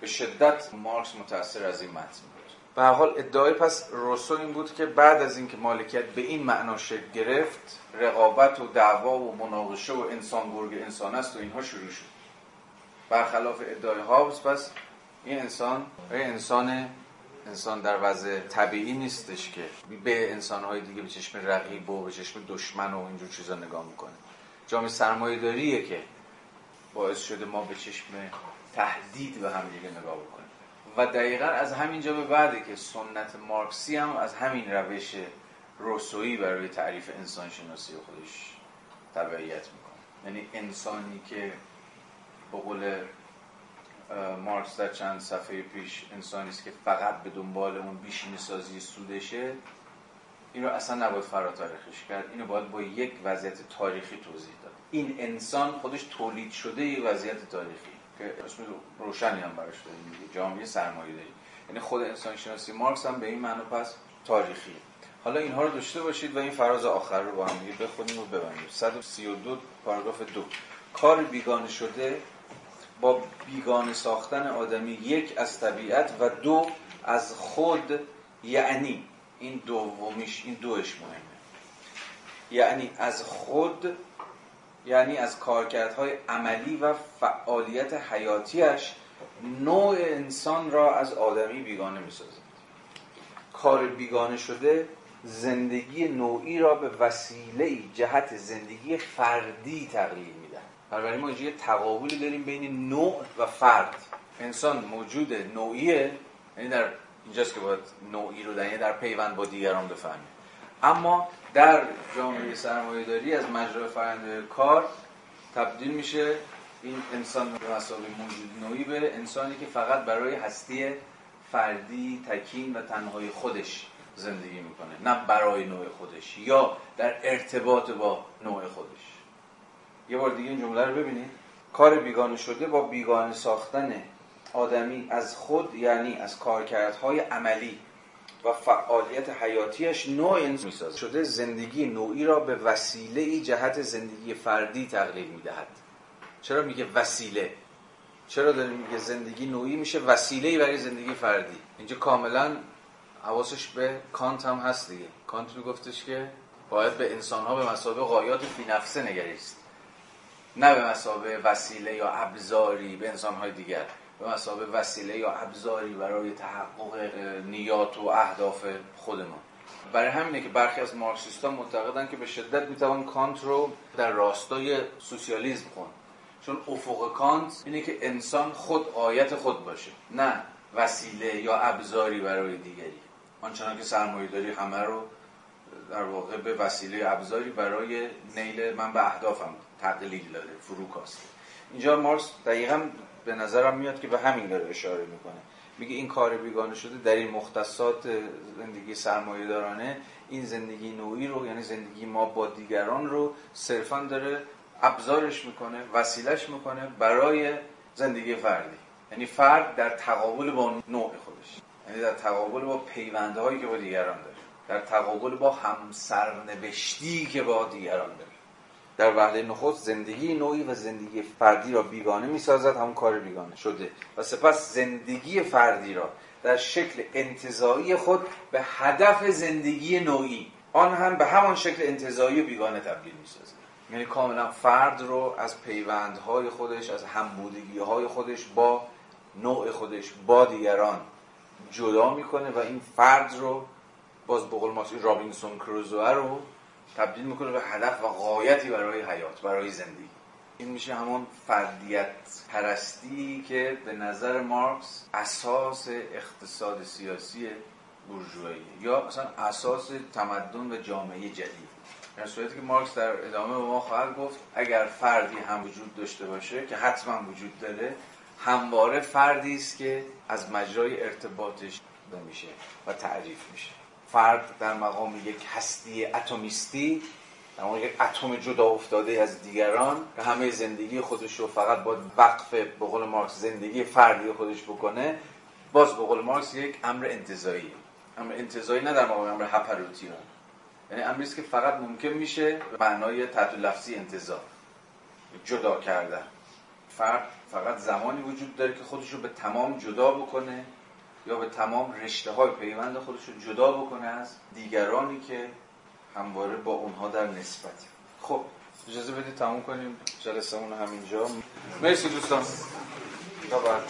S1: به شدت مارکس متاثر از این متن بود. به حال ادعای پس روسو این بود که بعد از اینکه مالکیت به این معنا شکل گرفت رقابت و دعوا و مناقشه و انسان گرگ انسان است و اینها شروع شد. برخلاف ادعای هابز پس این انسان این انسان انسان در وضع طبیعی نیستش که به انسانهای دیگه به چشم رقیب و به چشم دشمن و اینجور چیزا نگاه می‌کنه. جامعه سرمایه داریه که باعث شده ما به چشم تهدید به هم دیگه نگاه بکنیم. و دقیقا از همینجا به بعده که سنت مارکسی هم از همین روش روسویی برای تعریف انسان شناسی خودش تبعیت می‌کنه. یعنی انسانی که به قول مارکس در چند صفحه پیش انسانی است که فقط به دنبال اون بیشین سازی سودشه. این رو اصلا نباید فراتاریخش کرد. اینو باید با یک وضعیت تاریخی توضیح داد. این انسان خودش تولید شده یه وضعیت تاریخی که اسم روشنی هم براش داریم جامعه سرمایه داری یعنی خود انسان شناسی مارکس هم به این معنی پس تاریخی. حالا اینها رو داشته باشید و این فراز آخر رو با هم دیگه بخونیم و ببندیم. 132 پاراگراف دو. کار بیگانه شده با بیگانه ساختن آدمی یک از طبیعت و دو از خود یعنی این دومیش این دوش مهمه. یعنی از خود یعنی از کارکردهای عملی و فعالیت حیاتیش نوع انسان را از آدمی بیگانه می کار بیگانه شده زندگی نوعی را به وسیله جهت زندگی فردی تغییر بنابراین ما یه تقابلی داریم بین نوع و فرد. انسان موجود نوعیه یعنی در اینجاست که باید نوعی رو در در پیوند با دیگران بفهمیم. اما در جامعه سرمایه‌داری از مجرای فرآیند کار تبدیل میشه این انسان به مسابقه موجود نوعی به انسانی که فقط برای هستی فردی تکین و تنهای خودش زندگی می‌کنه نه برای نوع خودش یا در ارتباط با نوع خودش. یه بار دیگه این جمله رو ببینید. کار بیگانه شده با بیگانه ساختن آدمی از خود یعنی از کارکردهای عملی و فعالیت حیاتیش نوع انسان شده زندگی نوعی را به وسیله ای جهت زندگی فردی تقلیل می‌دهد. چرا میگه وسیله؟ چرا داره میگه زندگی نوعی میشه وسیله ای برای زندگی فردی؟ اینجا کاملا حواسش به کانت هم هست دیگه. کانت میگفتش که باید به انسان ها به مسابقه قایات فی نفسه نگریست. نه به مسابقه وسیله یا ابزاری به انسان های دیگر به مسابه وسیله یا ابزاری برای تحقق نیات و اهداف خودمان برای همینه که برخی از مارکسیستان معتقدن که به شدت می‌توان کانت رو در راستای سوسیالیسم خوند. چون افق کانت اینه که انسان خود آیت خود باشه نه وسیله یا ابزاری برای دیگری. آنچنان که سرمایه داری همه رو در واقع به وسیله ابزاری برای نیل من به اهدافم. تقلیل داده فروکاست. اینجا مارکس دقیقا به نظرم میاد که به همین داره اشاره می‌کنه. میگه این کار بیگانه شده در این مختصات زندگی سرمایه دارانه این زندگی نوعی رو یعنی زندگی ما با دیگران رو صرفا داره ابزارش می‌کنه وسیلش می‌کنه برای زندگی فردی. یعنی فرد در تقابل با نوع خودش یعنی در تقابل با پیوندهایی که با دیگران داره در تقابل با همسرنوشتی که با دیگران داره. در وحده نخست زندگی نوعی و زندگی فردی را بیگانه می‌سازد همون کار بیگانه شده. و سپس زندگی فردی را در شکل انتظایی خود به هدف زندگی نوعی آن هم به همان شکل انتظایی بیگانه تبدیل می‌سازد. یعنی کاملا فرد رو از پیوندهای خودش از همبودگی های خودش با نوع خودش با دیگران جدا می‌کنه و این فرد رو باز به قول رابینسون کروزوه رو تبدیل می‌کنه به هدف و قایتی برای حیات برای زندگی. این میشه همون فردیت پرستی که به نظر مارکس اساس اقتصاد سیاسی بورژوایی. یا مثلا اساس تمدن و جامعه جدید. در صورتی که مارکس در ادامه به ما خواهد گفت اگر فردی هم وجود داشته باشه که حتما وجود داره همواره فردی است که از مجرای ارتباطش میشه و تعریف میشه. فرد در مقام یک هستی اتمیستی در مقام یک اتم جدا افتاده از دیگران که همه زندگی خودش رو فقط با وقف به قول مارکس زندگی فردی خودش بکنه باز به قول مارکس یک امر انتظایی. امر انتظایی نه در مقام امر هپروتی یعنی امری که فقط ممکن میشه معنای تحت لفظی انتظار جدا کردن. فرد فقط زمانی وجود داره که خودش رو به تمام جدا بکنه. یا به تمام رشته های پیوند خودش رو جدا بکنه از دیگرانی که همواره با اونها در نسبتی خب اجازه بدید تموم کنیم. جلسه همینجا. مرسی دوستان. تا بعد